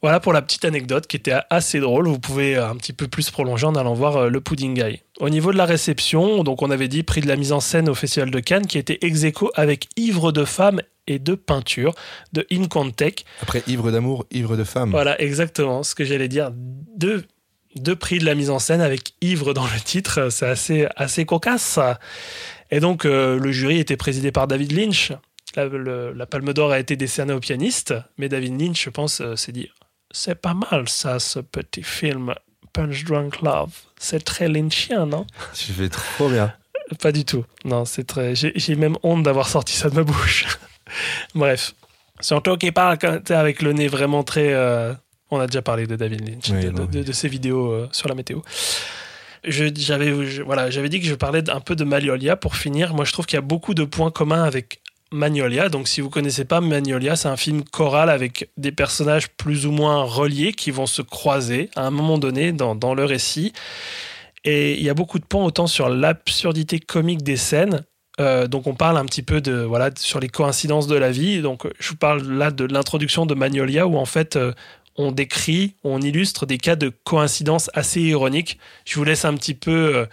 Voilà pour la petite anecdote qui était assez drôle. Vous pouvez euh, un petit peu plus prolonger en allant voir euh, le Pudding Guy. Au niveau de la réception, donc on avait dit prix de la mise en scène au Festival de Cannes qui était ex aequo avec Ivre de femme et de peinture de Incontech. Après, ivre d'amour, ivre de femme. Voilà, exactement ce que j'allais dire. Deux, deux prix de la mise en scène avec ivre dans le titre, c'est assez, assez cocasse. ça. Et donc, euh, le jury était présidé par David Lynch. La, le- la Palme d'Or a été décernée au pianiste, mais David Lynch, je pense, euh, s'est dit c'est pas mal ça, ce petit film Punch Drunk Love. C'est très lynchien, non? Tu fais trop bien. Pas du tout. Non, c'est très. J'ai même honte d'avoir sorti ça de ma bouche. Bref. Surtout qu'il parle quand- avec le nez vraiment très. euh, On a déjà parlé de David Lynch, Oui, de, non, de- oui. de ses vidéos euh, sur la météo. J'avais voilà, j'avais dit que je parlais un peu de Magnolia pour finir. Moi, je trouve qu'il y a beaucoup de points communs avec Magnolia. Donc, si vous connaissez pas Magnolia, c'est un film choral avec des personnages plus ou moins reliés qui vont se croiser à un moment donné dans, dans le récit. Et il y a beaucoup de points autant sur l'absurdité comique des scènes. Euh, donc on parle un petit peu de voilà sur les coïncidences de la vie. Donc je vous parle là de l'introduction de Magnolia où en fait euh, on décrit, on illustre des cas de coïncidences assez ironiques. Je vous laisse un petit peu, euh,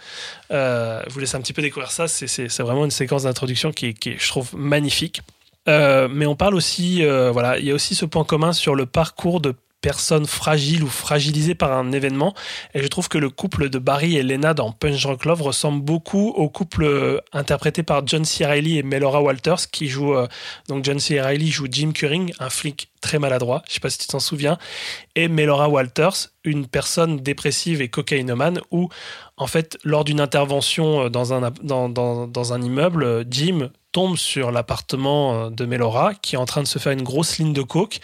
euh, vous un petit peu découvrir ça. C'est- vraiment une séquence d'introduction qui, est- je trouve, magnifique. Euh, mais on parle aussi, voilà, il y a aussi ce point commun sur le parcours de personnes fragiles ou fragilisées par un événement. Et je trouve que le couple de Barry et Lena dans Punch Drunk Love ressemble beaucoup au couple euh, interprété par John C. Reilly et Melora Walters, qui joue euh, donc John C. Reilly joue Jim Curing, un flic très maladroit. Je sais pas si tu t'en souviens. Et Melora Walters, une personne dépressive et cocaïnomane, où en fait, lors d'une intervention euh, dans un, dans, dans, dans un immeuble, Jim tombe sur l'appartement de Melora, qui est en train de se faire une grosse ligne de coke.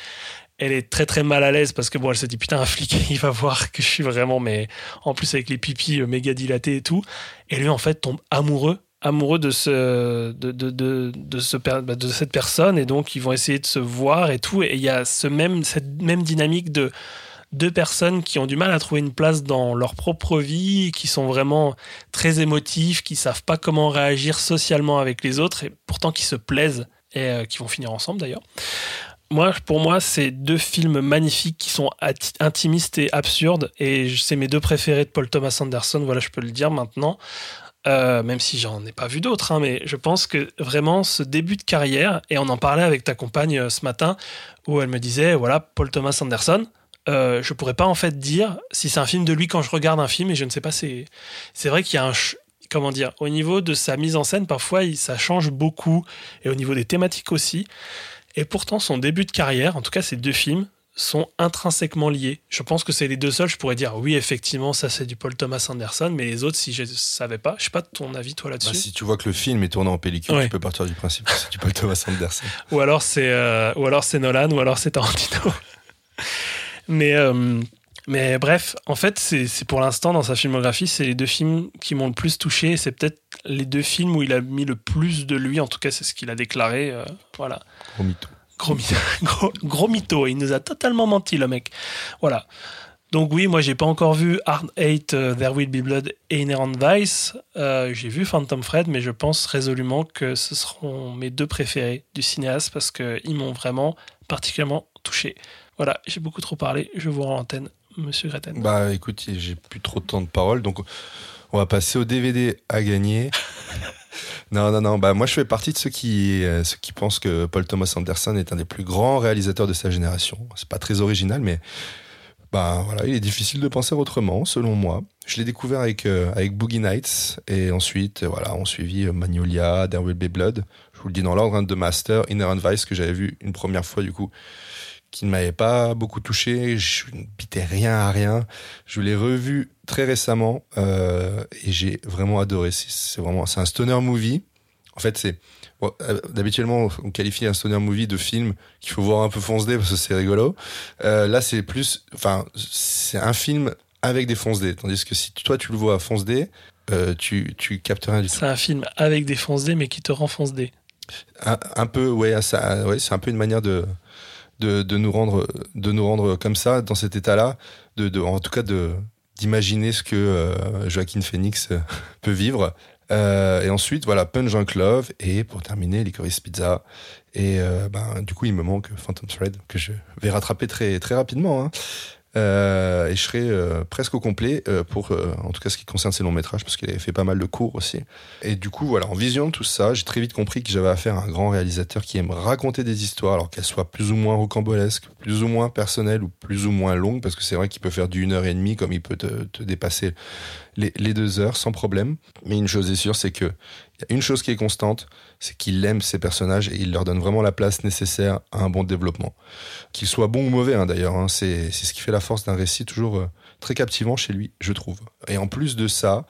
Elle est très très mal à l'aise parce que bon, elle se dit putain, un flic, il va voir que je suis vraiment, mais en plus avec les pipis euh, méga dilatés et tout. Et lui, en fait, tombe amoureux amoureux de ce de, de, de, ce bah, de cette personne et donc ils vont essayer de se voir et tout et il y a ce même cette même dynamique de deux personnes qui ont du mal à trouver une place dans leur propre vie, qui sont vraiment très émotifs, qui savent pas comment réagir socialement avec les autres et pourtant qui se plaisent et euh, qui vont finir ensemble d'ailleurs. Pour moi, c'est deux films magnifiques qui sont intimistes et absurdes et c'est mes deux préférés de Paul Thomas Anderson. Voilà, je peux le dire maintenant. Euh, même si j'en ai pas vu d'autres, hein, mais je pense que vraiment ce début de carrière, et on en parlait avec ta compagne euh, ce matin, où elle me disait, voilà, Paul Thomas Anderson, euh, je pourrais pas en fait dire si c'est un film de lui quand je regarde un film, et je ne sais pas, c'est vrai qu'il y a un... Comment dire Au niveau de sa mise en scène, parfois, ça change beaucoup, et au niveau des thématiques aussi. Et pourtant, son début de carrière, en tout cas ces deux films, sont intrinsèquement liés. Je pense que c'est les deux seuls, je pourrais dire oui, effectivement, ça c'est du Paul Thomas Anderson, mais les autres, si je ne savais pas, je sais pas ton avis toi là-dessus. Bah, si tu vois que le film est tourné en pellicule, Ouais. tu peux partir du principe que c'est du Paul Thomas Anderson. Ou alors c'est euh, ou alors c'est Nolan, ou alors c'est Tarantino. mais euh, mais bref, en fait, c'est pour l'instant dans sa filmographie, c'est les deux films qui m'ont le plus touché. C'est peut-être les deux films où il a mis le plus de lui. En tout cas, c'est ce qu'il a déclaré. euh, voilà. Gros mytho. Gros gros, gros mytho. Il nous a totalement menti, le mec. Voilà. Donc oui, moi j'ai pas encore vu Hard Eight, euh, There Will Be Blood et Inherent Vice. Euh, j'ai vu Phantom Fred, mais je pense résolument que ce seront mes deux préférés du cinéaste parce qu'ils m'ont vraiment particulièrement touché. Voilà, j'ai beaucoup trop parlé. Je vous rends l'antenne, Monsieur Greten. Bah écoute, j'ai plus trop de temps de parole, donc on va passer au DVD à gagner. non, non, non, bah moi je fais partie de ceux qui, euh, ceux qui pensent que Paul Thomas Anderson est un des plus grands réalisateurs de sa génération. C'est pas très original, mais bah voilà, il est difficile de penser autrement, selon moi. Je l'ai découvert avec, euh, avec Boogie Nights, et ensuite, euh, voilà, on suivit Magnolia, There Will Be Blood. Je vous le dis dans l'ordre, hein, de Master, Inherent Vice, que j'avais vu une première fois, du coup, qui ne m'avait pas beaucoup touché. Je ne pitais rien à rien. Je l'ai revu très récemment euh, et j'ai vraiment adoré. C'est vraiment, c'est un stoner movie. En fait, c'est bon, euh, d'habituellement on qualifie un stoner movie de film qu'il faut voir un peu fonce parce que c'est rigolo. Euh, là, c'est plus, enfin, c'est un film avec des fonce tandis que si toi tu le vois à fonce euh, tu tu captes rien du tout. C'est un film avec des fonce mais qui te rend fonce D. un, un peu ouais ça ouais c'est un peu une manière de de, nous rendre de nous rendre comme ça dans cet état là de, de en tout cas d'imaginer ce que euh, Joaquin Phoenix euh, peut vivre Euh, et ensuite voilà Punch Drunk Love et pour terminer Licorice Pizza et ben du coup il me manque Phantom Thread que je vais rattraper très très rapidement hein. Euh, et je serai euh, presque au complet euh, pour, en tout cas, ce qui concerne ses longs métrages, parce qu'il avait fait pas mal de cours aussi. Et du coup, voilà, en vision de tout ça, j'ai très vite compris que j'avais affaire à un grand réalisateur qui aime raconter des histoires, alors qu'elles soient plus ou moins rocambolesques, plus ou moins personnelles ou plus ou moins longues, parce que c'est vrai qu'il peut faire du heure et demie, comme il peut te, dépasser les deux heures sans problème. Mais une chose est sûre, c'est que une chose qui est constante, c'est qu'il aime ses personnages et il leur donne vraiment la place nécessaire à un bon développement. Qu'ils soient bons ou mauvais, hein, d'ailleurs, hein, c'est ce qui fait la force d'un récit toujours euh, très captivant chez lui, je trouve. Et en plus de ça,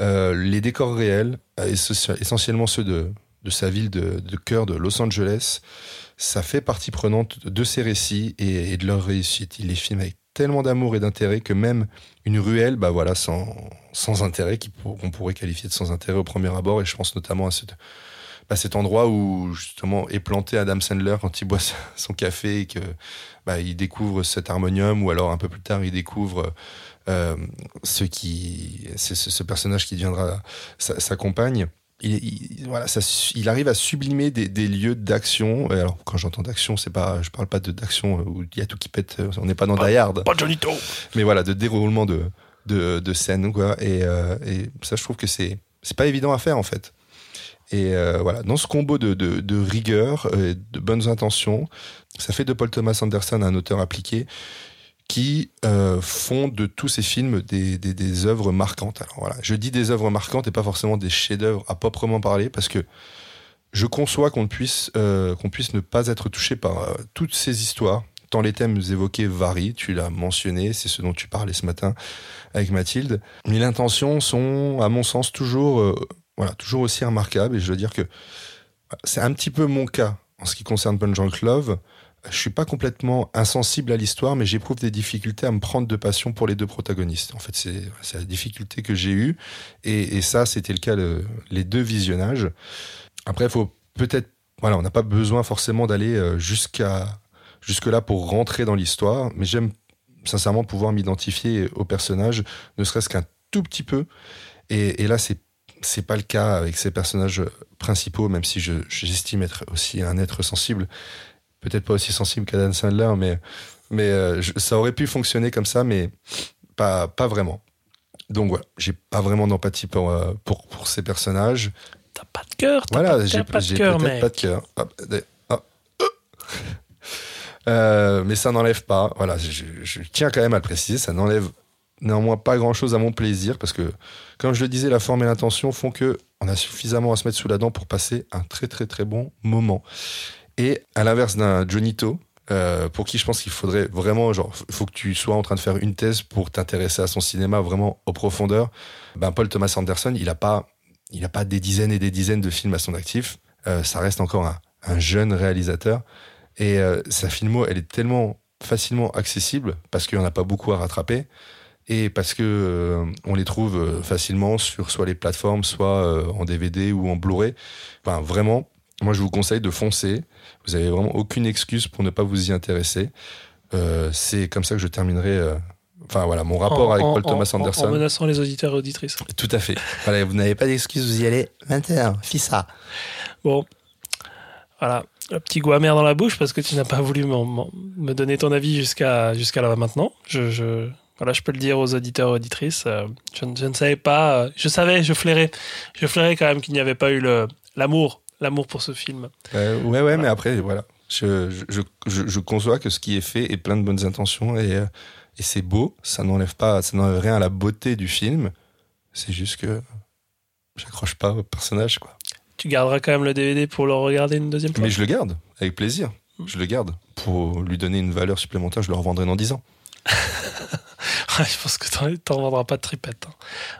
euh, les décors réels, euh, essentiellement ceux de, de sa ville de, de cœur de Los Angeles, ça fait partie prenante de ses récits et, et de leur réussite. Il les filme avec tellement d'amour et d'intérêt que même une ruelle, bah voilà, sans, sans intérêt, qu'on pourrait qualifier de sans intérêt au premier abord, et je pense notamment à bah, cet endroit où justement est planté Adam Sandler quand il boit son café et que bah, il découvre cet harmonium, ou alors un peu plus tard il découvre euh, ce qui, c'est ce, personnage qui deviendra sa compagne. Il, il- voilà, ça, il arrive à sublimer des, des lieux d'action. Et Alors, quand j'entends d'action, c'est pas, je parle pas de d'action où il y a tout qui pète. On n'est pas dans Die Hard. Pas Mais voilà, de déroulement de, de, de scène, quoi. Et, euh, et ça, je trouve que c'est, c'est pas évident à faire, en fait. Et euh, voilà, dans ce combo de, de, de rigueur, euh, de bonnes intentions, ça fait de Paul Thomas Anderson un auteur appliqué qui euh, font de tous ces films des, des, œuvres marquantes. Alors voilà, je dis des œuvres marquantes et pas forcément des chefs-d'œuvre à proprement parler, parce que je conçois qu'on puisse, euh, qu'on puisse ne pas être touché par euh, toutes ces histoires, tant les thèmes évoqués varient, tu l'as mentionné, c'est ce dont tu parlais ce matin avec Mathilde, mais les intentions sont, à mon sens, toujours, voilà, toujours aussi remarquables, et je veux dire que c'est un petit peu mon cas en ce qui concerne Punch Love. Je suis pas complètement insensible à l'histoire, mais j'éprouve des difficultés à me prendre de passion pour les deux protagonistes. En fait, c'est la difficulté que j'ai eue, et, ça, c'était le cas le- les deux visionnages. Après, faut peut-être, voilà, on n'a pas besoin forcément d'aller euh, jusqu'à jusque là pour rentrer dans l'histoire, mais j'aime sincèrement pouvoir m'identifier au personnage, ne serait-ce qu'un tout petit peu. Et, là, c'est c'est pas le cas avec ces personnages principaux, même si je j'estime être aussi un être sensible. Peut-être pas aussi sensible qu'Adam Sandler, mais mais euh, je- ça aurait pu fonctionner comme ça, mais pas pas vraiment. Donc voilà, j'ai pas vraiment d'empathie pour, euh, pour pour ces personnages. T'as pas de cœur, t'as Voilà, pas, de cœur, mec. pas de cœur. Ah. Euh, mais ça n'enlève pas. Voilà, je, je tiens quand même à le préciser, ça n'enlève néanmoins pas grand-chose à mon plaisir parce que, comme je le disais, la forme et l'intention font que on a suffisamment à se mettre sous la dent pour passer un très très très bon moment. Et à l'inverse d'un Jonito, euh, pour qui je pense qu'il faudrait vraiment, genre, il faut que tu sois en train de faire une thèse pour t'intéresser à son cinéma vraiment aux profondeurs. Ben, Paul Thomas Anderson, il a pas, pas des dizaines et des dizaines de films à son actif. Euh, ça reste encore un, un jeune réalisateur. Et euh, sa filmo, elle est tellement facilement accessible parce qu'il n'y en a pas beaucoup à rattraper et parce que euh, on les trouve facilement sur soit les plateformes, soit en DVD ou en Blu-ray. Enfin, vraiment, moi je vous conseille de foncer. Vous avez vraiment aucune excuse pour ne pas vous y intéresser. Euh, c'est comme ça que je terminerai. euh, Enfin voilà, mon rapport En- avec Paul Thomas en- en- Anderson. En menaçant les auditeurs et auditrices. Tout à fait. Voilà, vous n'avez pas d'excuse, vous y allez. 21, fis ça. Bon, voilà, le petit goût amer dans la bouche parce que tu n'as pas voulu me donner ton avis jusqu'à jusqu'à là maintenant. Je, je- voilà, je peux le dire aux auditeurs et auditrices. euh, je, ne- je ne savais pas, je savais, je flairais, je flairais quand même qu'il n'y avait pas eu l'amour, l'amour pour ce film. Euh, ouais, ouais, mais après, voilà. Je, je, je, conçois que ce qui est fait est plein de bonnes intentions et, euh, et c'est beau. Ça n'enlève pas, ça n'enlève rien à la beauté du film. C'est juste que j'accroche pas au personnage, quoi. Tu garderas quand même le DVD pour le regarder une deuxième fois? Mais je le garde, avec plaisir. Je le garde. Pour lui donner une valeur supplémentaire, je le revendrai dans 10 ans. Je pense que t'en vendras pas de tripette. hein.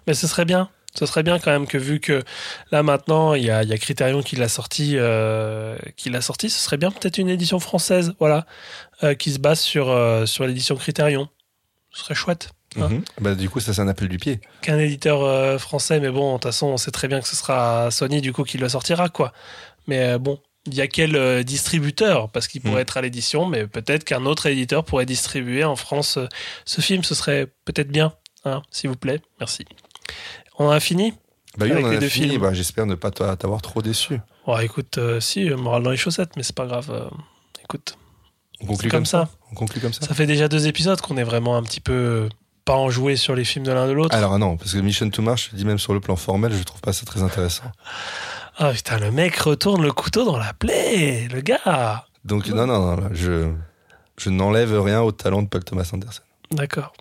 Mais ce serait bien. Ce serait bien quand même que vu que là maintenant il y a, il y a Criterion qui l'a sorti, euh, qui l'a sorti, ce serait bien peut-être une édition française, voilà, euh, qui se base sur euh, sur l'édition Criterion. Ce serait chouette. hein. Mhm. Bah, du coup, ça, c'est un appel du pied. Qu'un éditeur français, mais bon, de toute façon, on sait très bien que ce sera Sony du coup qui le sortira, quoi. Mais bon, il y a quel distributeur? Parce qu'il pourrait Mm. être à l'édition, mais peut-être qu'un autre éditeur pourrait distribuer en France ce film. Ce serait peut-être bien, hein, s'il vous plaît. Merci. On a fini Bah oui, Avec on en les a deux fini. films. Bah, j'espère ne pas t'a- t'avoir trop déçu. Bon, écoute, euh, si, euh, moral dans les chaussettes, mais c'est pas grave. euh, écoute, On conclut comme ça. On conclut comme ça. Ça fait déjà deux épisodes qu'on est vraiment un petit peu pas enjoué sur les films de l'un de l'autre. Alors non, parce que Mission to Mars, je te dis même sur le plan formel, je trouve pas ça très intéressant. Ah putain, le mec retourne le couteau dans la plaie, le gars. Donc non, non, non, je, je n'enlève rien au talent de Paul Thomas Anderson. D'accord.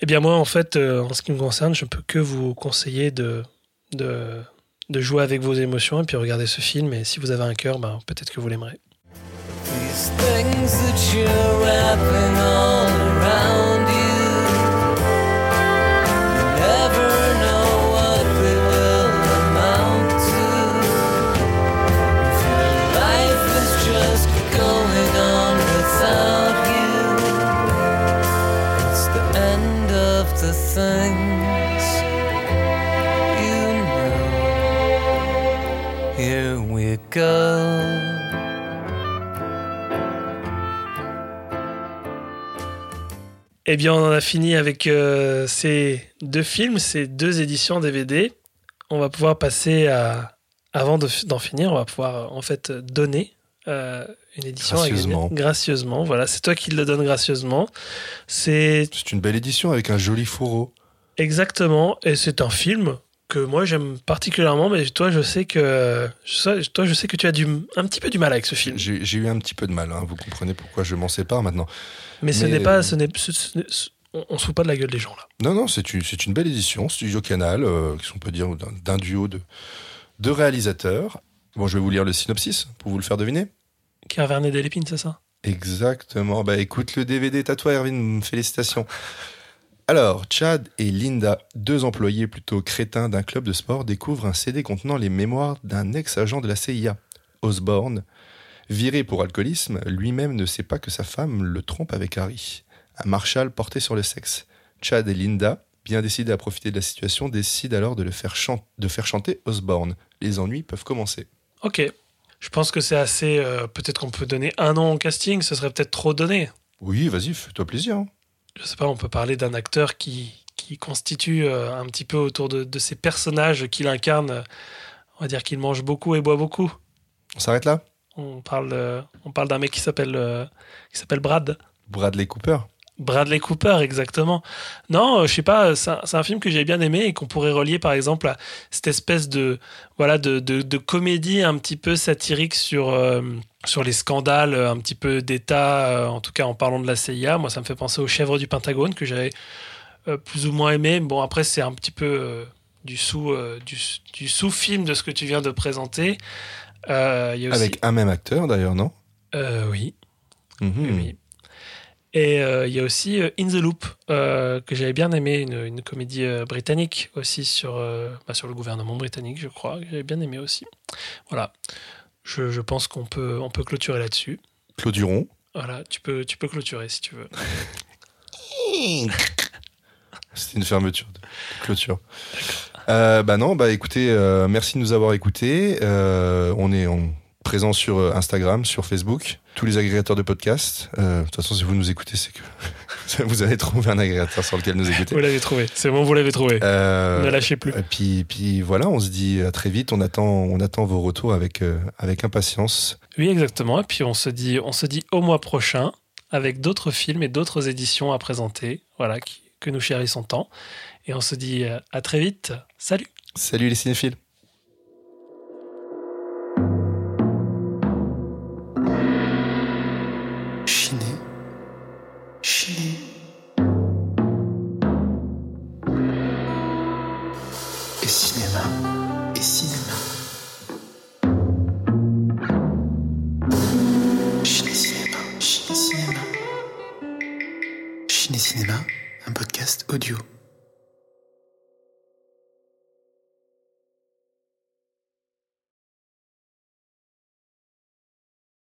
Eh bien moi, en fait, euh, en ce qui me concerne, je peux que vous conseiller de, jouer avec vos émotions et puis regarder ce film. Et si vous avez un cœur, ben, peut-être que vous l'aimerez. We go. Eh bien, on en a fini avec euh, ces deux films, ces deux éditions DVD. On va pouvoir passer à. Avant de- d'en finir, on va pouvoir euh, en fait donner euh, une édition. Gracieusement. gracieusement. Voilà, c'est toi qui le donnes gracieusement. C'est C'est une belle édition avec un joli fourreau. exactement, et c'est un film que moi j'aime particulièrement, mais toi je sais que je toi je sais que tu as du, un petit peu du mal avec ce film. J'ai eu un petit peu de mal, hein, vous comprenez pourquoi je m'en sépare maintenant. Mais ce Mais- n'est pas, ce n'est, ce- ce n'est- ce- on, se fout pas de la gueule des gens là. Non, non, c'est une, c'est une belle édition, Studio Canal, euh, qui on peut dire d'un duo de, de réalisateurs. Bon, je vais vous lire le synopsis pour vous le faire deviner. Qui a Vernet c'est ça? Exactement. Bah écoute, le DVD est à toi, Erwin. Félicitations. Alors, Chad et Linda, deux employés plutôt crétins d'un club de sport, découvrent un CD contenant les mémoires d'un ex-agent de la CIA, Osborne. Viré pour alcoolisme, lui-même ne sait pas que sa femme le trompe avec Harry, un marshal porté sur le sexe. Chad et Linda, bien décidés à profiter de la situation, décident alors de, le faire, chan- de faire chanter Osborne. Les ennuis peuvent commencer. Ok. Je pense que c'est assez. euh, peut-être qu'on peut donner un nom au casting, ce serait peut-être trop donné. Oui, vas-y, fais-toi plaisir. hein. Je sais pas, on peut parler d'un acteur qui, qui constitue euh, un petit peu autour de, de ces personnages qu'il incarne. On va dire qu'il mange beaucoup et boit beaucoup. On s'arrête là? On parle, euh, on parle d'un mec qui s'appelle euh, qui s'appelle Brad. Bradley Cooper? Bradley Cooper, exactement. Non, euh, je sais pas, c'est un, film que j'ai bien aimé et qu'on pourrait relier par exemple à cette espèce de voilà de, de, de comédie un petit peu satirique sur euh, sur les scandales euh, un petit peu d'État, en tout cas en parlant de la CIA. Moi, ça me fait penser aux chèvres du Pentagone que j'avais euh, plus ou moins aimé. Bon, après, c'est un petit peu euh, du sous du, du sous-film de ce que tu viens de présenter. Il y a aussi, Avec un même acteur d'ailleurs, non? Euh, oui. Mhm. Oui, Et euh, il y a aussi euh, In the Loop, euh, que j'avais bien aimé, une, une comédie britannique aussi sur, bah, sur le gouvernement britannique, je crois, que j'avais bien aimé aussi. Voilà. Je, je pense qu'on peut, on peut clôturer là-dessus. Clauduron. Voilà, tu peux, tu peux clôturer si tu veux. C'était une fermeture de clôture. Bah non, bah écoutez, merci de nous avoir écoutés. On est en présent sur euh, Instagram, sur Facebook, tous les agrégateurs de podcasts. Euh, de toute façon, si vous nous écoutez, c'est que vous avez trouvé un agrégateur sur lequel nous écouter. Vous l'avez trouvé, c'est bon, vous l'avez trouvé. Euh, ne lâchez plus. Et puis, puis voilà, on se dit à très vite. On attend, on attend vos retours avec, euh, avec impatience. Oui, exactement. Et puis on se dit, on se dit au mois prochain avec d'autres films et d'autres éditions à présenter, voilà, qui- que nous chérissons tant. Et on se dit à très vite. Salut Salut les cinéphiles. Chiné. Et cinéma. Et cinéma. Chiné Cinéma. Chiné Cinéma. Chiné Cinéma, un podcast audio.